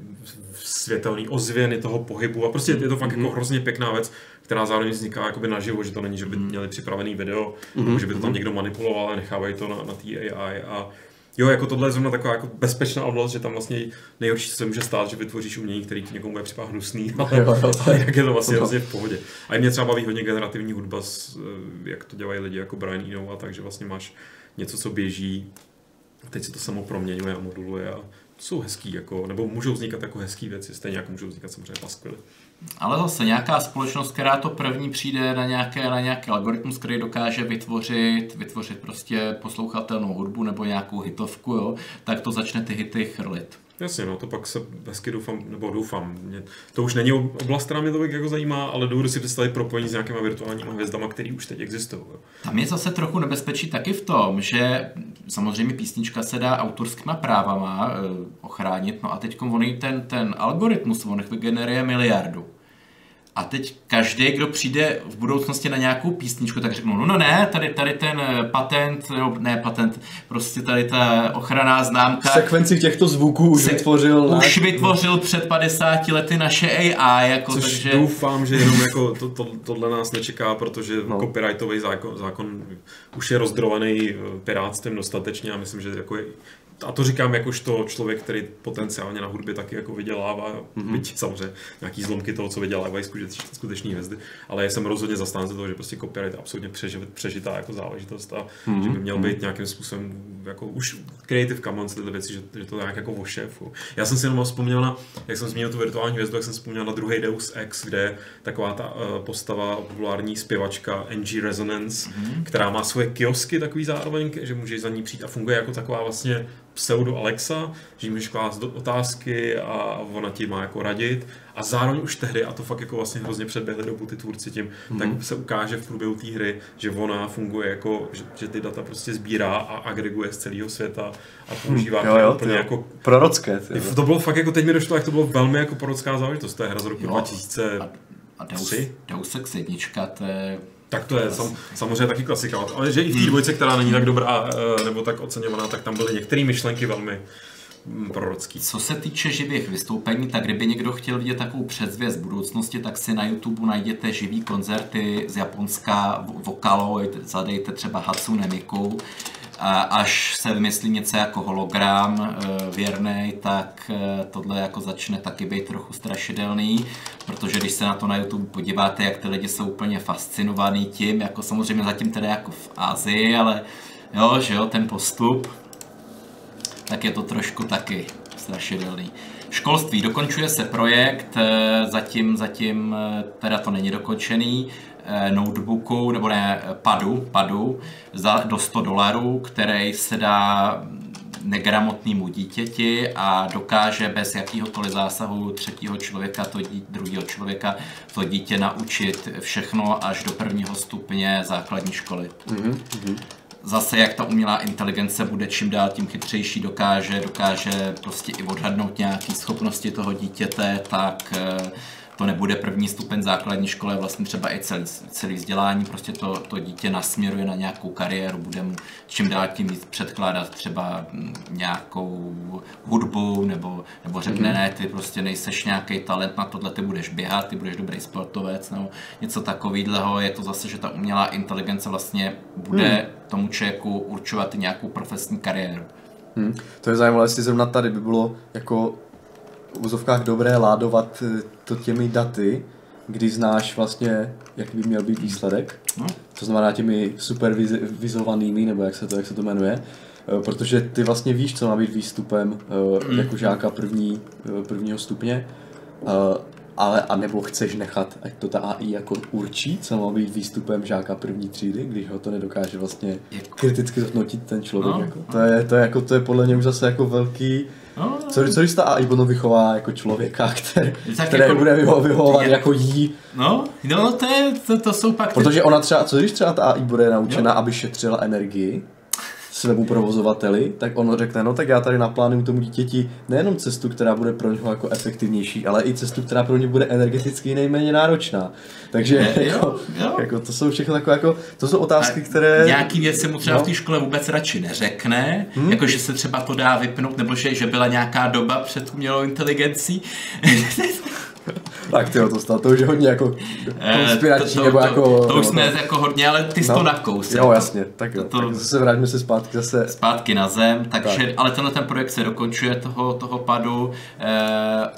světelný ozvěny toho pohybu a prostě je to fakt mm-hmm. jako hrozně pěkná věc, která zároveň vzniká jakoby naživo, že to není, že by mhm. měli připravený video, mm-hmm. nebo že by to tam mhm. někdo manipuloval a nechávají to na, na té AI a Jo, jako tohle je zrovna taková jako bezpečná oblast, že tam vlastně nejhorší, co se může stát, že vytvoříš umění, který ti někomu bude připadat hnusný, ale, jo, jo, [laughs] ale jak je to vlastně hrozně v pohodě. A i mě třeba baví hodně generativní hudba, eh, jak to dělají lidi jako Brian Eno a tak, že vlastně máš něco, co běží, teď se to samo proměňuje a moduluje a jsou hezký, jako, nebo můžou vznikat jako hezký věci, stejně jako můžou vznikat samozřejmě paskvily.
Ale zase nějaká společnost, která to první přijde na, nějaké, na nějaký algoritmus, který dokáže vytvořit, vytvořit prostě poslouchatelnou hudbu nebo nějakou hitovku, jo, tak to začne ty hity chrlit.
Jasně, no to pak se hezky doufám, nebo doufám, mě, to už není oblast, která mě to jako zajímá, ale dovedu si představit propojení s nějakýma virtuálními hvězdama, které už teď existují.
Tam je zase trochu nebezpečí taky v tom, že samozřejmě písnička se dá autorskýma právama e, ochránit, no a teď on ten, ten algoritmus, on vygeneruje miliardu. A teď každý, kdo přijde v budoucnosti na nějakou písničku, tak řeknou, no, no ne, tady, tady ten eh, patent, no, ne patent, prostě tady ta ochranná známka.
Sekvenci těchto zvuků už vytvořil.
Už vytvořil před 50 lety naše AI. Jako,
Což
takže...
doufám, že jenom jako to, to, tohle nás nečeká, protože no. copyrightový zákon, zákon už je rozdrovaný eh, pirátstvím dostatečně a myslím, že jako je, a to říkám jakožto člověk, který potenciálně na hudbě taky jako vydělává, mm-hmm. byť samozřejmě nějaký zlomky toho, co vydělávají skuteční hvězdy, ale jsem rozhodně zastánce toho, že prostě copyright je absolutně přežit, přežitá jako záležitost a mm-hmm. že by měl být nějakým způsobem jako už Creative Commons tyhle věci, že, že to nějak jako o šéfu. Já jsem si jenom vzpomněl na, jak jsem zmínil tu virtuální hvězdu, jak jsem vzpomněl na druhý Deus Ex, kde taková ta uh, postava, populární zpěvačka NG Resonance, mm-hmm. která má svoje kiosky takový zároveň, že můžeš za ní přijít a funguje jako taková vlastně pseudo Alexa, že můžeš klást otázky a ona ti má jako radit. A zároveň už tehdy, a to fakt jako vlastně hrozně předběhli dobu ty tvůrci tím, mm-hmm. tak se ukáže v průběhu té hry, že ona funguje jako, že, že, ty data prostě sbírá a agreguje z celého světa a používá
hmm, jo, jo, úplně jo. jako... Prorocké.
Ty, to bylo fakt jako, teď mi došlo, jak to bylo velmi jako prorocká záležitost, to je hra z roku jo. 2000. A, a
Deus, Deus Ex jednička, to je
tak to je sam, samozřejmě taky klasika, ale že i v té hmm. dvojce, která není tak dobrá eh, nebo tak oceňovaná, tak tam byly některé myšlenky velmi mm, prorocký.
Co se týče živých vystoupení, tak kdyby někdo chtěl vidět takovou předzvěst budoucnosti, tak si na YouTube najděte živý koncerty z Japonska, Vokalo, zadejte třeba Hatsune Miku a až se vymyslí něco jako hologram eh, věrný, tak eh, tohle jako začne taky být trochu strašidelný, protože když se na to na YouTube podíváte, jak ty lidi jsou úplně fascinovaný tím, jako samozřejmě zatím teda jako v Asii, ale jo, že jo, ten postup, tak je to trošku taky strašidelný. Školství, dokončuje se projekt, eh, zatím, zatím teda to není dokončený, notebooku, nebo ne, padu, padu za, do 100 dolarů, který se dá negramotnému dítěti a dokáže bez jakýhokoliv zásahu třetího člověka, to dí, druhého člověka, to dítě naučit všechno až do prvního stupně základní školy. Mm-hmm. Zase jak ta umělá inteligence bude čím dál tím chytřejší, dokáže, dokáže prostě i odhadnout nějaké schopnosti toho dítěte, tak eh, to nebude první stupeň základní školy, vlastně třeba i celý, celý vzdělání, prostě to, to dítě nasměruje na nějakou kariéru, bude mu čím dál tím víc předkládat třeba nějakou hudbu, nebo, nebo řekne, mm-hmm. ne, ty prostě nejseš nějaký talent na tohle, ty budeš běhat, ty budeš dobrý sportovec, nebo něco takového, je to zase, že ta umělá inteligence vlastně bude mm. tomu člověku určovat nějakou profesní kariéru.
Hmm. To je zajímavé, jestli zrovna tady by bylo jako v úzovkách dobré ládovat eh, to těmi daty, kdy znáš vlastně, jaký by měl být výsledek. No. To znamená těmi supervizovanými, nebo jak se to, jak se to jmenuje. Eh, protože ty vlastně víš, co má být výstupem mm. jako žáka první, prvního stupně ale a nebo chceš nechat, ať to ta AI jako určí, co má být výstupem žáka první třídy, když ho to nedokáže vlastně jako... kriticky zhodnotit ten člověk. No, jako. To, je, to, je, jako, to je podle mě už zase jako velký No, co, co když ta AI potom vychová jako člověka, který, který jako, bude vyho, vyhovovat je, jako jí?
No, no to, je, to, to jsou pak...
Protože ona třeba, co když třeba ta AI bude naučena, no. aby šetřila energii, svému provozovateli, tak on řekne, no tak já tady naplánuju tomu dítěti nejenom cestu, která bude pro něho jako efektivnější, ale i cestu, která pro ně bude energeticky nejméně náročná. Takže je, jako, jo, jo. jako, to jsou všechno takové, jako, to jsou otázky, A které...
Nějaký věci mu třeba no. v té škole vůbec radši neřekne, hmm. jako že se třeba to dá vypnout, nebo že, že byla nějaká doba před umělou inteligencí. [laughs] [laughs]
tak ty to stalo, to už je hodně jako konspirační, to, to, nebo
to,
jako...
To, to už jsme jako hodně, ale ty jsi no, to nakous.
Jo, jasně, tak jo, to, tak zase vrátíme se zpátky zase...
Zpátky na zem, takže, tak. ale tenhle ten projekt se dokončuje toho, toho padu e,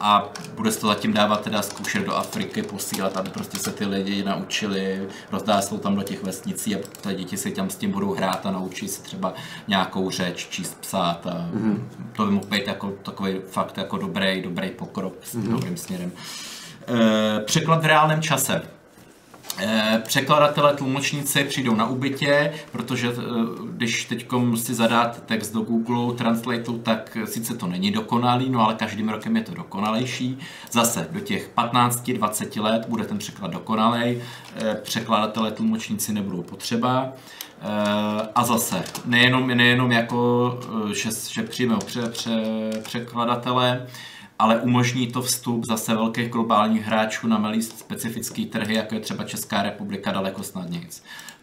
a bude se to zatím dávat teda zkoušet do Afriky, posílat, aby prostě se ty lidi naučili, rozdá se to tam do těch vesnicí a ty děti si tam s tím budou hrát a naučí se třeba nějakou řeč, číst, psát a mm-hmm. to by mohl být jako takový fakt jako dobrý, dobrý pokrok s mm-hmm. dobrým směrem. Eh, překlad v reálném čase. Eh, překladatelé, tlumočníci přijdou na ubytě, protože eh, když teď si zadáte text do Google Translate, tak sice to není dokonalý, no ale každým rokem je to dokonalejší. Zase do těch 15-20 let bude ten překlad dokonalej, překladatelé, tlumočníci nebudou potřeba. A zase, nejenom, nejenom jako, že, že přijmou pře, pře, překladatele, ale umožní to vstup zase velkých globálních hráčů na malý specifický trhy, jako je třeba Česká republika, daleko snadněji.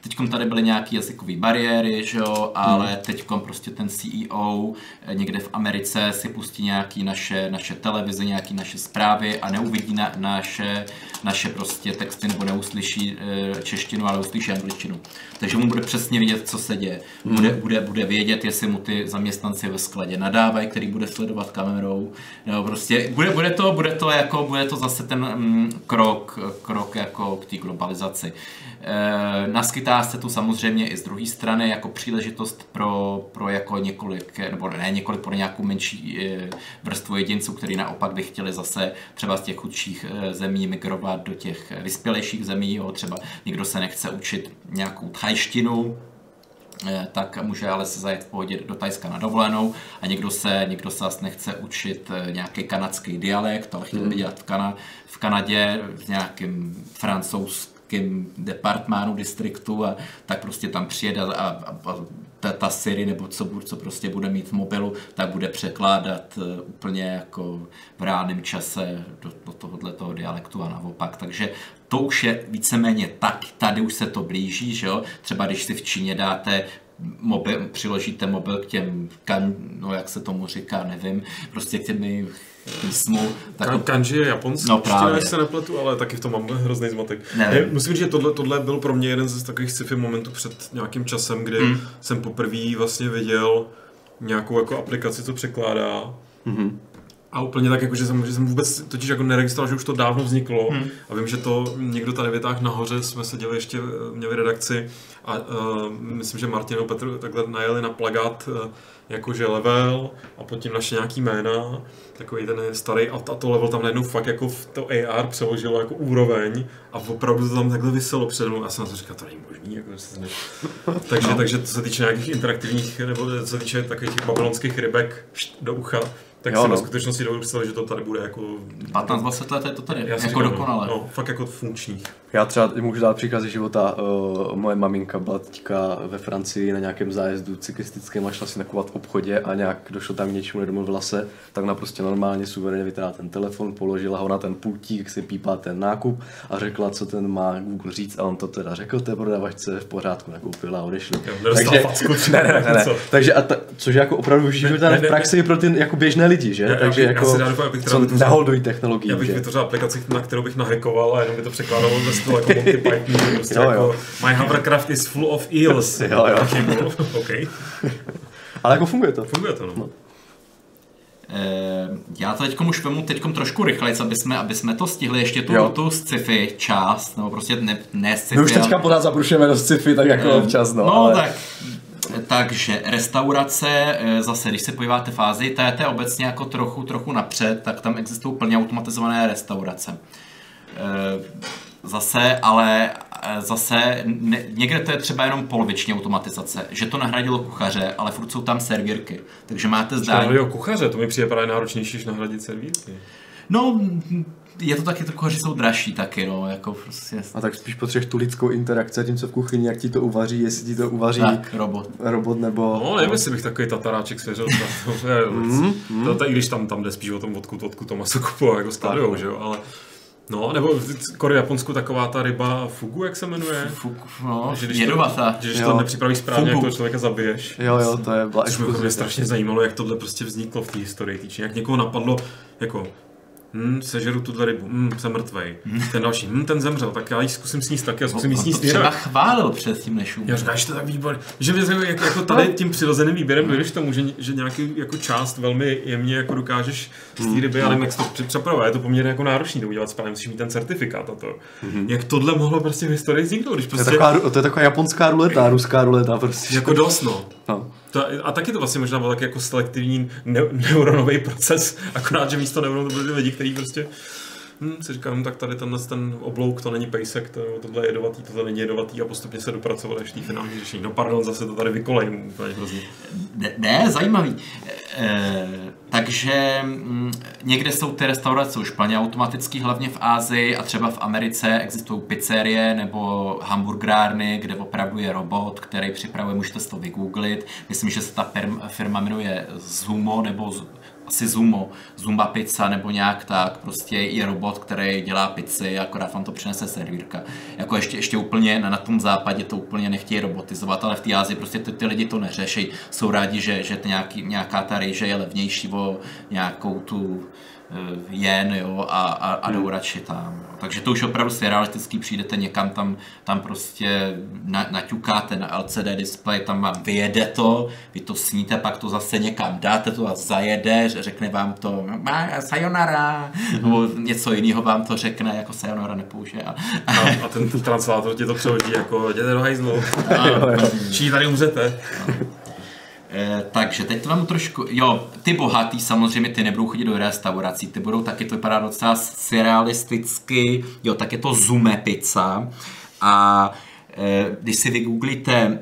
Teď tady byly nějaké jazykové bariéry, že jo, ale hmm. teď prostě ten CEO eh, někde v Americe si pustí nějaké naše, naše televize, nějaké naše zprávy a neuvidí na, naše, naše prostě texty nebo neuslyší e, češtinu, ale uslyší angličtinu. Takže mu bude přesně vidět, co se děje. Hmm. Bude, bude, bude vědět, jestli mu ty zaměstnanci ve skladě nadávají, který bude sledovat kamerou. Nebo prostě bude, bude, to, bude, to jako, bude to zase ten mm, krok, krok jako k té globalizaci. E, naskytá se tu samozřejmě i z druhé strany jako příležitost pro, pro jako několik, nebo ne několik, pro nějakou menší e, vrstvu jedinců, kteří naopak by chtěli zase třeba z těch chudších e, zemí migrovat do těch vyspělejších zemí, jo, třeba někdo se nechce učit nějakou thajštinu, tak může ale se zajet v pohodě do Tajska na dovolenou a někdo se, někdo se asi nechce učit nějaký kanadský dialekt, ale chtěl by hmm. dělat v, Kana, v Kanadě v nějakém francouzském nějakém departmánu, distriktu a tak prostě tam přijede a, a, a ta, ta Siri nebo co, co prostě bude mít v mobilu, tak bude překládat uh, úplně jako v reálném čase do, do tohohle toho dialektu a naopak. Takže to už je víceméně tak, tady už se to blíží, že jo? Třeba když si v Číně dáte mobil, přiložíte mobil k těm, kan, no jak se tomu říká, nevím, prostě k těm písmu.
Tak kan, kanji je japonský, no, právě. se nepletu, ale taky v tom mám hrozný zmatek. Ne. Musím říct, že tohle, tohle byl pro mě jeden z takových sci-fi momentů před nějakým časem, kdy mm. jsem poprvé vlastně viděl nějakou jako aplikaci, co překládá. Mm-hmm. A úplně tak, jako, že, jsem, že jsem vůbec totiž jako neregistroval, že už to dávno vzniklo. Hmm. A vím, že to někdo tady vytáhl nahoře, jsme seděli ještě, měli redakci a uh, myslím, že Martin a Petr takhle najeli na plagát uh, jakože level a pod tím naše nějaký jména, takový ten starý a, a to level tam najednou fakt jako v to AR přeložilo jako úroveň a opravdu to tam takhle vyselo před mnou a jsem si říkal, to není možný, jako se ne... [laughs] takže, no. takže to se týče nějakých interaktivních, nebo co se týče takových těch babylonských rybek do ucha, tak
Jo,
si
no.
ve skutečnosti představit, že to tady bude jako...
15-20 let je to tady,
Já si
jako
říkám,
dokonale.
No, fakt jako funkční.
Já třeba můžu dát příklad ze života. Uh, moje maminka byla teďka ve Francii na nějakém zájezdu cyklistickém a šla si nakupovat v obchodě a nějak došlo tam k něčemu, nedomluvila se, tak ona prostě normálně suverénně vytáhla ten telefon, položila ho na ten pultík, si pípá ten nákup a řekla, co ten má Google říct a on to teda řekl té prodavačce v pořádku, nakoupila a.
Jo, nedostal facku [laughs]
ne, ne, ne, ne. Takže a ta, což je jako opravdu života
ne, ne,
v praxi pro ty jako běžné lidi, že?
Já- já
Takže
bych- já
jako,
si rád doufám, abych teda
co neholdují
Já bych vytvořil aplikaci, na kterou bych nahackoval a jenom by to překládalo stylu jako Monty Python, že prostě
Jo, jo.
jako My hovercraft is full of eels. [laughs]
Jo, jo.
Jako, OK,
Ale jako funguje to.
funguje to, no.
Eh, Já to teď už vemu teď trošku rychleji, aby jsme, aby jsme to stihli ještě tu,
Jo.
tu sci-fi část, nebo prostě ne, ne sci-fi,
My už teďka
ale-
pořád zabrušujeme do sci-fi, tak jako občas, no.
no
ale...
tak, takže restaurace, eh, zase, když se podíváte fázi, to je, to je obecně jako trochu, trochu napřed, tak tam existují plně automatizované restaurace. Zase, ale eh, zase ne, někde to je třeba jenom poloviční automatizace, že to nahradilo kuchaře, ale furt jsou tam servírky. Takže máte zdání.
Zdání. kuchaře, to mi přijde právě náročnější, než nahradit servírky.
No, je to taky trochu, že jsou dražší taky, no, jako prostě.
A tak spíš potřebuješ tu lidskou interakci, zatímco v kuchyni, jak ti to uvaří, jestli ti to uvaří
Tak, robot.
robot nebo...
No, nevím, jestli bych takový tataráček svěřil. To, je,
Mm,
to, to, i když tam, tam jde spíš o tom, odkud, odkud to maso kupuje, jako skladujou, že jo, ale... No, nebo v Korea, Japonsku taková ta ryba fugu, jak se jmenuje?
Fuk, no,
Že když
jedovatá.
To, že když
Jo.
to nepřipravíš správně,
Fugu.
jak toho člověka zabiješ.
Jo, jo, to je byla
Což mě strašně zajímalo, jak tohle prostě vzniklo v té historii týče. Jak někoho napadlo, jako, hm, sežeru tuhle rybu, hm, jsem mrtvej. Ten další, hm, ten zemřel, tak já ji zkusím sníst taky a zkusím ji
On to
sníst
třeba chválil před tím, než umřel.
Já říkám, že to tak výborné. Že mě zajímá, jak, jako tady tím přirozeným výběrem dojdeš tomu, že, že nějaký jako část velmi jemně jako dokážeš z té ryby, ale jak to přepravovat, je to poměrně jako náročný to udělat správně, musíš mít ten certifikát a to. Jak tohle mohlo prostě v historii vzniknout, když
To je,
prostě
taková, to je taková japonská ruleta, ruská ruleta prostě.
jako dost, no.
No.
To, a taky to vlastně možná byl tak jako selektivní ne, neuronový proces, akorát, že místo neuronů to byli lidi, kteří prostě hm, si říkám, tak tady tenhle ten oblouk, to není pejsek, to, tohle je jedovatý, tohle není jedovatý a postupně se dopracovali až té finální řešení. No pardon, zase to tady vykolejím úplně hrozně.
Ne, ne zajímavý. E, takže mm, někde jsou ty restaurace už plně automatický, hlavně v Ázii a třeba v Americe existují pizzerie nebo hamburgerárny, kde opravdu je robot, který připravuje, můžete si to vygooglit. Myslím, že se ta firma, jmenuje Zumo nebo asi Zumo, Zumba pizza nebo nějak tak, prostě je robot, který dělá pizzy, akorát vám to přinese servírka. Jako ještě, ještě úplně na, na tom západě to úplně nechtějí robotizovat, ale v té Ázii prostě ty, ty lidi to neřeší. Jsou rádi, že, že nějaký, nějaká ta rejže je levnější o nějakou tu jen, jo, a, a, a jdou radši tam. Takže to už opravdu surrealistický, přijdete někam, tam, tam prostě na, naťukáte na LCD display, tam vám vyjede to, vy to sníte, pak to zase někam dáte to a zajede, řekne vám to "Ma- sayonara, nebo něco jiného vám to řekne, jako sayonara nepoužije. A,
A, a ten translátor ti to přehodí jako jděte do hajzlu, [laughs] čí tady umřete.
Eh, takže teď to vám trošku, jo, ty bohatý samozřejmě, ty nebudou chodit do restaurací, ty budou taky, to vypadá docela surrealisticky, jo, tak je to Zume pizza. A eh, když si vygooglíte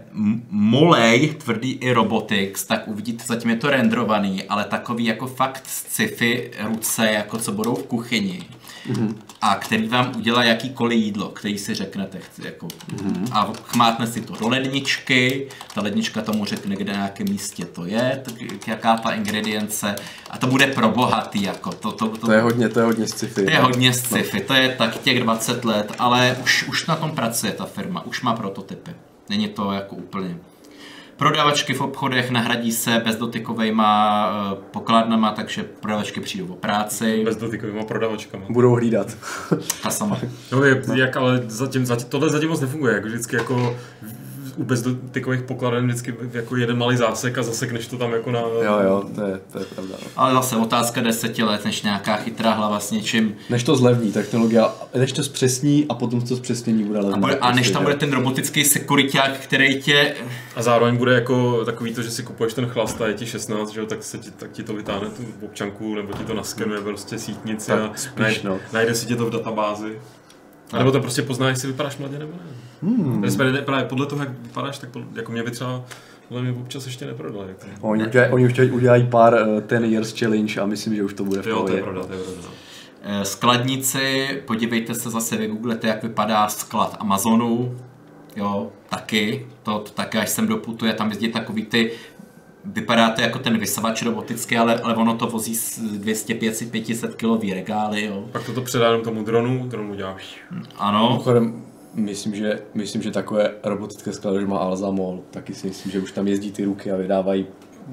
Molej, tvrdý i robotics, tak uvidíte, zatím je to renderovaný, ale takový jako fakt sci-fi ruce, jako co budou v kuchyni. A který vám udělá jakýkoliv jídlo, který si řeknete, chci, jako, a chmátne si to do ledničky, ta lednička tomu řekne, kde na jakém místě to je, tak, jaká ta ingredience, a to bude pro bohatý, jako, to, to, to,
To je hodně, to je hodně sci-fi.
to je hodně sci-fi, to je tak těch 20 let, ale už, už na tom pracuje ta firma, už má prototypy. Není to jako úplně. Prodavačky v obchodech nahradí se bezdotykovejma eh, pokladnama, takže prodavačky přijdou o práci.
Bez dotykovýma prodavačkama.
Budou hlídat.
Ta sama.
No je, jak, ale zatím, zatím, tohle zatím moc nefunguje, jako vždycky jako u bezdotykových pokladen vždycky jako jeden malý zásek a zasekneš to tam jako na...
Jo, jo, to je, to je pravda. No.
Ale zase otázka deseti let, než nějaká chytrá hlava s něčím.
Než to zlevní technologie, než to zpřesní a potom to zpřesnění bude
A,
levné.
bude, a než
prostě,
tam bude ten robotický sekuriták, který tě...
A zároveň bude jako takový to, že si kupuješ ten chlast a je ti 16, že jo, tak, se ti, tak ti to vytáhne tu občanku, nebo ti to naskenuje prostě sítnici
Tak
a
spíš,
najde,
no.
najde si tě to v databázi. A nebo to prostě pozná, jestli vypadáš mladě nebo ne. Hmm. Respektive právě podle toho, jak vypadáš, tak podle, jako mě by třeba podle mě občas ještě neprodali. Jako.
Oni, udělají, oni už teď udělají pár uh, ten years challenge a myslím, že už to bude v
Jo, to
pohodě.
je pravda, to je pravda. no.
Eh, Skladnici, podívejte se zase, vygooglete, jak vypadá sklad Amazonu, jo, taky, to, to taky, až sem doputuje, tam jezdí takový ty, vypadá to jako ten vysavač robotický, ale, ale ono to vozí s 200, 500, 500 kilový regály, jo.
Pak toto předá jenom tomu dronu, dron udělá.
Ano,
Mimochodem, myslím, že, myslím, že takové robotické sklady má Alza Mall. Taky si myslím, že už tam jezdí ty ruky a vydávají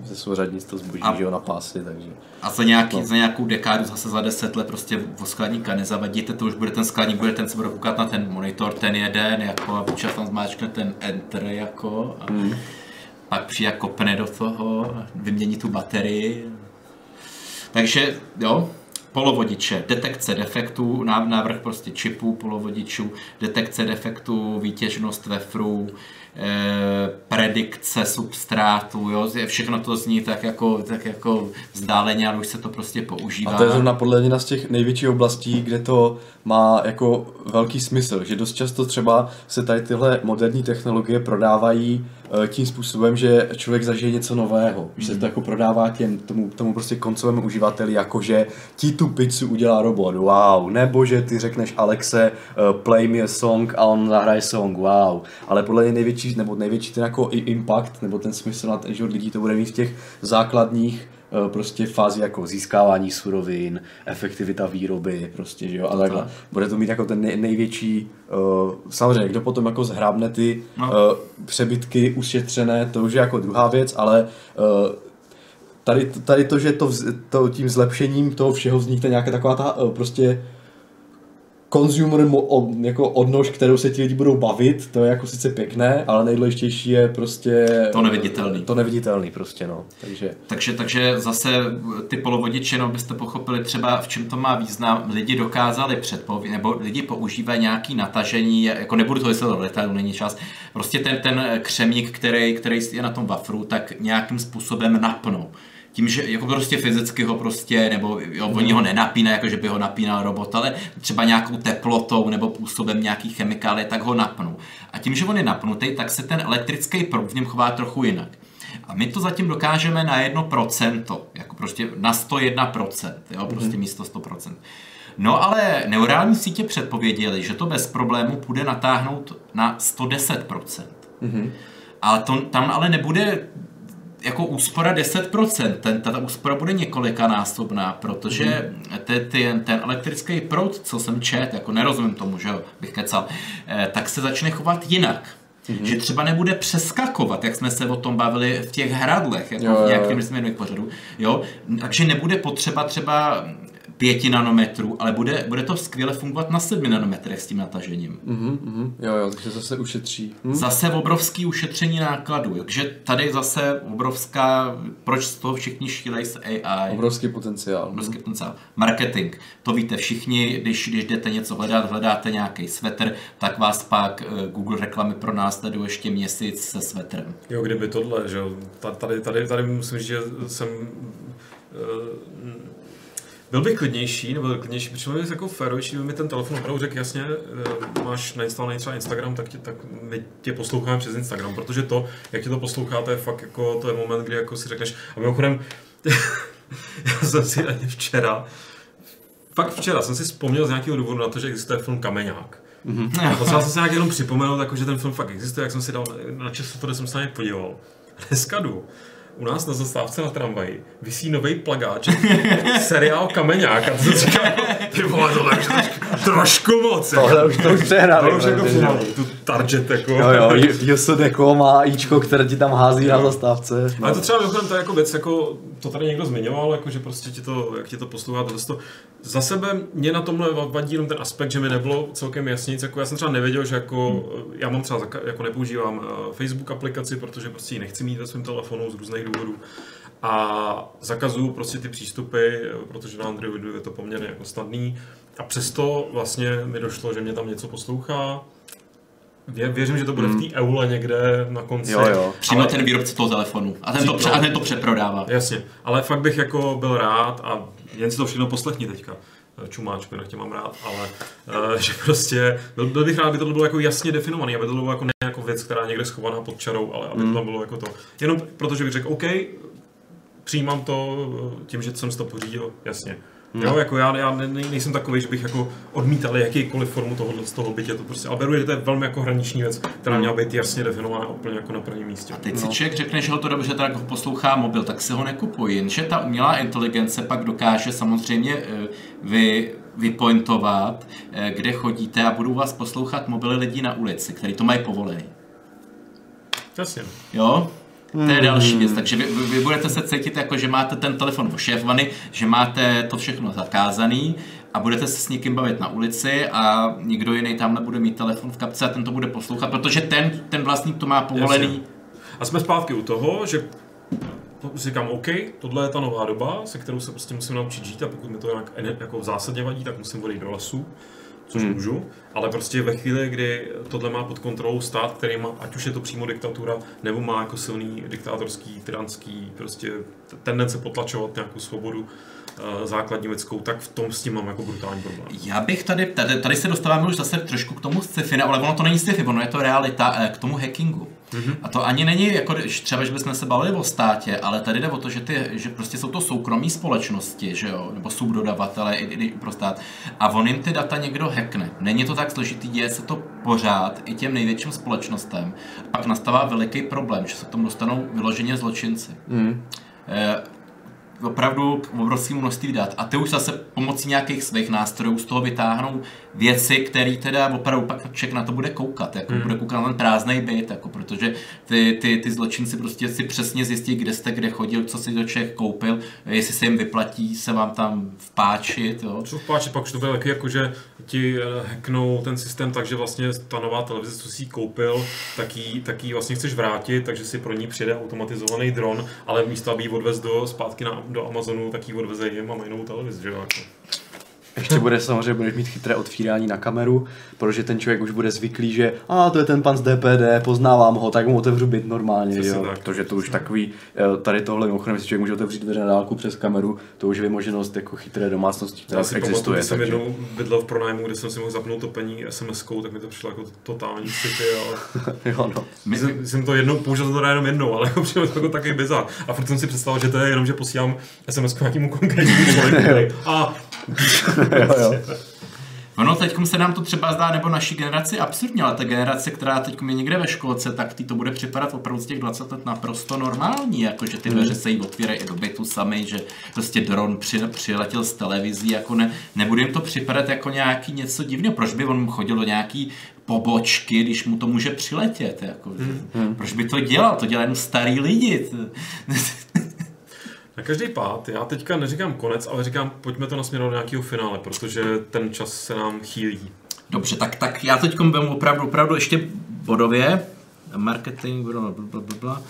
ze souřadnic to zboží,
A-
že jo, na pásy, takže...
a za, nějaký, za nějakou dekádu, zase za 10 let prostě o skladníka nezavadíte, to už bude ten skladník, bude ten, co bude koukat na ten monitor, ten jeden, jako a občas tam zmáčkne ten enter, jako, a pak přijde kopne do toho, vymění tu baterii. Takže jo, polovodiče, detekce defektů, návrh prostě čipů polovodičů, detekce defektů, výtěžnost vefrů, eh, predikce substrátu, jo, všechno to zní tak jako, tak jako vzdáleně, ale už se to prostě používá.
A to je zrovna podle mě jedna z těch největších oblastí, kde to má jako velký smysl, že dost často třeba se tady tyhle moderní technologie prodávají eh, tím způsobem, že člověk zažije něco nového, že se to jako prodává těm, tomu, tomu prostě koncovému uživateli, jakože ti tu pizzu udělá robot, wow, nebo že ty řekneš Alexe, uh, play me a song a on zahraje song, wow, ale podle mě největší, nebo největší ten jako i impact, nebo ten smysl na ten život lidí to bude mít v těch základních eh, prostě fázi jako získávání surovin, efektivita výroby, prostě, že jo, a takhle. Bude to mít jako ten nej, největší, uh, samozřejmě, kdo potom jako zhrábne ty
No.
uh, přebytky ušetřené, to už je jako druhá věc, ale uh, tady, tady to, že to, to tím zlepšením toho všeho vznikne nějaká taková ta uh, prostě consumer od, jako odnož, kterou se ti lidi budou bavit, to je jako sice pěkné, ale nejdůležitější je prostě
To neviditelný.
To neviditelný prostě, no. Takže
Takže, takže zase ty polovodiče, no byste pochopili třeba v čem to má význam, lidi dokázali předpovědět, nebo lidi používají nějaký natažení, jako nebudu to vysvětlovat do detailu, není čas, prostě ten, ten křemík, který, který je na tom wafru, tak nějakým způsobem napnou. Tím, že jako prostě fyzicky ho prostě, nebo jo, oni ho nenapínají, jako že by ho napínal robot, ale třeba nějakou teplotou nebo působem nějaký chemikálie, tak ho napnou. A tím, že on je napnutý, tak se ten elektrický proud v něm chová trochu jinak. A my to zatím dokážeme na 1%, jako prostě na 101%, jo, prostě místo 100%. No ale neurální sítě předpověděli, že to bez problému půjde natáhnout na 110%. Mm-hmm. Ale to, tam ale nebude jako úspora 10%, ten, ta úspora bude několikanásobná, protože mm-hmm. te, ty, ten elektrický proud, co jsem čet, jako nerozumím tomu, že bych kecal, eh, tak se začne chovat jinak. Mm-hmm. Že třeba nebude přeskakovat, jak jsme se o tom bavili v těch hradlech, jako
Jo,
v
jo,
nějakém
jo.
směru pořadu. Jo? Takže nebude potřeba třeba 5 nanometrů, ale bude, bude to skvěle fungovat na 7 nanometrech s tím natažením.
mhm, mhm, jo, jo, takže zase ušetří. Hm?
Zase obrovský ušetření nákladů. Takže tady zase obrovská, proč z toho všichni šílejí s AI.
Obrovský potenciál.
Obrovský potenciál. Marketing. To víte všichni, když, když jdete něco hledat, hledáte nějaký svetr, tak vás pak eh, Google reklamy pro následují ještě měsíc se svetrem.
Jo, kdyby tohle, že jo, Ta- tady, tady, tady musím říct, že jsem uh, byl bych klidnější, nebo klidnější, protože bych jako férovější, kdyby mi ten telefon opravdu řekl jasně, eh, máš nainstalovaný třeba Instagram, tak, tě, tak my tě posloucháme přes Instagram, protože to, jak tě to poslouchá, to je fakt jako, to je moment, kdy jako si řekneš, a mimochodem, [laughs] já jsem si ani včera, fakt včera jsem si vzpomněl z nějakého důvodu na to, že existuje film Kameňák. Mm-hmm. Potřeboval jsem se nějak jenom připomenout, jako, že ten film fakt existuje, jak jsem si dal na často, jsem se na ně podíval. [laughs] Dneska jdu. U nás na zastávce na tramvaji visí nový plagát, seriál Kameňák. A to říkal, ty vole, to je trošku, moc. Jako.
Tohle už to už přehrali.
To už jako přidali, tu target jako.
Jo, jo, JSDko má ičko, které ti tam hází na zastávce.
Ale to třeba mimochodem to je jako věc, jako to tady někdo zmiňoval, jako že prostě ti to, jak ti to poslouchá, to, to za sebe mě na tomhle vadí jenom ten aspekt, že mi nebylo celkem jasný, jako já jsem třeba nevěděl, že jako, já mám třeba, jako nepoužívám eh, Facebook aplikaci, protože prostě ji nechci mít ve svém telefonu z různých důvodů a zakazuju prostě ty přístupy, eh, protože na Androidu je to poměrně jako snadný a přesto vlastně mi došlo, že mě tam něco poslouchá, Vě, věřím, že to bude v té eule někde na konci.
Jo, jo.
Přímo
Ale-
ten výrobce toho telefonu. A ten to, pře- a ten to přeprodává.
Jasně, ale fakt bych jako byl rád a jen si to všechno poslechni teďka. čumáčku, jinak tě mám rád, ale uh, [laughs] že prostě byl, byl bych rád, aby to bylo jako jasně definovaný, aby to bylo jako ne jako věc, která je někde schovaná pod čarou, ale aby mm. to bylo jako to. Jenom protože bych řekl, OK, přijímám to tím, že jsem si to pořídil, jasně. No. Jo, jako já, já ne, nejsem takový, že bych jako odmítal jakýkoliv formu tohohle z toho bytě, to prostě, ale beru, že to je velmi jako hraniční věc, která měla být jasně definovaná úplně jako na prvním místě.
A teď no. si člověk řekne, že ho to dobře tak poslouchá mobil, tak si ho nekupují, jenže ta umělá inteligence pak dokáže samozřejmě eh, vy, vypointovat, eh, kde chodíte a budou vás poslouchat mobily lidí na ulici, který to mají povolený.
Jasně.
Jo? To je další věc. Takže vy, vy budete se cítit jako, že máte ten telefon ošéfovaný, že máte to všechno zakázaný a budete se s někým bavit na ulici a nikdo jiný tam nebude mít telefon v kapce a ten to bude poslouchat, protože ten, ten vlastník to má povolený. Jasně.
A jsme zpátky u toho, že říkám, OK, tohle je ta nová doba, se kterou se prostě musím naučit žít a pokud mi to nějak jako v zásadě vadí, tak musím odejít do lesu což hmm. můžu, ale prostě ve chvíli, kdy tohle má pod kontrolou stát, který má, ať už je to přímo diktatura, nebo má jako silný diktátorský, tyranský, prostě tendence potlačovat nějakou svobodu, Eh, základní lidskou, tak v tom s tím mám jako brutální problém.
Já bych tady, tady, tady se dostáváme už zase trošku k tomu sci-fi, ale ono to není sci-fi, ono je to realita, eh, k tomu hackingu. Mm-hmm. A to ani není jako třeba, že bychom se bavili o státě, ale tady jde o to, že, ty, že prostě jsou to soukromí společnosti, že jo, nebo subdodavatele i, i pro stát. A on jim ty data někdo hackne. Není to tak složitý, děje se to pořád i těm největším společnostem. Pak nastává veliký problém, že se k tomu dostanou vyloženě zločinci. Mm opravdu k obrovskému množství dat. A ty už zase pomocí nějakých svých nástrojů z toho vytáhnou věci, které teda opravdu pak člověk na to bude koukat, jako hmm. bude koukat na ten prázdný byt, jako protože ty, ty, ty zločinci prostě si přesně zjistí, kde jste, kde chodil, co si to člověk koupil, jestli se jim vyplatí se vám tam vpáčit. Jo.
Co vpáčit, pak už to bude taky jako, že ti eh, hacknou ten systém tak, že vlastně ta nová televize, co si koupil, tak ji, tak ji vlastně chceš vrátit, takže si pro ní přijde automatizovaný dron, ale místo, aby ji odvez do, zpátky na, do Amazonu, tak ji odveze jim a mají novou televizi, že jo. Jako.
Ještě bude samozřejmě budeš mít chytré otvírání na kameru, protože ten člověk už bude zvyklý, že a to je ten pan z DPD, poznávám ho, tak mu otevřu byt normálně, jo. Tak. Protože to už takový, eh, tady tohle mimochodem, si člověk může otevřít dveře na dálku přes kameru, to už je vymoženost jako chytré domácnosti, která
si existuje. Já si takže... jednou bydlel v pronájmu, kde jsem si mohl zapnout topení SMS-kou, tak mi to přišlo jako totální city, ale... [laughs]
jo, no.
My... Jsem, jsem, to jednou použil to jenom jednou, ale [laughs] jako přišlo to jako taky bizar. A furt jsem si představil, že to je jenom, že posílám SMS nějakému konkrétnímu člověku. [laughs] a [laughs]
jo, jo. Ono teď se nám to třeba zdá, nebo naší generaci absurdně, ale ta generace, která teď je někde ve školce, tak ty to bude připadat opravdu z těch 20 let naprosto normální, jako že ty dveře se jí otvírají i do bytu sami, že prostě dron při, přiletěl z televizí, jako ne, nebude jim to připadat jako nějaký něco divného. Proč by on chodil do nějaký pobočky, když mu to může přiletět? Jako, hmm. Proč by to dělal? To dělají jenom starý lidi. [laughs] [laughs]
Na každý pád, já teďka neříkám konec, ale říkám, pojďme to nasměrovat do nějakého finále, protože ten čas se nám chýlí.
Dobře, tak, tak já teď vemu opravdu, opravdu ještě bodově. Marketing, bla, bla, bla, bla.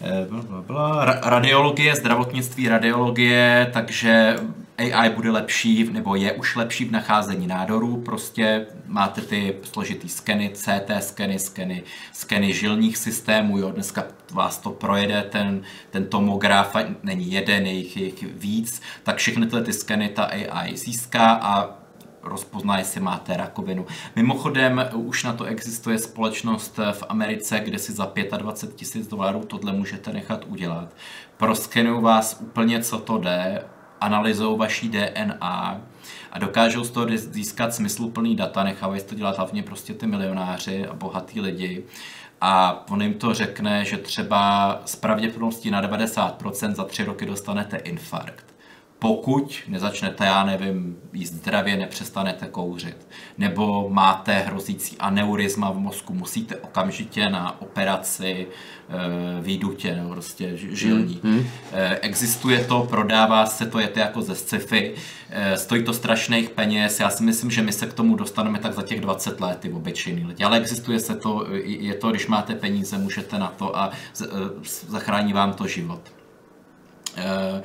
Eh, bla, bla, bla. Radiologie, zdravotnictví, radiologie, takže AI bude lepší, nebo je už lepší v nacházení nádorů, prostě máte ty složitý skeny, CT skeny, skeny, skeny žilních systémů, jo, dneska vás to projede, ten, ten tomograf, není jeden, je jich, jich víc, tak všechny tyhle ty skeny ta AI získá a rozpozná, jestli máte rakovinu. Mimochodem, už na to existuje společnost v Americe, kde si za 25 tisíc dolarů tohle můžete nechat udělat. Proskenují vás úplně, co to jde, analyzou vaší DNA a dokážou z toho získat smysluplný data, nechávají to dělat hlavně prostě ty milionáři a bohatý lidi. A on jim to řekne, že třeba s pravděpodobností na 90% za tři roky dostanete infarkt pokud nezačnete, já nevím, jíst zdravě, nepřestanete kouřit, nebo máte hrozící aneurizma v mozku, musíte okamžitě na operaci e, výdutě, nebo prostě žilní. Mm, E, existuje to, prodává se to, je to jako ze sci-fi, e, stojí to strašných peněz, já si myslím, že my se k tomu dostaneme tak za těch 20 let, ty obyčejný lidi, ale existuje se to, je to, když máte peníze, můžete na to a z, e, zachrání vám to život. E, Eh,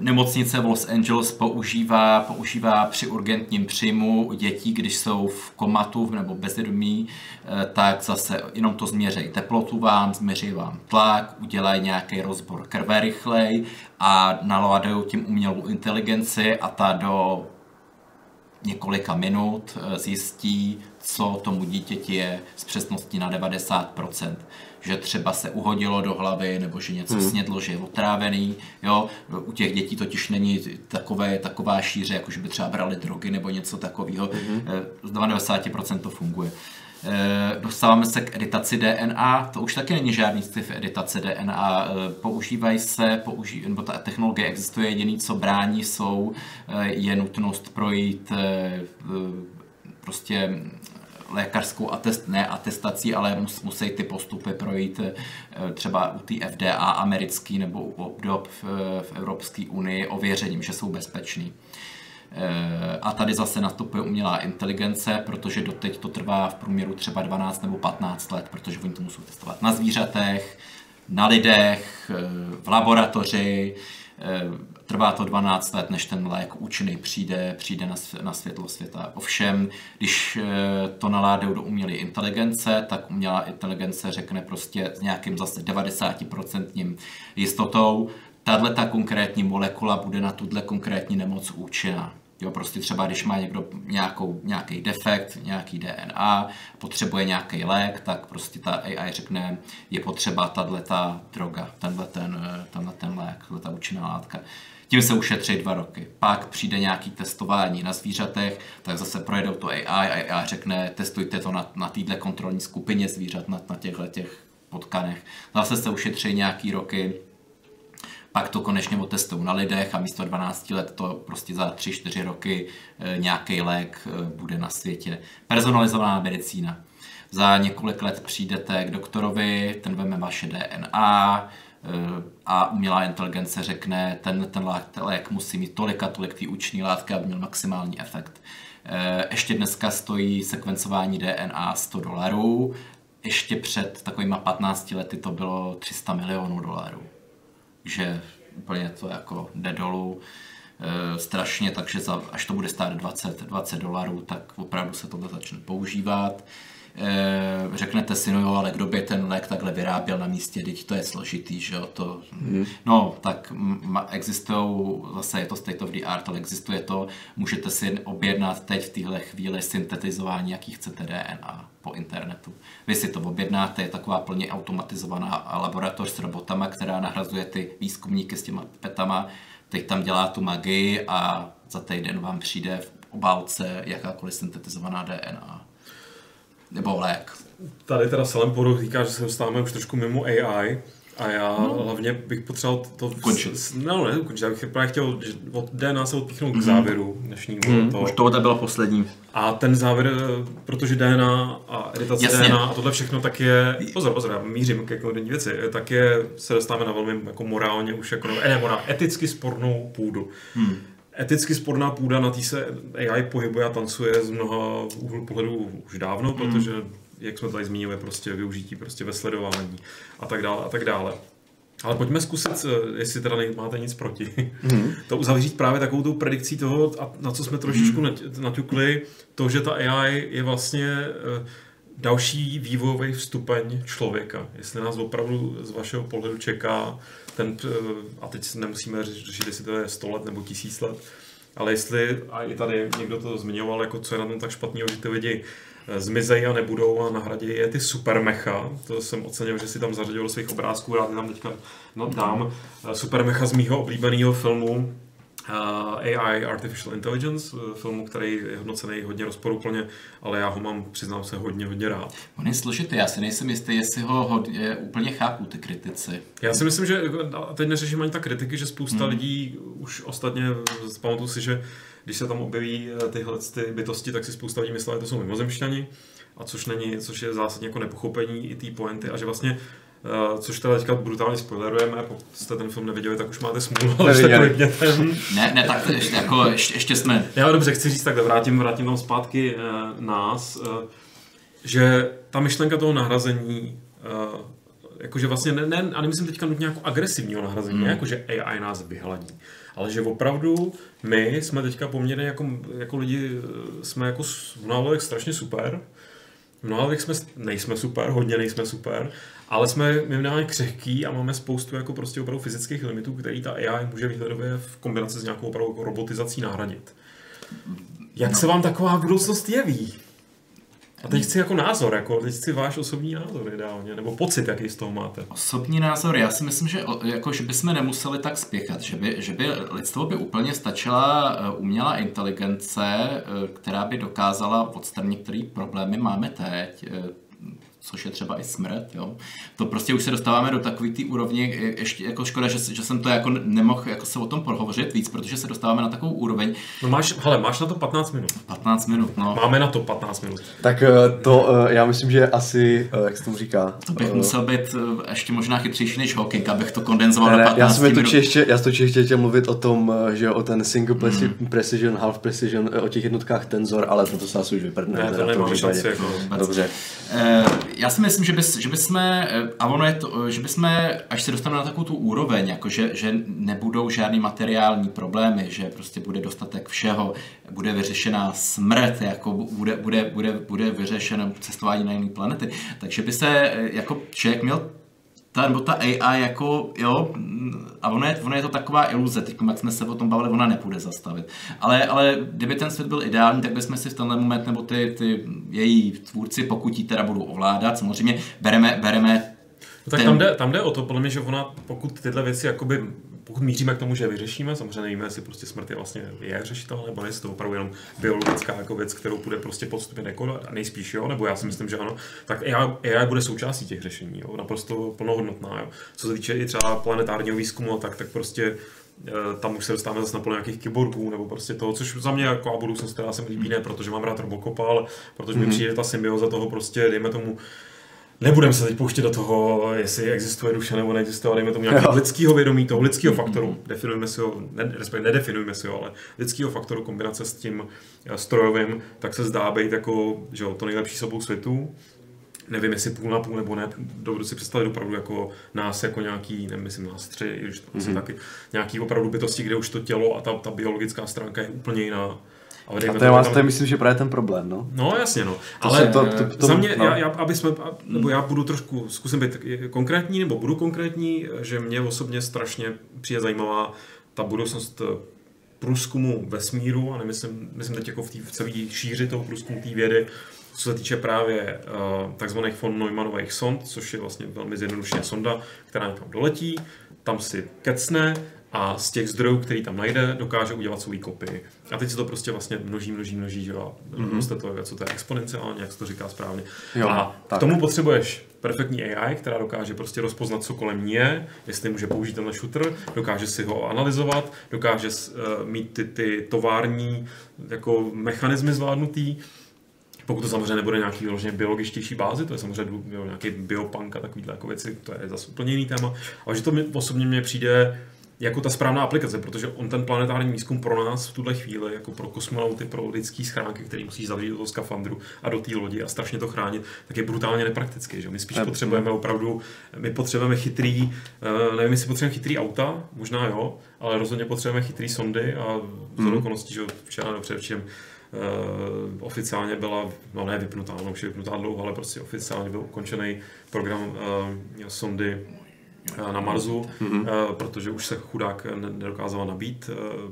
nemocnice v Los Angeles používá, používá při urgentním příjmu dětí, když jsou v komatu nebo bezvědomí, eh, tak zase jenom to změří teplotu vám, změří vám tlak, udělají nějaký rozbor krve rychlej a naladují tím umělou inteligenci a ta do několika minut zjistí, co tomu dítěti je s přesností na 90% že třeba se uhodilo do hlavy, nebo že něco hmm. snědlo, že je otrávený. Jo? U těch dětí totiž není takové, taková šíře, jako že by třeba brali drogy nebo něco takového. Hmm. Z 90% to funguje. Eh, dostáváme se k editaci DNA, to už taky není žádný styv editace DNA. Eh, používají se, použí, nebo ta technologie existuje, jediný, co brání, jsou, eh, je nutnost projít prostě lékařskou atest, ne atestací, ale mus, musí ty postupy projít eh, třeba u té FDA americký nebo u obdob v, v Evropské unii ověřením, že jsou bezpeční. Eh, a tady zase nastupuje umělá inteligence, protože doteď to trvá v průměru třeba 12 nebo 15 let, protože oni to musí testovat na zvířatech, na lidech, eh, v laboratoři, trvá to 12 let, než ten lék účinný přijde, přijde na, na světlo světa. Ovšem, když eh, to naládou do umělé inteligence, tak umělá inteligence řekne prostě s nějakým zase 90% jistotou, tahle ta konkrétní molekula bude na tuhle konkrétní nemoc účinná. Jo, prostě třeba když má někdo nějakou, nějaký defekt, nějaký DNA, potřebuje nějaký lék, tak prostě ta AI řekne, je potřeba tahle ta droga, tenhle ten, tenhle ten lék, tahle ta účinná látka. Tím se ušetří dva roky. Pak přijde nějaký testování na zvířatech, tak zase projedou to AI a AI řekne, testujte to na, na této kontrolní skupině zvířat, na, na těchto těch potkanech. Zase se ušetří nějaký roky, pak to konečně otestují na lidech a místo 12 let to prostě za 3-4 roky eh, nějaký lék eh, bude na světě. Personalizovaná medicína. Za několik let přijdete k doktorovi, ten veme vaše DNA, eh, a umělá inteligence řekne, ten, ten lék musí mít tolik a tolik ty účinné látky, aby měl maximální efekt. Ještě dneska stojí sekvencování DNA 100 dolarů, ještě před takovýma 15 lety to bylo 300 milionů dolarů že úplně to jako jde dolů e, strašně, takže za, až to bude stát 20, 20 dolarů, tak opravdu se tohle začne používat. E, řeknete si, no jo, ale kdo by ten lék takhle vyráběl na místě, teď to je složitý, že jo, to, hmm. no, tak existují, zase je to state of the art, ale existuje to, můžete si objednat teď v téhle chvíli syntetizování, jaký chcete DNA po internetu. Vy si to objednáte, je taková plně automatizovaná laboratoř s robotama, která nahrazuje ty výzkumníky s těma petama, teď tam dělá tu magii a za týden vám přijde v obálce jakákoliv syntetizovaná DNA nebo lék.
Tady teda Salem Poru říká, že se dostáváme už trošku mimo AI, a já no. hlavně bych potřeboval to...
Končit.
No, ne, končit. Já bych právě chtěl že od DNA se odpíchnout mm. k závěru dnešnímu.
Mm. To. Už tohle bylo poslední.
A ten závěr, protože DNA a editace Jasně. DNA a tohle všechno, tak je... Pozor, pozor, já mířím ke konkrétní věci. Tak je, se dostáváme na velmi jako morálně už jako... Ne, morál, eticky spornou půdu. Hmm. Eticky sporná půda, na té se AI pohybuje a tancuje z mnoha úhlu pohledu už dávno, hmm. protože jak jsme tady zmínili, prostě využití prostě ve sledování a tak dále a tak dále. Ale pojďme zkusit, eh, jestli teda máte nic proti, mm. [laughs] to uzavřít právě takovou tou predikcí toho, na co jsme trošičku mm. naťukli, to, že ta AI je vlastně eh, další vývojový vstupeň člověka. Jestli nás opravdu z vašeho pohledu čeká ten, eh, a teď nemusíme řešit, jestli to je 100 let nebo 1000 let, ale jestli, a i tady někdo to zmiňoval, jako co je na tom tak špatného, že ty lidi zmizejí a nebudou a nahradí je ty supermecha. To jsem ocenil, že si tam zařadil do svých obrázků, rád tam teďka no, dám. Supermecha z mýho oblíbeného filmu AI Artificial Intelligence, filmu, který je hodnocený hodně rozporuplně, ale já ho mám, přiznám se, hodně, hodně rád.
On je složitý, já si nejsem jistý, jestli ho hodně, úplně chápu, ty kritici.
Já si myslím, že teď neřeším ani tak kritiky, že spousta hmm. lidí už ostatně, pamatuju si, že když se tam objeví eh, tyhle ty bytosti, tak si spousta lidí myslí, že to jsou mimozemšťani, a což není, což je zásadně jako nepochopení i té pointy a že vlastně což teda teďka brutálně spoilerujeme, pokud jste ten film neviděli, tak už máte smůlu, ale jste
Ne, ne, tak ještě, jako, ještě, ještě jsme...
Já dobře, chci říct, tak vrátím, vrátím tam zpátky uh, nás, uh, že ta myšlenka toho nahrazení, uh, jakože vlastně ne, ne, a nemyslím teďka nutně jako agresivního nahrazení, hmm. ne jako, že AI nás vyhladí, ale že opravdu my jsme teďka poměrně jako, jako lidi, eh, jsme jako v mnoha strašně super, v mnoha jsme, nejsme super, hodně nejsme super, ale jsme minimálně křehký a máme spoustu jako prostě opravdu fyzických limitů, který ta AI může výhledově v kombinaci s nějakou opravdu jako robotizací nahradit. Jak se vám taková budoucnost jeví? A teď chci jako názor, jako teď chci váš osobní názor ideálně, nebo pocit, jaký z toho máte.
Osobní názor, já si myslím, že, jako, že bychom nemuseli tak spěchat, že by, že by lidstvo by úplně stačila eh, umělá inteligence, eh, která by dokázala odstranit, který problémy máme teď, eh, což je třeba i smrt, jo. To prostě už se dostáváme do takové té úrovně, je- ještě jako škoda, že, že jsem to jako nemohl jako se o tom pohovořit víc, protože se dostáváme na takovou úroveň
No máš, hele, máš na to 15 minut.
15 minut, no.
Máme na to 15 minut.
Tak eh, to eh, já myslím, že asi, eh, jak se tomu říká?
To bych
eh,
musel být ještě možná chytřejší než Hawking, abych to kondenzoval
Ne,
na
ne,
15
já jsem
minut.
totiž ještě, já jsem ještě chtěl mluvit o tom, že o ten single preci- precision, half precision, o těch jednotkách tenzor, ale to se asi už vyprdne.
Ne, to
případě.
šanci. Jako.
Dobře.
Eh, Já si myslím, že, bys, že bychom, eh, a ono je to, eh, že bychom, až se dostaneme na takovou tu úroveň, jako že, že nebudou žádný materiální problémy, že prostě bude dostatek všeho, bude vyřešená smrt, jako bude, bude, bude, bude vyřešeno cestování na jiné planety, takže by se eh, jako člověk měl ta, nebo ta AI jako, jo, a ono je, ono je to taková iluze, teď jak jsme se o tom bavili, ona nepůjde zastavit. Ale, ale kdyby ten svět byl ideální, tak bychom si v tenhle moment, nebo ty, ty její tvůrci, pokud ji teda budou ovládat, samozřejmě bereme, bereme
No tak
ten-
tam jde, tam jde o to, podle mě, že ona, pokud tyhle věci jakoby pokud míříme k tomu, že je vyřešíme, samozřejmě nevíme, jestli prostě smrt je vlastně je řešitelná, nebo jestli to opravdu jenom biologická jako věc, kterou bude prostě postupně dekodovat, a nejspíš jo, nebo já si myslím, že ano, tak AI, AI bude součástí těch řešení, jo, naprosto plnohodnotná. Jo. Co se týče i třeba planetárního výzkumu, a tak, tak prostě eh, tam už se dostáváme zase na plno nějakých kyborgů, nebo prostě toho, což za mě jako a budoucnost, která se mi líbí, ne protože mám rád Robocopa, ale protože mi přijde ta symbioza toho prostě, dejme tomu, Nebudeme se teď pouštět do toho, jestli existuje duše nebo neexistuje, ale dejme tomu nějakého lidského vědomí, toho lidského faktoru. Definujeme si ho, ne, respektive nedefinujeme si ho, ale lidského faktoru kombinace s tím eh, strojovým, tak se zdá být jako že jo, to nejlepší z obou světů. Nevím, jestli půl na půl nebo ne, dovedu si představit opravdu jako nás, jako nějaký, nevím, myslím nás tři, i když to asi taky, nějaký opravdu bytosti, kde už to tělo a ta, ta biologická stránka je úplně jiná.
A to je, vás,
tam-
to je myslím, že právě ten problém, no.
No jasně, no.
To
Ale
se- to- to- to-
za mě,
no.
já, já, aby jsme, nebo já budu trošku, zkusím být konkrétní, nebo budu konkrétní, že mě osobně strašně přijde zajímavá ta budoucnost eh, průzkumu vesmíru, a nemyslím, myslím teď jako v, tý, v celé šíři toho průzkumu té vědy, co se týče právě uh, takzvaných von Neumannových sond, což je vlastně velmi zjednodušeně sonda, která někam doletí, tam si kecne a z těch zdrojů, který tam najde, dokáže udělat svou kopii. A teď se to prostě vlastně množí, množí, množí, že jo, mm-hmm. to, co to je exponenciálně, jak se to říká správně.
Jo,
a
tak.
k tomu potřebuješ perfektní AI, která dokáže prostě rozpoznat, co kolem ní je, jestli může použít tenhle shooter, dokáže si ho analyzovat, dokáže uh, mít ty, ty tovární jako mechanismy zvládnutý, pokud to samozřejmě nebude nějaký vyloženě biologičtější bázi, to je samozřejmě jo, nějaký biopunk a takovýhle jako věci, to je zase úplně jiný téma, ale že to mi, osobně mně přijde jako ta správná aplikace, protože on ten planetární výzkum pro nás v tuhle chvíli, jako pro kosmonauty, pro lidský schránky, který musí zavřít do toho skafandru a do té lodi a strašně to chránit, tak je brutálně nepraktický. Že? My spíš potřebujeme opravdu, my potřebujeme chytrý, uh, nevím, jestli potřebujeme chytrý auta, možná jo, ale rozhodně potřebujeme chytrý sondy a z mm. okolností, že včera nebo předevčím Uh, oficiálně byla, no ne vypnutá, no už je vypnutá dlouho, ale prostě oficiálně byl ukončený program uh, sondy na Marsu, mm-hmm. uh, protože už se chudák ne- nedokázal nabít, uh,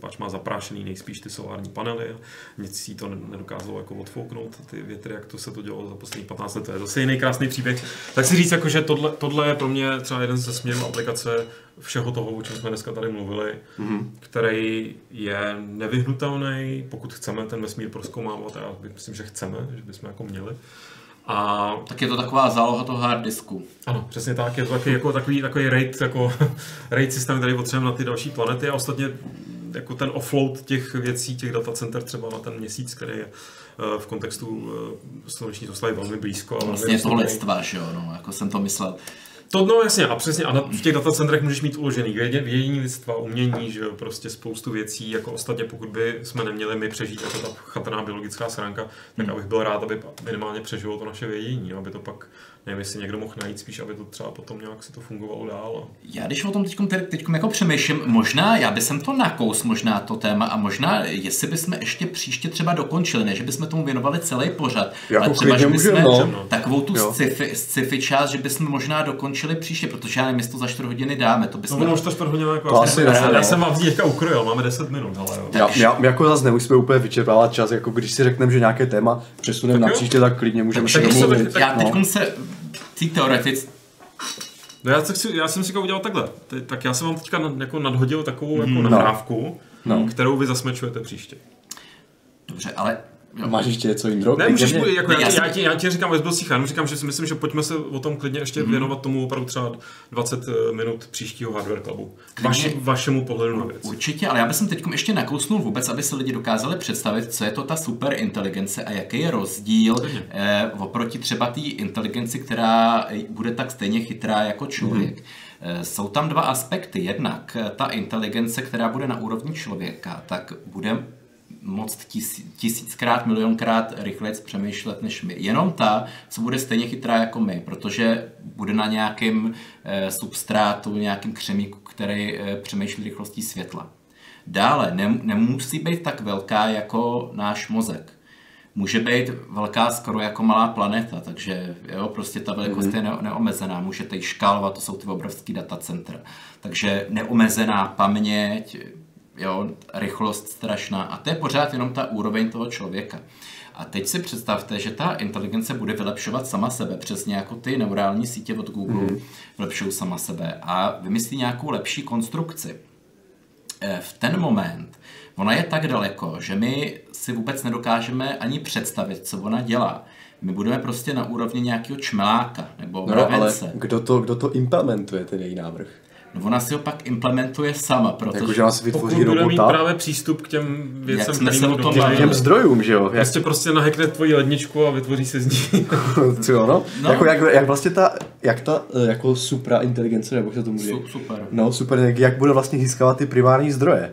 pač má zaprášený nejspíš ty solární panely a nic si to ne- nedokázalo jako odfouknout, ty větry, jak to se to dělalo za poslední 15 let, to je zase jiný krásný příběh. Tak si říct, jako, že tohle, tohle je pro mě třeba jeden ze směrů aplikace všeho toho, o čem jsme dneska tady mluvili, mm-hmm. který je nevyhnutelný, pokud chceme ten vesmír proskoumávat, a já myslím, že chceme, že bychom jako měli. A
Tak je to taková záloha toho hard disku.
ano, přesně tak, je to taky, jako takový, takový raid, jako [laughs] raid systém, který potřebujeme na ty další planety a ostatně jako ten offload těch věcí, těch datacenter třeba na ten měsíc, který je eh, v kontextu eh, sluneční soustavy velmi blízko. a velmi
Vlastně
dostupný.
lidstva, že jo, no, jako jsem to myslel.
To no jasně, a přesně, a na, v těch datacentrech můžeš mít uložený vědě, vědění lidstva, umění, že jo, prostě spoustu věcí, jako ostatně pokud by jsme neměli my přežít jako ta chatrná biologická sránka, tak abych byl rád, aby minimálně přežilo to naše vědění, aby to pak nevím, jestli někdo mohl najít spíš, aby to třeba potom nějak si to fungovalo dál.
Já když o tom teď, teď jako přemýšlím, možná já bych to nakous, možná to téma a možná, jestli bychom ještě příště třeba dokončili, ne, že bychom tomu věnovali celý pořad,
Jako
ale třeba, že bychom
no.
takovou tu
Jo.
sci-fi, sci-fi část, že bychom možná dokončili příště, protože já nevím, jestli to za 4 hodiny dáme, to
No
bychom...
ono už to čtvrt hodina jako
To asi
já,
no.
já jsem vám teďka ukrojil, máme 10 minut, ale jo.
Já, já, my jako zase nemusíme úplně vyčerpávat čas, jako když si řekneme, že nějaké téma přesuneme na příště, tak klidně můžeme
Tak
se domluvit.
já
no.
teď se ty teoretic,
No já, se chci, já jsem si říkal udělat takhle. Tak já jsem vám teďka nad, jako nadhodil takovou jako
No.
nahrávku,
No.
kterou vy zasmečujete příště.
dobře, ale jo.
Máš ještě něco, Jindro?
Ne, můžeš,
Klidně.
jako,
Ne,
já,
já
ti,
jsem-
já, ti, říkám blbcích, já jenom říkám, že si myslím, že pojďme se o tom klidně ještě věnovat tomu opravdu třeba 20 minut příštího Hardware Clubu. Vaši, vašemu pohledu na věc.
Určitě, ale já bych teď ještě nakousnul vůbec, aby se lidi dokázali představit, co je to ta super inteligence a jaký je rozdíl eh, oproti třeba té inteligenci, která bude tak stejně chytrá jako člověk. Mm-hmm. Jsou tam dva aspekty. Jednak eh, ta inteligence, která bude na úrovni člověka, tak bude moc tis, tisíckrát, milionkrát rychleji přemýšlet než my. Jenom ta, co bude stejně chytrá jako my, protože bude na nějakém eh, substrátu, nějakém křemíku, který eh, přemýšlí rychlostí světla. Dále nem, nemusí být tak velká jako náš mozek. Může být velká skoro jako malá planeta, takže jo, prostě ta velikost mm-hmm. je ne, neomezená. Můžete ji škálovat, to jsou ty obrovský datacentra. Takže neomezená paměť, jo, rychlost strašná. A to je pořád jenom ta úroveň toho člověka. A teď si představte, že ta inteligence bude vylepšovat sama sebe, přesně jako ty neurální sítě od Google mm. vylepšují sama sebe a vymyslí nějakou lepší konstrukci. Eh, V ten moment ona je tak daleko, že my si vůbec nedokážeme ani představit, co ona dělá. My budeme prostě na úrovni nějakého čmeláka nebo
No, ale kdo to, kdo to implementuje, ten její návrh?
No, ona si ho pak implementuje sama, protože...
Jakože ona si
Pokud
vytvoří
bude mít
robota
právě přístup k těm věcem,
jsme se
kterým
o tom
těm zdrojům, že jo? Jak,
Prostě prostě nahekne tvoji ledničku a vytvoří se z ní. [laughs]
co jo, no?
No.
Jako, jak, jak, vlastně ta, jak ta eh, jako supra inteligence, nebo jak se tomu říká?
Su- super.
No, super, jak, jak bude vlastně získávat ty primární zdroje?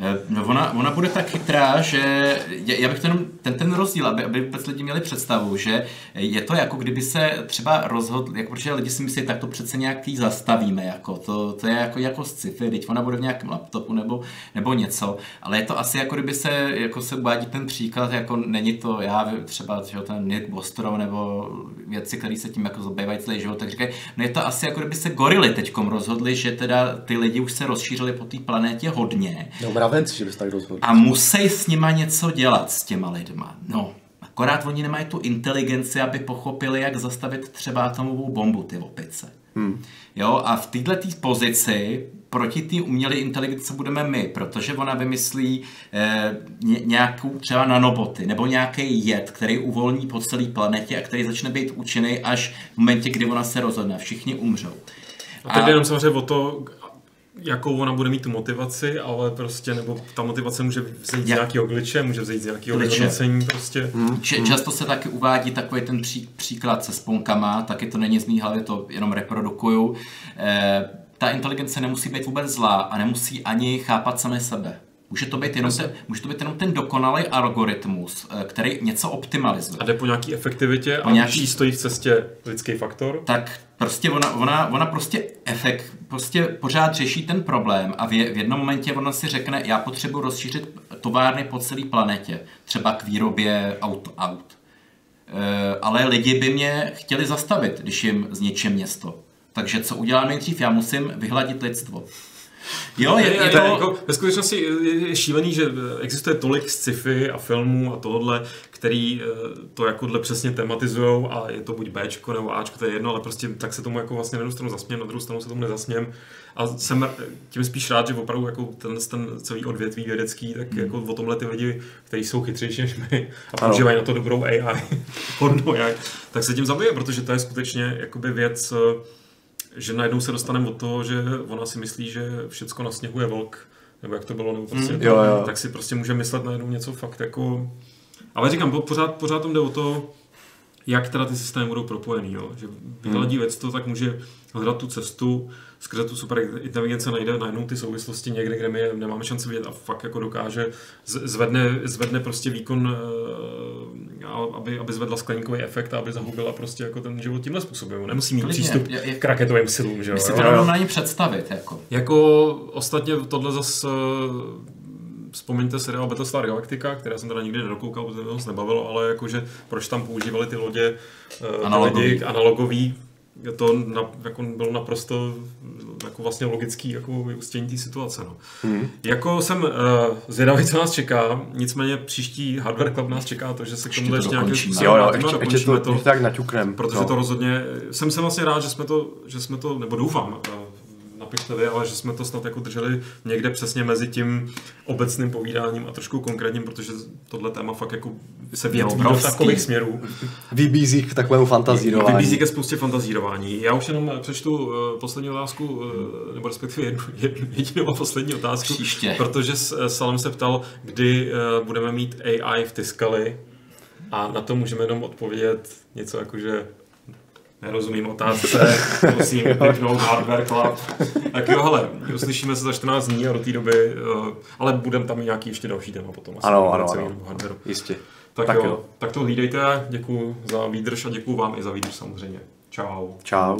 Eh, No ona, ona bude tak chytrá, že já bych to jenom, ten, ten rozdíl, aby, aby vůbec lidi měli představu, že je to jako kdyby se třeba rozhodl, jako protože lidi si myslí, tak to přece nějaký zastavíme, jako to, to je jako, jako sci-fi, teď ona bude v nějakém laptopu nebo, nebo něco, ale je to asi jako kdyby se, jako se uvádí ten příklad, jako není to, já třeba že ten Nick Bostrom nebo věci, které se tím jako zabývají celý život, tak říkají, no je to asi jako kdyby se gorily teďkom rozhodli, že teda ty lidi už se rozšířili po té planetě hodně,
No, mravenci, že bys tak rozhodl.
a musí s nima něco dělat, s těma lidma. No, akorát oni nemají tu inteligenci, aby pochopili, jak zastavit třeba atomovou bombu, ty opice. Hmm. Jo, a v této pozici proti té umělé inteligenci budeme my, protože ona vymyslí eh, ně, nějakou třeba nanoboty nebo nějaký jed, který uvolní po celé planetě a který začne být účinný až v momentě, kdy ona se rozhodne. Všichni umřou.
A teď jde jenom samozřejmě o to, jakou ona bude mít tu motivaci, ale prostě, nebo ta motivace může vzít z
Jak-
nějakého glitche, může vzít z nějakého vyhodnocení prostě. Hmm.
Č- často se taky uvádí takový ten pří, příklad se sponkama, taky to není z mý hlavy, to jenom reprodukuju. E, ta inteligence nemusí být vůbec zlá a nemusí ani chápat samé sebe. Může to být jenom ten, může to být jenom ten dokonalý algoritmus, eh, který něco optimalizuje.
A jde po nějaký efektivitě a
Po nějaký-
nějaký... stojí v cestě lidský faktor.
tak prostě ona, ona, ona prostě efekt, prostě pořád řeší ten problém a v, v jednom momentě ona si řekne, já potřebuji rozšířit továrny po celé planetě, třeba k výrobě aut. aut. E, ale lidi by mě chtěli zastavit, když jim zničím město. Takže co udělám nejdřív? Já musím vyhladit lidstvo. Jo, je, je,
je,
to...
jako, ve skutečnosti je šílený, že existuje tolik sci-fi a filmů a tohle, který eh, to jakohle přesně tematizují a je to buď Bčko nebo Ačko, to je jedno, ale prostě tak se tomu jako vlastně na jednu stranu zasměm, na druhou stranu se tomu nezasměm. A jsem r- tím spíš rád, že opravdu jako ten, ten celý odvětví vědecký, tak
Hmm.
jako o tomhle ty lidi, kteří jsou chytřejší než my a používají na to dobrou AI, [laughs] hodnou AI, tak se tím zabije, protože to je skutečně jakoby věc, eh, že najednou se dostaneme od toho, že ona si myslí, že všecko na sněhu je vlk, nebo jak to bylo, nebo prostě
Mm. Jo, jo.
tak si prostě může myslet najednou něco fakt jako... Ale říkám, po- pořád, pořád tam jde o to, jak teda ty systémy budou propojený. Jo? Že vyhledí hmm. věc to, tak může hledat tu cestu, skrze tu super inteligence najde najednou ty souvislosti někde, kde my nemáme šanci vidět a fakt jako dokáže, zvedne, zvedne prostě výkon, eh, aby, aby zvedla skleníkový efekt a aby zahubila prostě jako ten život tímhle způsobem. Nemusí mít Klidně, přístup je, je, k raketovým silům. Že
jo? si to na ní představit. Jako.
jako ostatně tohle zase vzpomeňte seriál Battlestar Galactica, která jsem teda nikdy nedokoukal, protože mě to nebavilo, ale jakože proč tam používali ty lodě analogový, ty lidi, analogový to na, jako bylo naprosto jako vlastně logický jako vyústění té situace. No. Hmm. Jako jsem uh, zvědavý, co nás čeká, nicméně příští Hardware Club nás čeká to, že se k tomu ještě
způsobem jo, jo, ještě, ještě to, to, tak naťuknem.
Protože no. to rozhodně, jsem se vlastně rád, že jsme to, že jsme to, nebo doufám, uh, napište vy, ale že jsme to snad jako drželi někde přesně mezi tím obecným povídáním a trošku konkrétním, protože tohle téma fakt jako se větví do takových směrů.
Vybízí k takovému fantazírování.
Vybízí ke spoustě fantazírování. Já už jenom přečtu uh, poslední otázku, uh, nebo respektive jednu, jednu, jedinou a poslední otázku.
Příště.
Protože Salem se ptal, kdy budeme mít AI v Tiskali a na to můžeme jenom odpovědět něco jako, že nerozumím otázce, musím vypnout [laughs] hardware club. Tak jo, hele, uslyšíme se za 14 dní a do té doby, uh, ale budeme tam nějaký ještě další téma potom.
Asi ano, ano, ano, jistě.
Tak, tak jo, jo, tak to hlídejte, děkuji za výdrž a děkuji vám i za výdrž samozřejmě. Čau.
Čau.